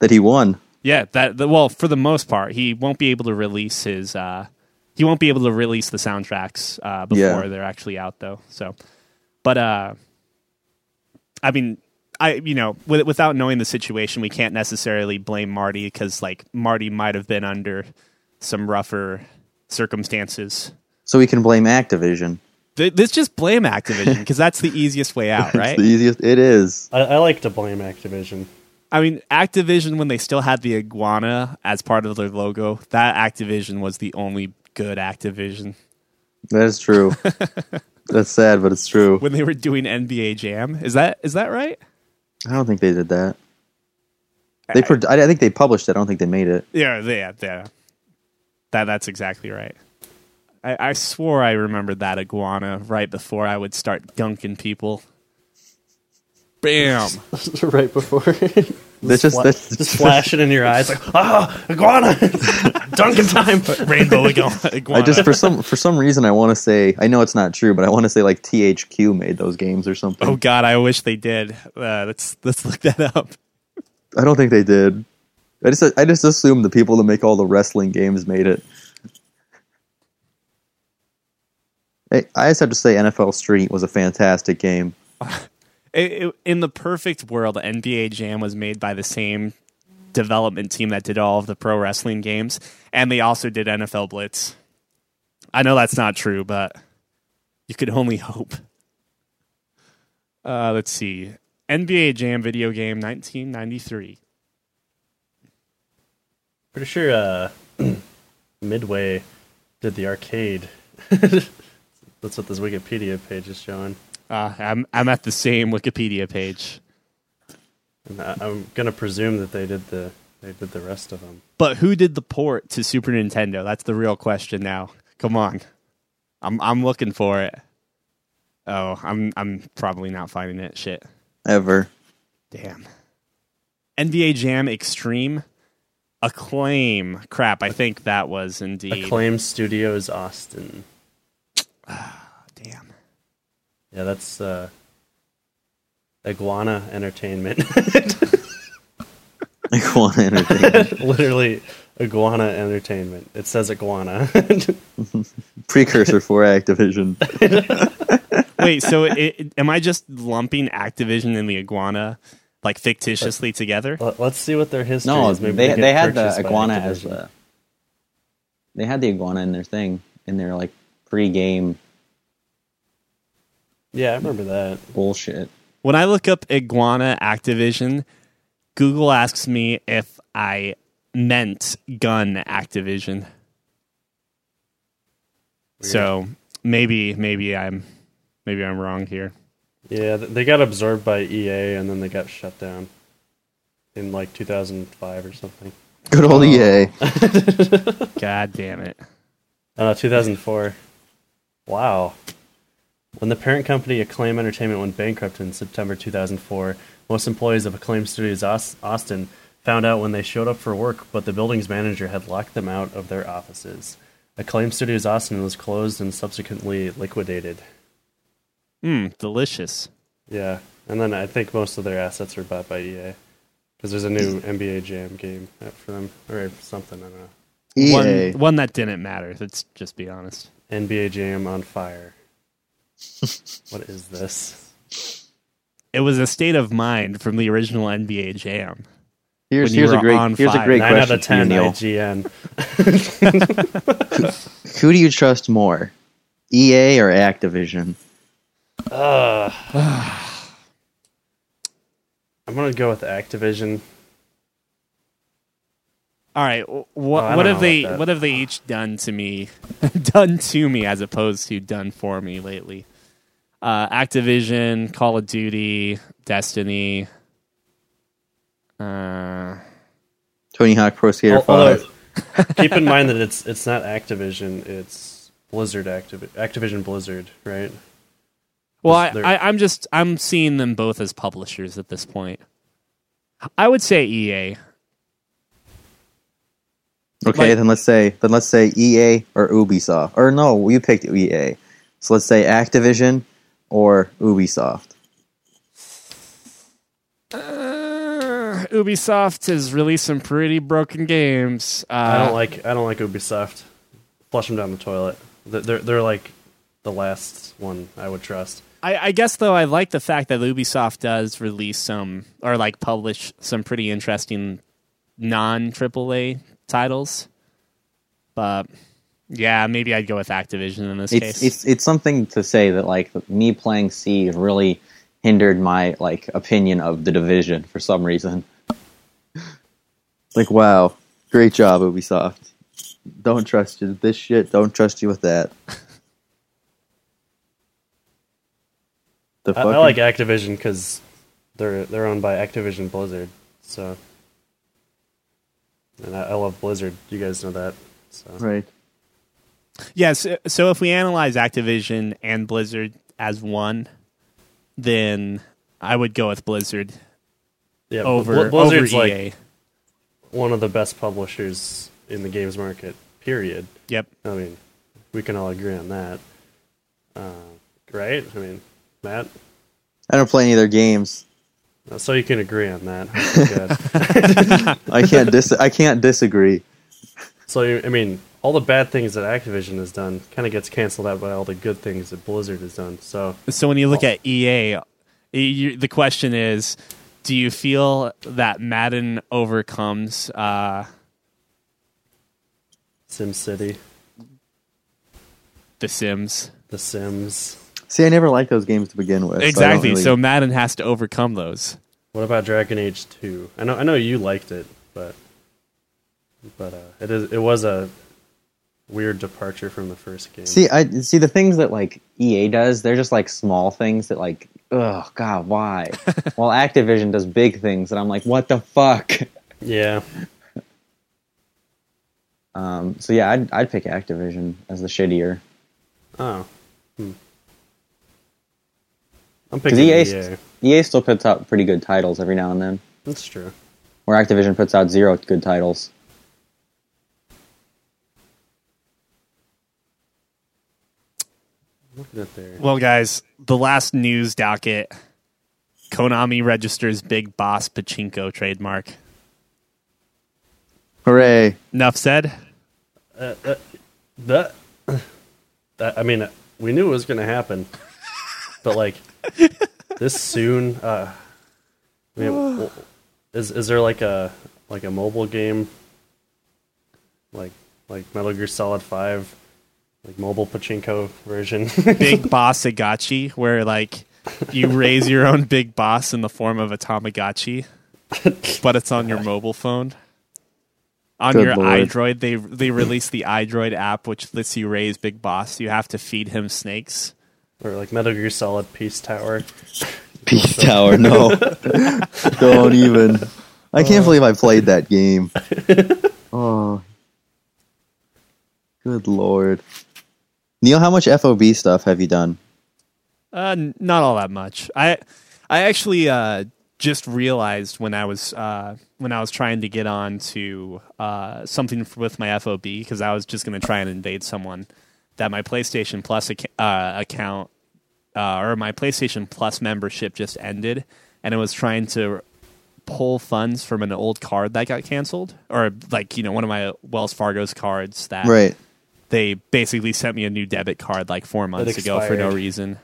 Speaker 2: That he won.
Speaker 1: Yeah, that the, well, for the most part, he won't be able to release his uh, he won't be able to release the soundtracks uh, before
Speaker 2: Yeah.
Speaker 1: they're actually out though. So, but uh, I mean, I you know, with, without knowing the situation, we can't necessarily blame Marty because like Marty might have been under some rougher circumstances.
Speaker 2: So we can blame Activision.
Speaker 1: Th- Let's just blame Activision because that's the easiest way out,
Speaker 2: It's
Speaker 1: right?
Speaker 2: the easiest. It is.
Speaker 3: I, I like to blame Activision.
Speaker 1: I mean, Activision when they still had the iguana as part of their logo, that Activision was the only good Activision.
Speaker 2: That is true. That's sad, but it's true.
Speaker 1: When they were doing NBA Jam, is that is that right?
Speaker 2: I don't think they did that. They. Pro- I I think they published it. I don't think they made it.
Speaker 1: Yeah, yeah, yeah. That that's exactly right. I, I swore I remembered that iguana right before I would start dunking people. Bam!
Speaker 3: right before.
Speaker 2: That's just
Speaker 3: Fla-
Speaker 2: that's
Speaker 3: just flashing in your eyes like, ah, iguana, Dunkin' time.
Speaker 1: Rainbow iguana.
Speaker 2: I just for some for some reason I want to say I know it's not true, but I want to say like THQ made those games or something.
Speaker 1: Oh God, I wish they did. Uh, let's let's look that up.
Speaker 2: I don't think they did. I just I just assumed the people that make all the wrestling games made it. Hey, I just have to say NFL Street was a fantastic game.
Speaker 1: It- it- in the perfect world, NBA Jam was made by the same development team that did all of the pro wrestling games, and they also did NFL Blitz. I know that's not true, but you could only hope. Uh, let's see. NBA Jam video game 1993.
Speaker 3: Pretty sure uh, Midway did the arcade. That's what this Wikipedia page is showing.
Speaker 1: Uh, I'm I'm at the same Wikipedia page.
Speaker 3: And I, I'm gonna presume that they did the they did the rest of them.
Speaker 1: But who did the port to Super Nintendo? That's the real question now. Come on. I'm I'm looking for it. Oh, I'm I'm probably not finding it. Shit.
Speaker 2: Ever.
Speaker 1: Damn. NBA Jam Extreme Acclaim. Crap, I think that was indeed.
Speaker 3: Acclaim Studios Austin.
Speaker 1: Damn.
Speaker 3: Yeah, that's uh, Iguana Entertainment.
Speaker 2: Iguana Entertainment.
Speaker 3: Literally, Iguana Entertainment. It says Iguana.
Speaker 2: Precursor for Activision.
Speaker 1: Wait, so it, it- am I just lumping Activision and the Iguana like fictitiously together?
Speaker 3: Let- Let's see what their history
Speaker 4: No,
Speaker 3: is. Maybe
Speaker 4: they
Speaker 3: get
Speaker 4: they had the
Speaker 3: purchased by
Speaker 4: iguana as
Speaker 3: Activision.
Speaker 4: the. They had the iguana in their thing in their like pre-game
Speaker 3: Yeah, I remember that.
Speaker 4: bullshit.
Speaker 1: When I look up Iguana Activision, Google asks me if I meant gun Activision. So maybe maybe I'm maybe I'm wrong here.
Speaker 3: Yeah, they got absorbed by EA and then they got shut down in like 2005 or something.
Speaker 2: Good old E EA. Oh.
Speaker 1: God damn it.
Speaker 3: Uh, oh, no, 2004. Wow. When the parent company Acclaim Entertainment went bankrupt in September 2004, most employees of Acclaim Studios Austin found out when they showed up for work, but the building's manager had locked them out of their offices. Acclaim Studios Austin was closed and subsequently liquidated.
Speaker 1: Mmm, delicious.
Speaker 3: Yeah, and then I think most of their assets were bought by EA because there's a new NBA Jam game for them or something. I don't know.
Speaker 2: EA.
Speaker 1: One one that didn't matter. Let's just be honest.
Speaker 3: NBA Jam on fire. what is this?
Speaker 1: It was a state of mind from the original NBA Jam.
Speaker 2: Here's here's a great
Speaker 1: on
Speaker 2: here's a great
Speaker 3: Nine out
Speaker 2: question
Speaker 3: of
Speaker 2: for you,
Speaker 3: ten
Speaker 2: Neil.
Speaker 3: IGN.
Speaker 2: Who do you trust more, EA or Activision?
Speaker 3: Uh, I'm gonna go with Activision.
Speaker 1: All right, wh- what
Speaker 3: Oh,
Speaker 1: what have they what have they each done to me, done to me as opposed to done for me lately? Uh, Activision, Call of Duty, Destiny. Uh,
Speaker 2: Tony Hawk Pro Skater
Speaker 3: Al- although,
Speaker 2: Five.
Speaker 3: keep in mind that it's it's not Activision, it's Blizzard Activ- Activision Blizzard, right?
Speaker 1: well, I, I, I'm just I'm seeing them both as publishers at this point. I would say EA.
Speaker 2: Okay,
Speaker 1: Like-
Speaker 2: then let's say then let's say EA or Ubisoft. Or no, you picked EA. So let's say Activision or Ubisoft.
Speaker 1: Uh, Ubisoft has released some pretty broken games. Uh,
Speaker 3: I don't like I don't like Ubisoft. flush them down the toilet. They're they're, they're like the last one I would trust.
Speaker 1: I, I guess though I like the fact that Ubisoft does release some or like publish some pretty interesting non AAA titles. But yeah, maybe I'd go with Activision in this
Speaker 4: It's
Speaker 1: case.
Speaker 4: it's it's something to say that like me playing C really hindered my like opinion of the division for some reason.
Speaker 2: Like, wow, great job, Ubisoft. Don't trust you with this shit. Don't trust you with that. The
Speaker 3: I, I like Activision because they're they're owned by Activision Blizzard. So, and I, I love Blizzard. You guys know that. So
Speaker 2: right.
Speaker 1: Yes. So if we analyze Activision and Blizzard as one, then I would go with Blizzard
Speaker 3: yeah,
Speaker 1: over
Speaker 3: Bl- Blizzard's
Speaker 1: over
Speaker 3: like one of the best publishers in the games market. Period.
Speaker 1: Yep.
Speaker 3: I mean, we can all agree on that, uh, right? I mean, Matt.
Speaker 2: I don't play any of their games.
Speaker 3: So you can agree on that.
Speaker 2: I can't dis. I can't disagree.
Speaker 3: so you, I mean, all the bad things that Activision has done kind of gets canceled out by all the good things that Blizzard has done. So
Speaker 1: So when you look at EA, you, the question is, do you feel that Madden overcomes? Uh,
Speaker 3: SimCity,
Speaker 1: the Sims.
Speaker 3: The Sims.
Speaker 2: See, I never liked those games to begin with. so
Speaker 1: Exactly.
Speaker 2: really-
Speaker 1: So Madden has to overcome those.
Speaker 3: What about Dragon Age Two? I know I know you liked it, but but uh, it is it was a weird departure from the first game.
Speaker 4: See, I see the things that like EA does. They're just like small things that like, oh god, why? While Activision does big things, and I'm like, what the fuck?
Speaker 3: yeah,
Speaker 4: Um, so yeah, I'd I'd pick Activision as the shittier.
Speaker 3: oh, hmm. I'm
Speaker 4: Because
Speaker 3: picking
Speaker 4: EA,
Speaker 3: EA.
Speaker 4: EA still puts out pretty good titles every now and then,
Speaker 3: That's true.
Speaker 4: where Activision puts out zero good titles.
Speaker 3: Looking at there.
Speaker 1: Well, guys, the last news docket: Konami registers Big Boss Pachinko trademark.
Speaker 2: Hooray!
Speaker 1: Enough said.
Speaker 3: Uh, uh, that, that I mean, uh, we knew it was going to happen, but like this soon. Uh, I mean, is is there like a like a mobile game, like like Metal Gear Solid Five, like mobile pachinko version?
Speaker 1: Big Boss Agachi, where like you raise your own big boss in the form of a Tamagotchi, but it's on your mobile phone. On
Speaker 2: Good
Speaker 1: your
Speaker 2: lord.
Speaker 1: iDroid, they they released the iDroid app, which lets you raise Big Boss. You have to feed him snakes.
Speaker 3: or like Metal Gear Solid Peace Tower?
Speaker 2: Peace Tower. No, don't even. I can't oh. believe I played that game. Oh, good lord. Neil, how much FOB stuff have you done?
Speaker 1: Uh, n- not all that much. I I actually uh, just realized when I was uh, when I was trying to get on to uh, something with my FOB because I was just going to try and invade someone that my PlayStation Plus ac- uh, account uh, or my PlayStation Plus membership just ended, and it was trying to pull funds from an old card that got canceled, or like you know one of my Wells Fargo's cards that
Speaker 2: Right.
Speaker 1: They basically sent me a new debit card like four months ago for no reason.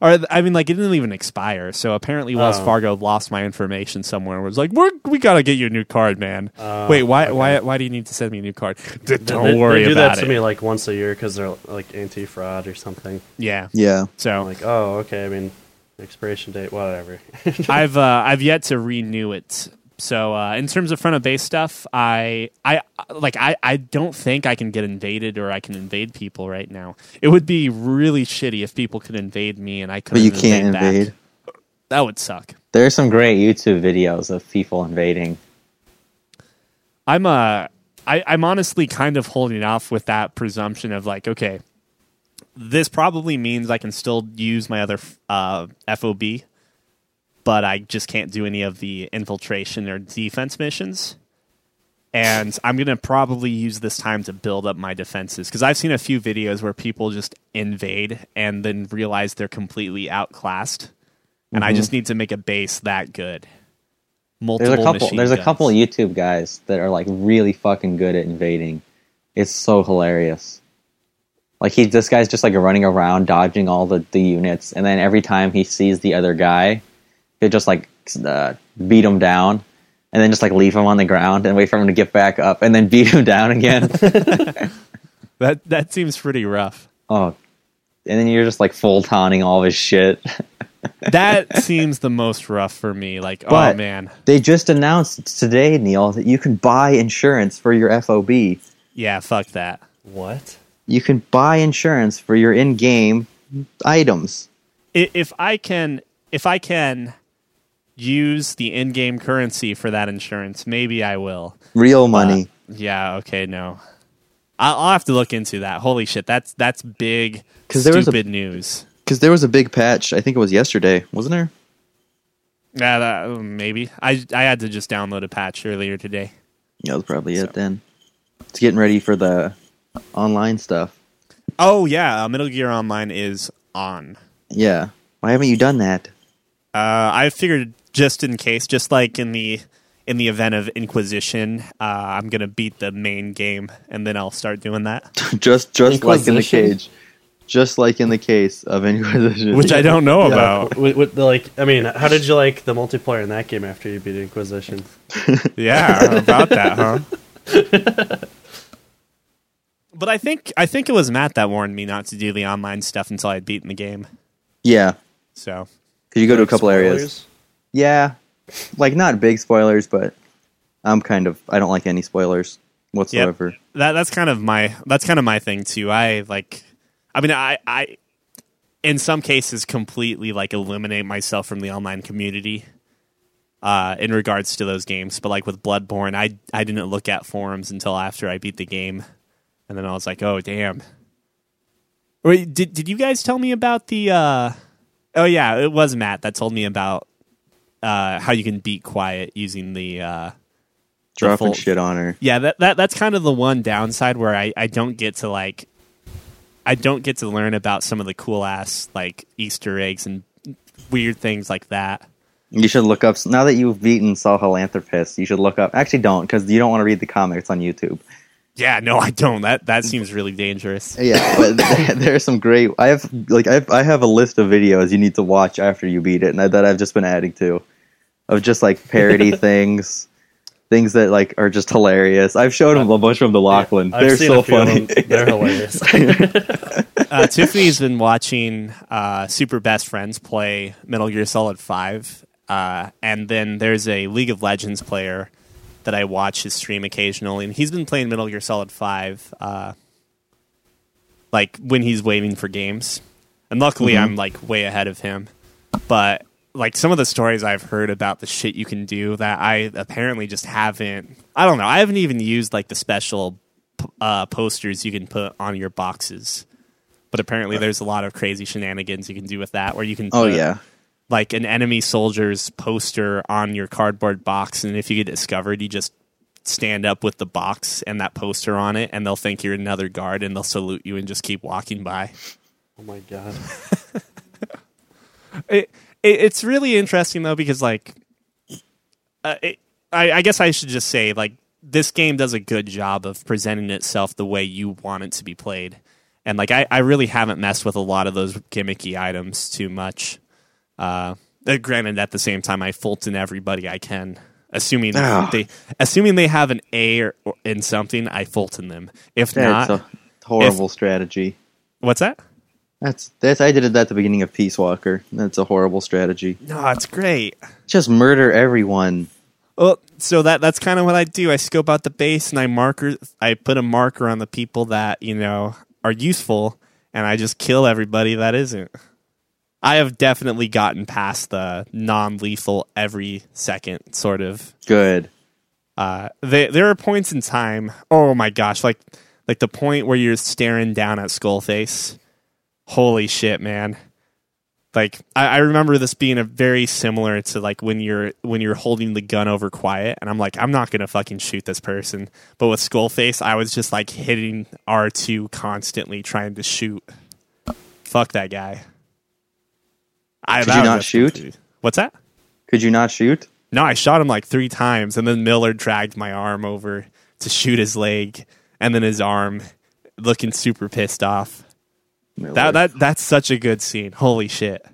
Speaker 1: Or I mean, like it didn't even expire. So apparently, Wells
Speaker 3: Oh.
Speaker 1: Fargo lost my information somewhere. and Was like, "We're we gotta get you a new card, man." Wait, why why why do you need to send me a new card? Don't
Speaker 3: they,
Speaker 1: worry
Speaker 3: they do
Speaker 1: about
Speaker 3: that
Speaker 1: it.
Speaker 3: to me like once a year because they're like anti fraud or something.
Speaker 1: yeah.
Speaker 2: Yeah.
Speaker 1: So
Speaker 3: I'm like, oh, okay. I mean, expiration date, whatever.
Speaker 1: I've uh, I've yet to renew it. So uh, in terms of front of base stuff, I I like I, I don't think I can get invaded or I can invade people right now. It would be really shitty if people could invade me and I couldn't.
Speaker 2: But you can't
Speaker 1: back.
Speaker 2: invade.
Speaker 1: That would suck.
Speaker 4: There are some great YouTube videos of people invading.
Speaker 1: I'm uh I, I'm honestly kind of holding off with that presumption of like, okay, this probably means I can still use my other uh, FOB, but I just can't do any of the infiltration or defense missions. And I'm gonna probably use this time to build up my defenses because I've seen a few videos where people just invade and then realize they're completely outclassed, and I mm-hmm. just need to make a base that good. Multiple
Speaker 4: There's a couple. There's a
Speaker 1: guns.
Speaker 4: couple YouTube guys that are like really fucking good at invading. It's so hilarious. Like he, this guy's just like running around dodging all the, the units, and then every time he sees the other guy, he'll just like uh, beat him down, and then just like leave him on the ground and wait for him to get back up, and then beat him down again.
Speaker 1: That that seems pretty rough.
Speaker 4: oh, and then you're just like full taunting all of his shit.
Speaker 1: That seems the most rough for me. Like, oh man,
Speaker 4: they just announced today, Neil, that you can buy insurance for your FOB.
Speaker 1: yeah, fuck that.
Speaker 3: What?
Speaker 2: You can buy insurance for your in-game items.
Speaker 1: If I can, if I can use the in-game currency for that insurance, maybe I will.
Speaker 2: Real money.
Speaker 1: Yeah. Okay. No. I'll, I'll have to look into that. Holy shit, that's that's big.
Speaker 2: Because there was a-
Speaker 1: news.
Speaker 2: Because there was a big patch. I think it was yesterday, wasn't there?
Speaker 1: Yeah, that, uh, maybe. I I had to just download a patch earlier today.
Speaker 2: Yeah, that was probably
Speaker 1: So-
Speaker 2: it then. It's getting ready for the online stuff.
Speaker 1: Oh yeah, uh, Metal Gear Online is on.
Speaker 2: Yeah. Why haven't you done that?
Speaker 1: Uh, I figured just in case, just like in the in the event of Inquisition, uh, I'm gonna beat the main game and then I'll start doing that.
Speaker 2: just just like in the
Speaker 4: Inquisition?
Speaker 2: cage. Just like in the case of Inquisition.
Speaker 1: Which I don't know
Speaker 2: Yeah.
Speaker 1: about.
Speaker 3: With, with the, like, I mean, how did you like the multiplayer in that game after you beat Inquisition?
Speaker 1: Yeah, about that, huh? but I think I think it was Matt that warned me not to do the online stuff until I'd beaten the game.
Speaker 2: Yeah.
Speaker 1: So
Speaker 2: Because you go to a
Speaker 3: Like,
Speaker 2: couple areas. Yeah. Like not big spoilers, but I'm kind of I don't like any spoilers whatsoever.
Speaker 1: that that's kind of my that's kind of my thing too. I like I mean I I in some cases completely like eliminate myself from the online community uh in regards to those games, but like with Bloodborne, I I didn't look at forums until after I beat the game. And then I was like, "Oh, damn." Wait, did did you guys tell me about the uh Oh yeah, it was Matt that told me about uh how you can beat quiet using the uh the
Speaker 2: Dropping
Speaker 1: full-
Speaker 2: shit on her.
Speaker 1: yeah, that, that that's kind of the one downside where I, I don't get to like I don't get to learn about some of the cool ass like Easter eggs and weird things like that.
Speaker 2: You should look up now that you've beaten Sahelanthropus. You should look up. Actually, don't because you don't want to read the comics on YouTube.
Speaker 1: Yeah, no, I don't. That that seems really dangerous.
Speaker 2: Yeah, but there are some great. I have like I have, I have a list of videos you need to watch after you beat it, and I, that I've just been adding to, of just like parody things, things that like are just hilarious. I've shown them a bunch from the Lachlan. They're so
Speaker 3: a few of
Speaker 2: funny.
Speaker 3: They're hilarious.
Speaker 1: Uh, Tiffany's been watching uh, Super Best Friends play Metal Gear Solid Five, uh, and then there's a League of Legends player that I watch his stream occasionally, and he's been playing Metal Gear Solid Five, uh, like when he's waiting for games. And luckily, I'm like way ahead of him. But like some of the stories I've heard about the shit you can do that I apparently just haven't. I don't know. I haven't even used like the special uh, posters you can put on your boxes. But apparently, there's a lot of crazy shenanigans you can do with that, where you can
Speaker 2: Oh yeah,
Speaker 1: like an enemy soldier's poster on your cardboard box, and if you get discovered, you just stand up with the box and that poster on it, and they'll think you're another guard, and they'll salute you and just keep walking by.
Speaker 3: oh my god.
Speaker 1: It, it it's really interesting though because like, uh, it, I, I guess I should just say like this game does a good job of presenting itself the way you want it to be played, and like I, I really haven't messed with a lot of those gimmicky items too much. Uh, uh, granted, at the same time, I Fulton everybody I can, assuming
Speaker 2: Ah.
Speaker 1: they assuming they have an A or, or in something, I Fulton them. If
Speaker 2: that's
Speaker 1: not,
Speaker 2: a horrible strategy.
Speaker 1: what's that?
Speaker 2: That's that's I did it at the beginning of Peace Walker. That's a horrible strategy.
Speaker 1: No, it's great.
Speaker 2: Just murder everyone.
Speaker 1: Well, so that that's kind of what I do. I scope out the base and I marker. I put a marker on the people that you know are useful, and I just kill everybody that isn't. I have definitely gotten past the non-lethal every second sort of.
Speaker 2: Good.
Speaker 1: Uh, they, there are points in time. Oh my gosh, like like the point where you're staring down at Skullface. Holy shit, man! Like I, I remember this being a very similar to like when you're when you're holding the gun over quiet, and I'm like, I'm not gonna fucking shoot this person. But with Skullface, I was just like hitting R two constantly, trying to shoot. Fuck that guy. I,
Speaker 2: Could you not shoot?
Speaker 1: What's that?
Speaker 2: Could you not shoot?
Speaker 1: No, I shot him like three times, and then Miller dragged my arm over to shoot his leg, and then his arm, looking super pissed off.
Speaker 2: Miller.
Speaker 1: That that that's such a good scene. Holy shit.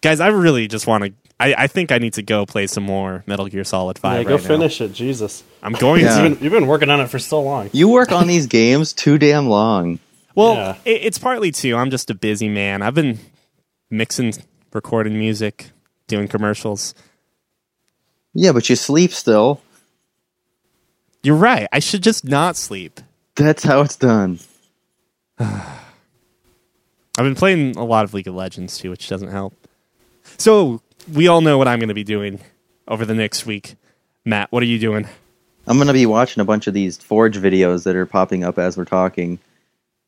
Speaker 1: Guys, I really just want to I, I think I need to go play some more Metal Gear Solid 5
Speaker 3: Yeah,
Speaker 1: right
Speaker 3: go
Speaker 1: now.
Speaker 3: finish it. Jesus,
Speaker 1: I'm going
Speaker 2: Yeah.
Speaker 1: to.
Speaker 3: you've, been, you've been working on it for so long.
Speaker 2: you work on these games too damn long.
Speaker 1: Well,
Speaker 3: Yeah.
Speaker 1: it, it's partly too. I'm just a busy man. I've been mixing, recording music, doing commercials.
Speaker 2: Yeah, but you sleep still.
Speaker 1: You're right. I should just not sleep.
Speaker 2: That's how it's done.
Speaker 1: I've been playing a lot of League of Legends too, which doesn't help. So we all know what I'm going to be doing over the next week. Matt, what are you doing?
Speaker 2: I'm gonna be watching a bunch of these Forge videos that are popping up as we're talking.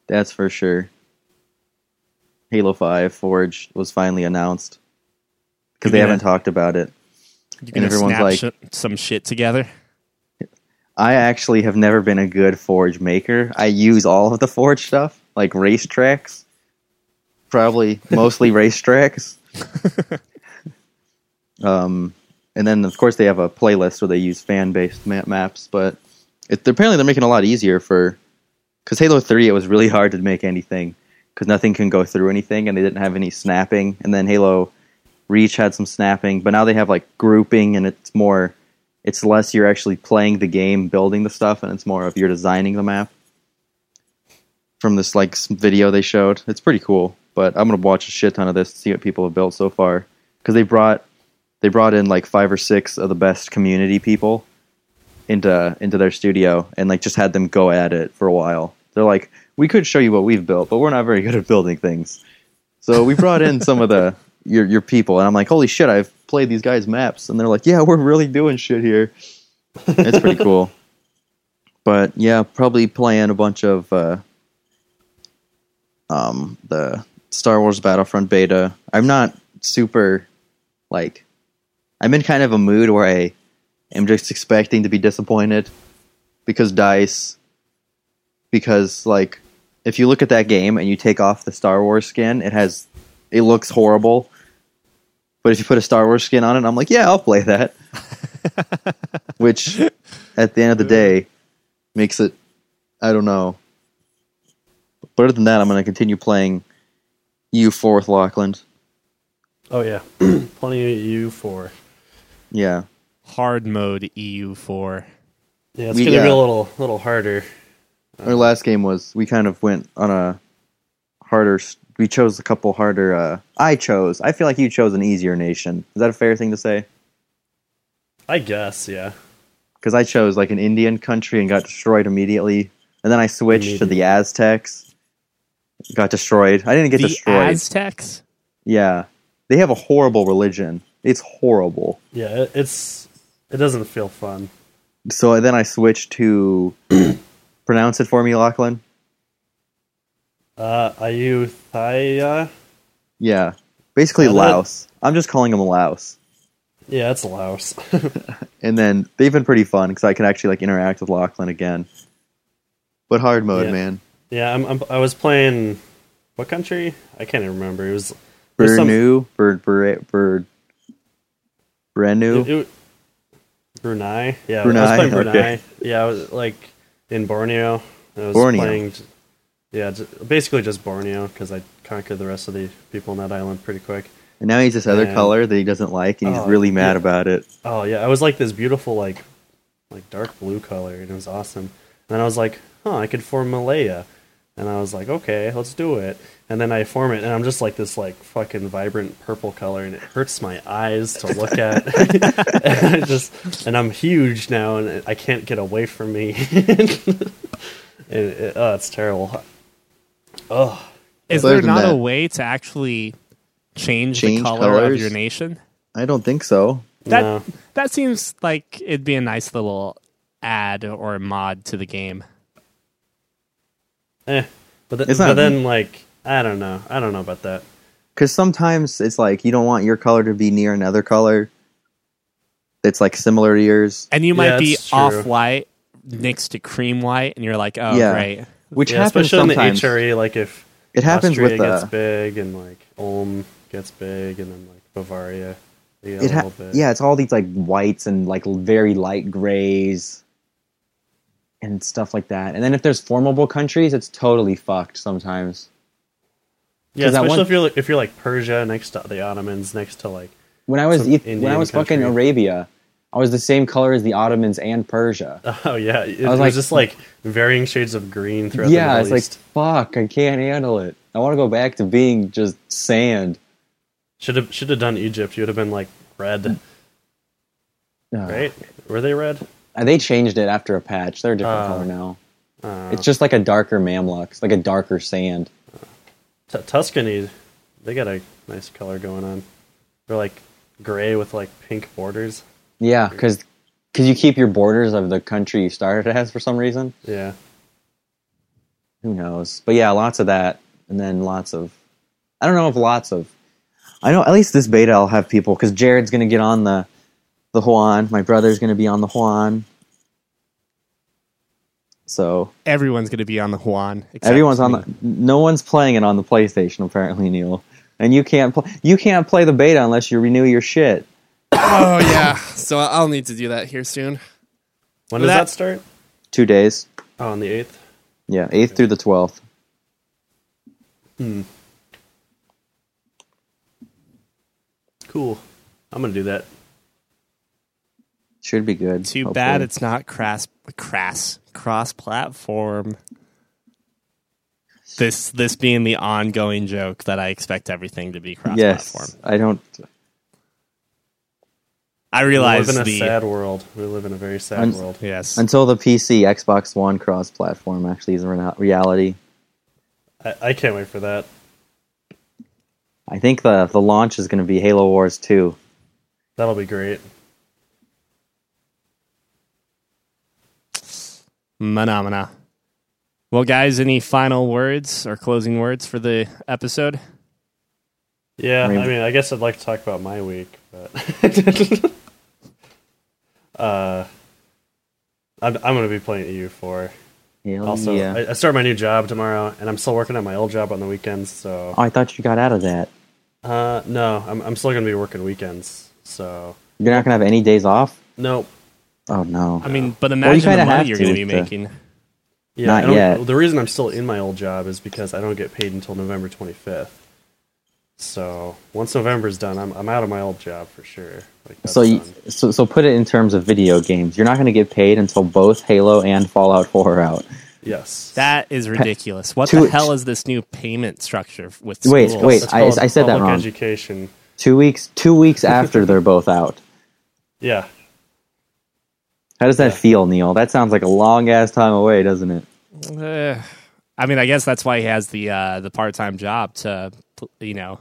Speaker 2: That's for sure. Halo Five Forge was finally announced because they
Speaker 1: gonna-
Speaker 2: haven't talked about it.
Speaker 1: You going to
Speaker 2: everyone's
Speaker 1: snap
Speaker 2: like-
Speaker 1: sh- some shit together?
Speaker 2: I actually have never been a good Forge maker. I use all of the Forge stuff, like racetracks, probably mostly racetracks. um, and then of course they have a playlist where they use fan based map maps, but it, apparently they're making it a lot easier for because Halo Three it was really hard to make anything because nothing can go through anything, and they didn't have any snapping. And then Halo Reach had some snapping, but now they have like grouping, and it's more it's less you're actually playing the game, building the stuff, and it's more of you're designing the map. From this like video they showed, it's pretty cool. But I'm gonna watch a shit ton of this to see what people have built so far because they brought they brought in like five or six of the best community people into into their studio and like just had them go at it for a while. They're like, we could show you what we've built, but we're not very good at building things. So we brought in some of the your your people, and I'm like, holy shit, I've played these guys' maps, and they're like, yeah, we're really doing shit here. It's pretty cool. But yeah, probably playing a bunch of uh, um the Star Wars Battlefront beta. I'm not super like I'm in kind of a mood where I am just expecting to be disappointed because dice because like if you look at that game and you take off the Star Wars skin, it has it looks horrible. But if you put a Star Wars skin on it, I'm like, yeah, I'll play that. Which at the end of the day makes it I don't know. But other than that, I'm going to continue playing EU4 with Lachlan.
Speaker 3: Oh yeah, plenty of EU4.
Speaker 2: Yeah.
Speaker 1: Hard mode EU4.
Speaker 3: Yeah, it's
Speaker 2: We-
Speaker 3: gonna be a little little harder.
Speaker 2: Our last game was we kind of went on a harder. We chose a couple harder. Uh, I chose. I feel like you chose an easier nation. Is that a fair thing to say?
Speaker 3: I guess, yeah.
Speaker 2: Because I chose like an Indian country and got destroyed immediately, and then I switched to the Aztecs. Got destroyed. I didn't get
Speaker 1: the
Speaker 2: destroyed.
Speaker 1: Aztecs?
Speaker 2: yeah, they have a horrible religion. It's horrible.
Speaker 3: Yeah, it, it's it doesn't feel fun.
Speaker 2: So then I switched to pronounce it for me, Lachlan.
Speaker 3: Uh, Ayutthaya?
Speaker 2: Yeah, basically
Speaker 3: Yeah, that-
Speaker 2: Laos. I'm just calling them Laos.
Speaker 3: Yeah, it's Laos.
Speaker 2: and then they've been pretty fun because I can actually like interact with Lachlan again. But hard mode,
Speaker 3: Yeah.
Speaker 2: man.
Speaker 3: Yeah, I'm, I'm I was playing what country? I can't even remember. It was
Speaker 2: Burnu, bird, bird, bird, Brenu.
Speaker 3: Brunei, yeah, I
Speaker 2: Brunei,
Speaker 3: was playing Brunei.
Speaker 2: okay.
Speaker 3: Yeah, I was like in Borneo. I was
Speaker 2: Borneo.
Speaker 3: playing, yeah, basically just Borneo because I conquered the rest of the people on that island pretty quick.
Speaker 2: and now he's this other
Speaker 3: and-
Speaker 2: color that he doesn't like, and he's
Speaker 3: Oh,
Speaker 2: really mad
Speaker 3: yeah.
Speaker 2: about it.
Speaker 3: Oh yeah, I was like this beautiful like like dark blue color, and it was awesome. And then I was like, huh, I could form Malaya, and I was like, okay, let's do it. And then I form it, and I'm just like this like fucking vibrant purple color, and it hurts my eyes to look at. and I just and I'm huge now, and I can't get away from me. it, it, oh, it's terrible. Oh,
Speaker 1: Is
Speaker 2: Other
Speaker 1: there
Speaker 2: than
Speaker 1: not a way to actually change,
Speaker 2: Change
Speaker 1: the color of your nation?
Speaker 2: I don't think so.
Speaker 1: That
Speaker 3: no.
Speaker 1: that seems like it'd be a nice little add or mod to the game.
Speaker 3: Eh. But, th-
Speaker 2: It's
Speaker 3: but
Speaker 2: not-
Speaker 3: then like I don't know, I don't know about that.
Speaker 2: Because sometimes it's like you don't want your color to be near another color that's like similar to yours,
Speaker 1: And you
Speaker 3: Yeah,
Speaker 1: might be off white next to cream white, and you're like, oh,
Speaker 2: Yeah.
Speaker 1: right.
Speaker 2: which
Speaker 3: yeah,
Speaker 2: happens
Speaker 3: especially
Speaker 2: sometimes.
Speaker 3: in the HRE, like if
Speaker 2: it happens
Speaker 3: Austria
Speaker 2: with
Speaker 3: gets
Speaker 2: uh,
Speaker 3: big and like Ulm gets big and then like Bavaria they get
Speaker 2: it
Speaker 3: a
Speaker 2: ha-
Speaker 3: little bit.
Speaker 4: Yeah, it's all these like whites and like very light grays.
Speaker 2: And stuff like that. And then if there's formable countries, it's totally fucked sometimes.
Speaker 3: Yeah, especially
Speaker 2: one-
Speaker 3: if you're like, if you're like Persia next to the Ottomans, next to like
Speaker 2: When I was Eth- when I was fucking. Arabia, I was the same color as the Ottomans and Persia.
Speaker 3: oh yeah, it,
Speaker 2: was
Speaker 3: was,
Speaker 2: like-
Speaker 3: just like varying shades of green throughout
Speaker 2: yeah,
Speaker 3: the
Speaker 2: it's like fuck, I can't handle it. I want to go back to being just sand.
Speaker 3: Should have should have done Egypt. You would have been like red,
Speaker 2: Ugh.
Speaker 3: right? Were they red?
Speaker 2: Uh, They changed it after a patch. They're a different
Speaker 3: Oh.
Speaker 2: color now.
Speaker 3: Uh,
Speaker 2: It's just like a darker Mamluks, like a darker sand.
Speaker 3: T- Tuscany, they got a nice color going on. They're like gray with like pink borders.
Speaker 2: Yeah, because you keep your borders of the country you started as for some reason.
Speaker 3: Yeah,
Speaker 2: Who knows? But yeah, lots of that, and then lots of. I don't know if lots of. I know at least this beta I'll have people because Jared's gonna get on the, the One. My brother's gonna be on the One. So
Speaker 1: Everyone's going to be on the One. except
Speaker 2: everyone's on
Speaker 1: me.
Speaker 2: the. No one's playing it on the PlayStation apparently, Neil. And you can't play. You can't play the beta unless you renew your shit.
Speaker 1: Oh yeah, so I'll need to do that here soon.
Speaker 3: when does
Speaker 1: That-
Speaker 3: that start?
Speaker 2: Two days.
Speaker 3: Oh, on the eighth.
Speaker 2: Yeah, eighth through the twelfth. Hmm.
Speaker 3: Cool. I'm gonna do that.
Speaker 2: Should be good.
Speaker 1: Too
Speaker 2: hopefully.
Speaker 1: bad it's not crass, crass, cross platform. This this being the ongoing joke that I expect everything to be cross
Speaker 2: Yes,
Speaker 1: platform.
Speaker 2: I don't.
Speaker 1: I
Speaker 3: We
Speaker 1: realize
Speaker 3: live in a
Speaker 1: the
Speaker 3: sad world. We live in a very sad
Speaker 2: Un-
Speaker 3: world.
Speaker 1: yes.
Speaker 2: Until the PC, Xbox One cross-platform actually is a reality.
Speaker 3: I, I can't wait for that.
Speaker 2: I think the the launch is going to be Halo Wars 2.
Speaker 3: That'll be great.
Speaker 1: Phenomena. Well, guys, any final words or closing words for the episode?
Speaker 3: Yeah,
Speaker 2: I mean-
Speaker 3: I mean, I guess I'd like to talk about my week, but uh, I'm I'm gonna be playing EU4.
Speaker 2: Hell
Speaker 3: Also,
Speaker 2: yeah.
Speaker 3: I, I start my new job tomorrow, and I'm still working at my old job on the weekends. So,
Speaker 2: oh, I thought you got out of that.
Speaker 3: uh, no, I'm I'm still gonna be working weekends. So,
Speaker 2: You're not going to have any days off?
Speaker 3: nope.
Speaker 2: Oh, no.
Speaker 1: I mean, but imagine
Speaker 2: kinda
Speaker 1: the money you're going to be
Speaker 2: with the-
Speaker 1: making.
Speaker 3: Yeah,
Speaker 2: Not yet.
Speaker 3: The reason I'm still in my old job is because I don't get paid until November 25th. So once November's done, I'm I'm out of my old job for sure. Like
Speaker 2: So, you, so, so put it in terms of video games. You're not going to get paid until both Halo and Fallout 4 are out.
Speaker 3: yes,
Speaker 1: That is ridiculous. What
Speaker 2: Two-
Speaker 1: the hell is this new payment structure with
Speaker 2: Wait,
Speaker 1: schools?
Speaker 2: wait.
Speaker 3: It's
Speaker 2: I- I said that wrong.
Speaker 3: Education.
Speaker 2: Two weeks, two weeks after they're both out.
Speaker 3: Yeah,
Speaker 2: How does that
Speaker 3: Yeah.
Speaker 2: feel, Neil? That sounds like a long ass time away, doesn't it?
Speaker 1: Eh, I mean, I guess that's why he has the uh, the part time job to, you know,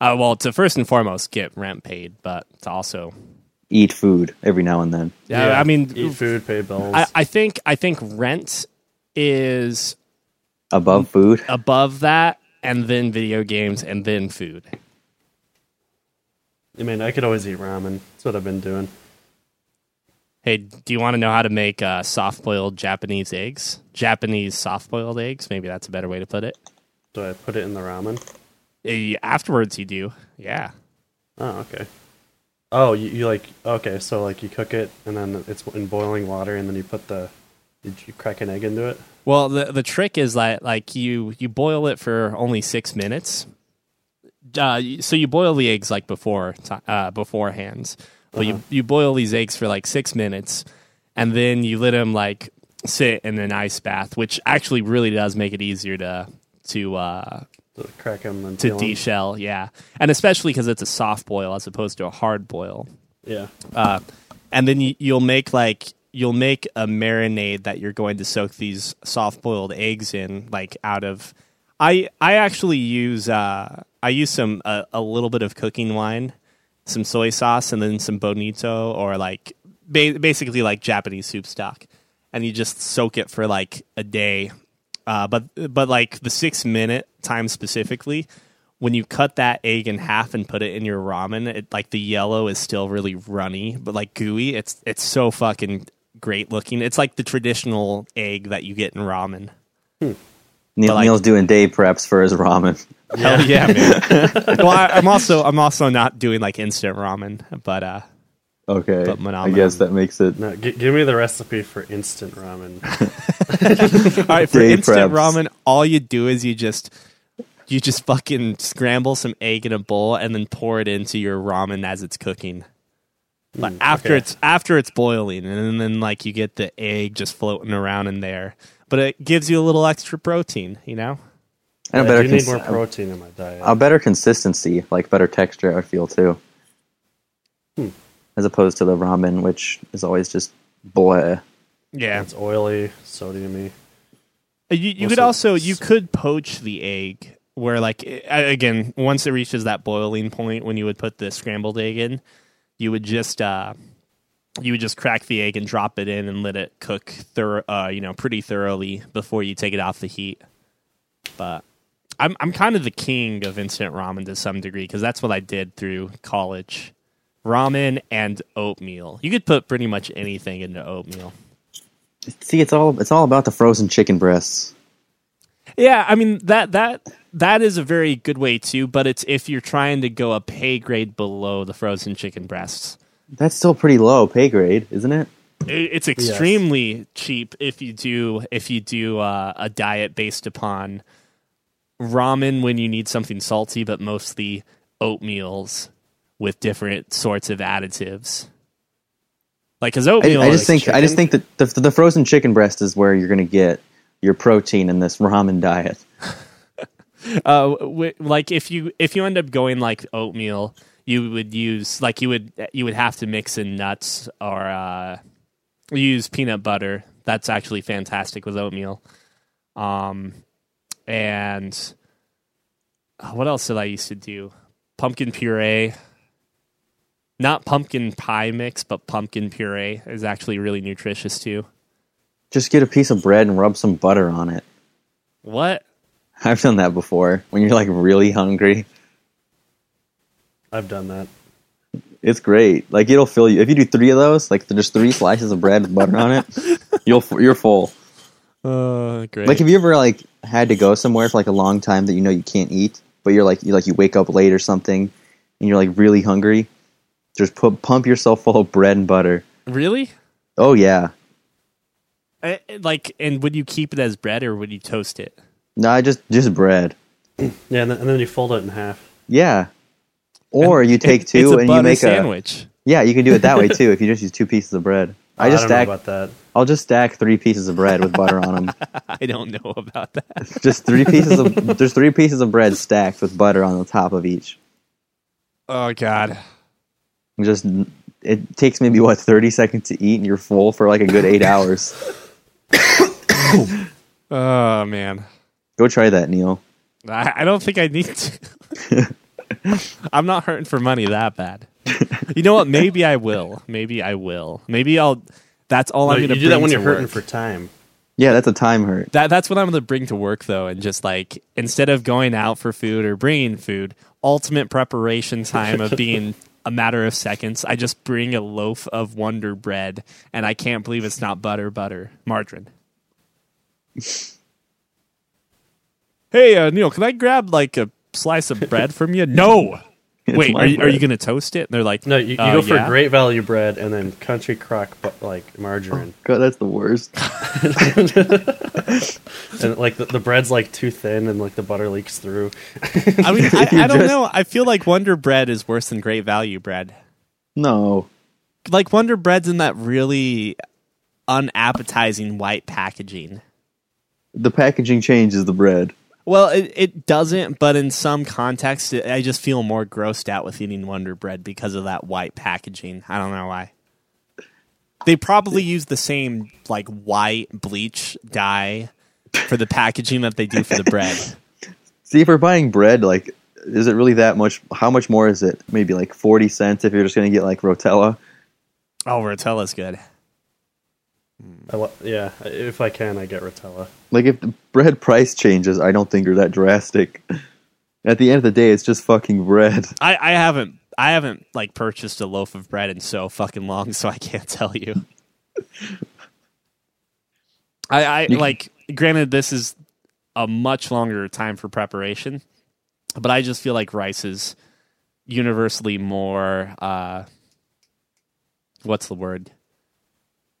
Speaker 1: uh, well, to first and foremost get rent paid, but to also,
Speaker 2: Eat food every now and then.
Speaker 1: yeah, I mean,
Speaker 3: eat food, pay bills.
Speaker 1: I, I think I think rent is
Speaker 2: Above food.
Speaker 1: above that, and then video games, and then food.
Speaker 3: I mean, I could always eat ramen. That's what I've been doing.
Speaker 1: Hey, do you want to know how to make uh, soft boiled Japanese eggs? Japanese soft boiled eggs? Maybe that's a better way to put it.
Speaker 3: Do I put it in the ramen?
Speaker 1: Eh, Afterwards, you do. Yeah.
Speaker 3: Oh, okay. Oh, you, you like okay? So like you cook it, and then it's in boiling water, and then you put the you, you crack an egg into it.
Speaker 1: Well, the the trick is that like you you boil it for only six minutes. Uh, so you boil the eggs like before uh, beforehand, but you you boil these eggs for like six minutes, and then you let them like sit in an ice bath, which actually really does make it easier to to uh,
Speaker 3: To crack them and
Speaker 1: to
Speaker 3: peel 'em.
Speaker 1: deshell. Yeah, and especially because it's a soft boil as opposed to a hard boil.
Speaker 3: Yeah.
Speaker 1: Uh, and then you, you'll make like you'll make a marinade that you're going to soak these soft boiled eggs in like out of i i actually use uh i use some uh, a little bit of cooking wine some soy sauce and then some bonito or like ba- basically like japanese soup stock and you just soak it for like a day uh, but but like the six minute time specifically when you cut that egg in half and put it in your ramen, it like the yellow is still really runny, but like gooey. It's it's so fucking great looking. It's like the traditional egg that you get in ramen.
Speaker 2: Neil,
Speaker 1: like-
Speaker 2: Neil's doing day preps for his ramen.
Speaker 1: Hell yeah, man. well, I, I'm also I'm also not doing like instant ramen, but uh,
Speaker 2: Okay,
Speaker 1: But
Speaker 2: I guess that makes it.
Speaker 3: No, g- give me the recipe for instant ramen.
Speaker 1: All right, for
Speaker 2: Day
Speaker 1: instant
Speaker 2: preps.
Speaker 1: ramen, all you do is you just you just fucking scramble some egg in a bowl and then pour it into your ramen as it's cooking. Like after
Speaker 3: okay.
Speaker 1: it's after it's boiling, and then like you get the egg just floating around in there, but it gives you a little extra protein, you know.
Speaker 2: And a
Speaker 3: I
Speaker 2: better
Speaker 3: do need more protein in my diet.
Speaker 2: a better consistency, like better texture. I feel too,
Speaker 3: Hmm.
Speaker 2: as opposed to the ramen, which is always just bleh.
Speaker 1: Yeah,
Speaker 3: It's oily, sodiumy.
Speaker 1: You, you
Speaker 3: Also,
Speaker 1: could also you could poach the egg where like again once it reaches that boiling point when you would put the scrambled egg in, you would just uh you would just crack the egg and drop it in and let it cook thorough uh you know pretty thoroughly before you take it off the heat. But I'm I'm kind of the king of instant ramen to some degree because that's what I did through college. Ramen and oatmeal. You could put pretty much anything into oatmeal.
Speaker 2: See, it's all it's all about the frozen chicken breasts.
Speaker 1: Yeah, I mean that that that is a very good way too, but it's if you're trying to go a pay grade below the frozen chicken breasts.
Speaker 2: That's still pretty low pay grade, isn't it?
Speaker 1: It- It's extremely cheap if you do if you do uh, a diet based upon ramen when you need something salty, but mostly oatmeals with different sorts of additives. Like, cause
Speaker 2: I,
Speaker 1: oatmeal,
Speaker 2: I just
Speaker 1: is
Speaker 2: think I just think that the, the frozen chicken breast is where you're going to get your protein in this ramen diet.
Speaker 1: uh, w- like if you if you end up going like oatmeal, you would use like you would you would have to mix in nuts or uh, use peanut butter. That's actually fantastic with oatmeal. Um, and uh, what else did I used to do? Pumpkin puree. Not pumpkin pie mix, but pumpkin puree is actually really nutritious too.
Speaker 2: Just get a piece of bread and rub some butter on it.
Speaker 1: What?
Speaker 2: I've done that before when you're like really hungry.
Speaker 3: I've done that.
Speaker 2: It's great. Like it'll fill you. If you do three of those, like just three slices of bread with butter on it, you'll you're full.
Speaker 1: Uh, great.
Speaker 2: Like have you ever like had to go somewhere for like a long time that you know you can't eat, but you're like you like you wake up late or something, and you're like really hungry. Just put pump yourself full of bread and butter.
Speaker 1: really?
Speaker 2: Oh yeah.
Speaker 1: Uh, like, and would you keep it as bread or would you toast it?
Speaker 2: No, I just just bread.
Speaker 3: Yeah, and then, and then you fold it in half.
Speaker 2: Yeah. Or you take
Speaker 1: It-
Speaker 2: two
Speaker 1: it's a
Speaker 2: and you
Speaker 1: butter
Speaker 2: make a
Speaker 1: sandwich.
Speaker 2: yeah. You can do it that way too if you just use two pieces of bread. I just
Speaker 3: don't know
Speaker 2: stack.
Speaker 3: about that.
Speaker 2: I'll just stack three pieces of bread with butter on them.
Speaker 1: I don't know about that.
Speaker 2: Just three pieces of there's three pieces of bread stacked with butter on the top of each.
Speaker 1: Oh God.
Speaker 2: Just it takes maybe what thirty seconds to eat, and you're full for like a good eight hours.
Speaker 1: Oh man.
Speaker 2: Go try that, Neil.
Speaker 1: I, I don't think I need to. I'm not hurting for money that bad. You know what? Maybe I will. Maybe I will. Maybe I'll. That's all
Speaker 3: No,
Speaker 1: I'm going to
Speaker 3: do that when you're hurting
Speaker 1: work.
Speaker 3: for time.
Speaker 2: Yeah, that's a time hurt.
Speaker 1: That that's what I'm going to bring to work though, and just like instead of going out for food or bringing food, ultimate preparation time of being a matter of seconds. I just bring a loaf of Wonder Bread, and I can't believe it's not butter, butter, margarine. hey, uh, Neil, can I grab like a slice of bread from you? No. Wait, are you, are you going to toast it? And they're like,
Speaker 3: No, you, you
Speaker 1: "Uh,
Speaker 3: go for
Speaker 1: yeah?"
Speaker 3: great value bread and then country crock, but like margarine,
Speaker 2: God, that's the worst.
Speaker 3: and like the, the bread's like too thin and like the butter leaks through.
Speaker 1: I mean, I,
Speaker 2: You
Speaker 1: I don't
Speaker 2: just-
Speaker 1: know. I feel like Wonder Bread is worse than Great Value Bread.
Speaker 2: No,
Speaker 1: like Wonder Bread's in that really unappetizing white packaging.
Speaker 2: the packaging changes the bread.
Speaker 1: Well, it, it doesn't, but in some context, it, I just feel more grossed out with eating Wonder Bread because of that white packaging. I don't know why. They probably use the same like white bleach dye for the packaging that they do for the bread.
Speaker 2: See, if we're buying bread, like, is it really that much? How much more is it? Maybe like forty cents if you're just gonna get like Rotella.
Speaker 1: Oh, Rotella's good.
Speaker 3: I lo- yeah, if I can, I get Rotella.
Speaker 2: Like, if the bread price changes, I don't think are that drastic. At the end of the day, it's just fucking bread.
Speaker 1: I, I haven't I haven't like purchased a loaf of bread in so fucking long, so I can't tell you. I, I
Speaker 2: You can-
Speaker 1: like granted this is a much longer time for preparation, but I just feel like rice is universally more uh what's the word?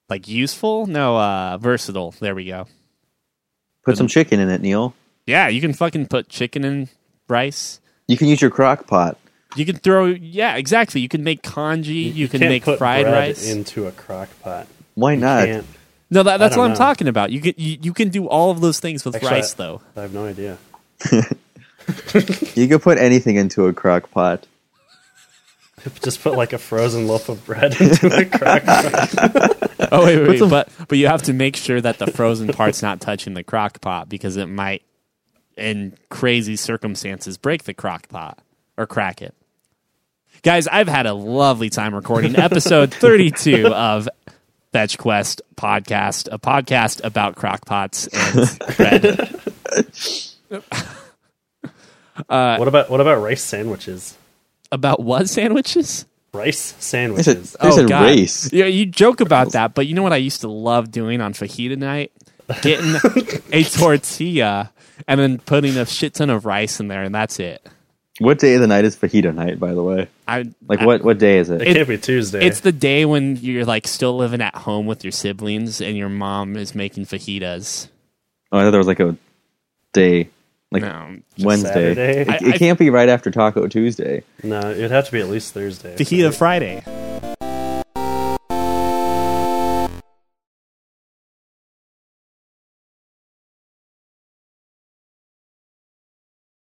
Speaker 1: Like useful? No, uh, versatile. There we go.
Speaker 2: Put some chicken in it, Neil.
Speaker 1: Yeah, you can fucking put chicken in rice.
Speaker 2: You can use your crock pot.
Speaker 1: You can throw, yeah, exactly. You can make congee. You, can
Speaker 3: can't
Speaker 1: make
Speaker 3: put
Speaker 1: fried
Speaker 3: bread
Speaker 1: rice.
Speaker 3: into a crock pot.
Speaker 2: Why
Speaker 3: You
Speaker 2: not?
Speaker 3: can't.
Speaker 1: no, that, that's
Speaker 3: don't
Speaker 1: what I'm
Speaker 3: know.
Speaker 1: talking about. You can you, you can do all of those things with
Speaker 3: Actually,
Speaker 1: rice, though.
Speaker 3: I have no idea.
Speaker 2: You can put anything into a crock pot.
Speaker 3: Just put like a frozen loaf of bread into a crock pot.
Speaker 1: Oh wait, wait, wait. but but you have to make sure that the frozen part's not touching the crock pot because it might, in crazy circumstances, break the crock pot or crack it. Guys, I've had a lovely time recording episode 32 of Fetch Quest podcast, a podcast about crock pots and bread.
Speaker 3: what about what about rice sandwiches?
Speaker 1: About what sandwiches?
Speaker 3: Rice
Speaker 2: I
Speaker 3: sandwiches.
Speaker 2: said, I said
Speaker 1: Oh, God.
Speaker 2: race.
Speaker 1: Yeah, you joke about that, but you know what I used to love doing on fajita night? Getting a tortilla and then putting a shit ton of rice in there, and that's it.
Speaker 2: What day of the night is fajita night, by the way?
Speaker 1: I
Speaker 2: Like,
Speaker 1: I-
Speaker 2: what, what day is
Speaker 3: it,
Speaker 2: it?
Speaker 3: can't be Tuesday.
Speaker 1: It's the day when you're like still living at home with your siblings, and your mom is making fajitas.
Speaker 2: Oh, I thought there was like a day, like
Speaker 1: No,
Speaker 2: Wednesday.
Speaker 3: Saturday.
Speaker 2: It,
Speaker 1: I-
Speaker 2: it
Speaker 1: I-
Speaker 2: can't be right after Taco Tuesday.
Speaker 3: no, it'd have to be at least Thursday.
Speaker 1: fajita Friday.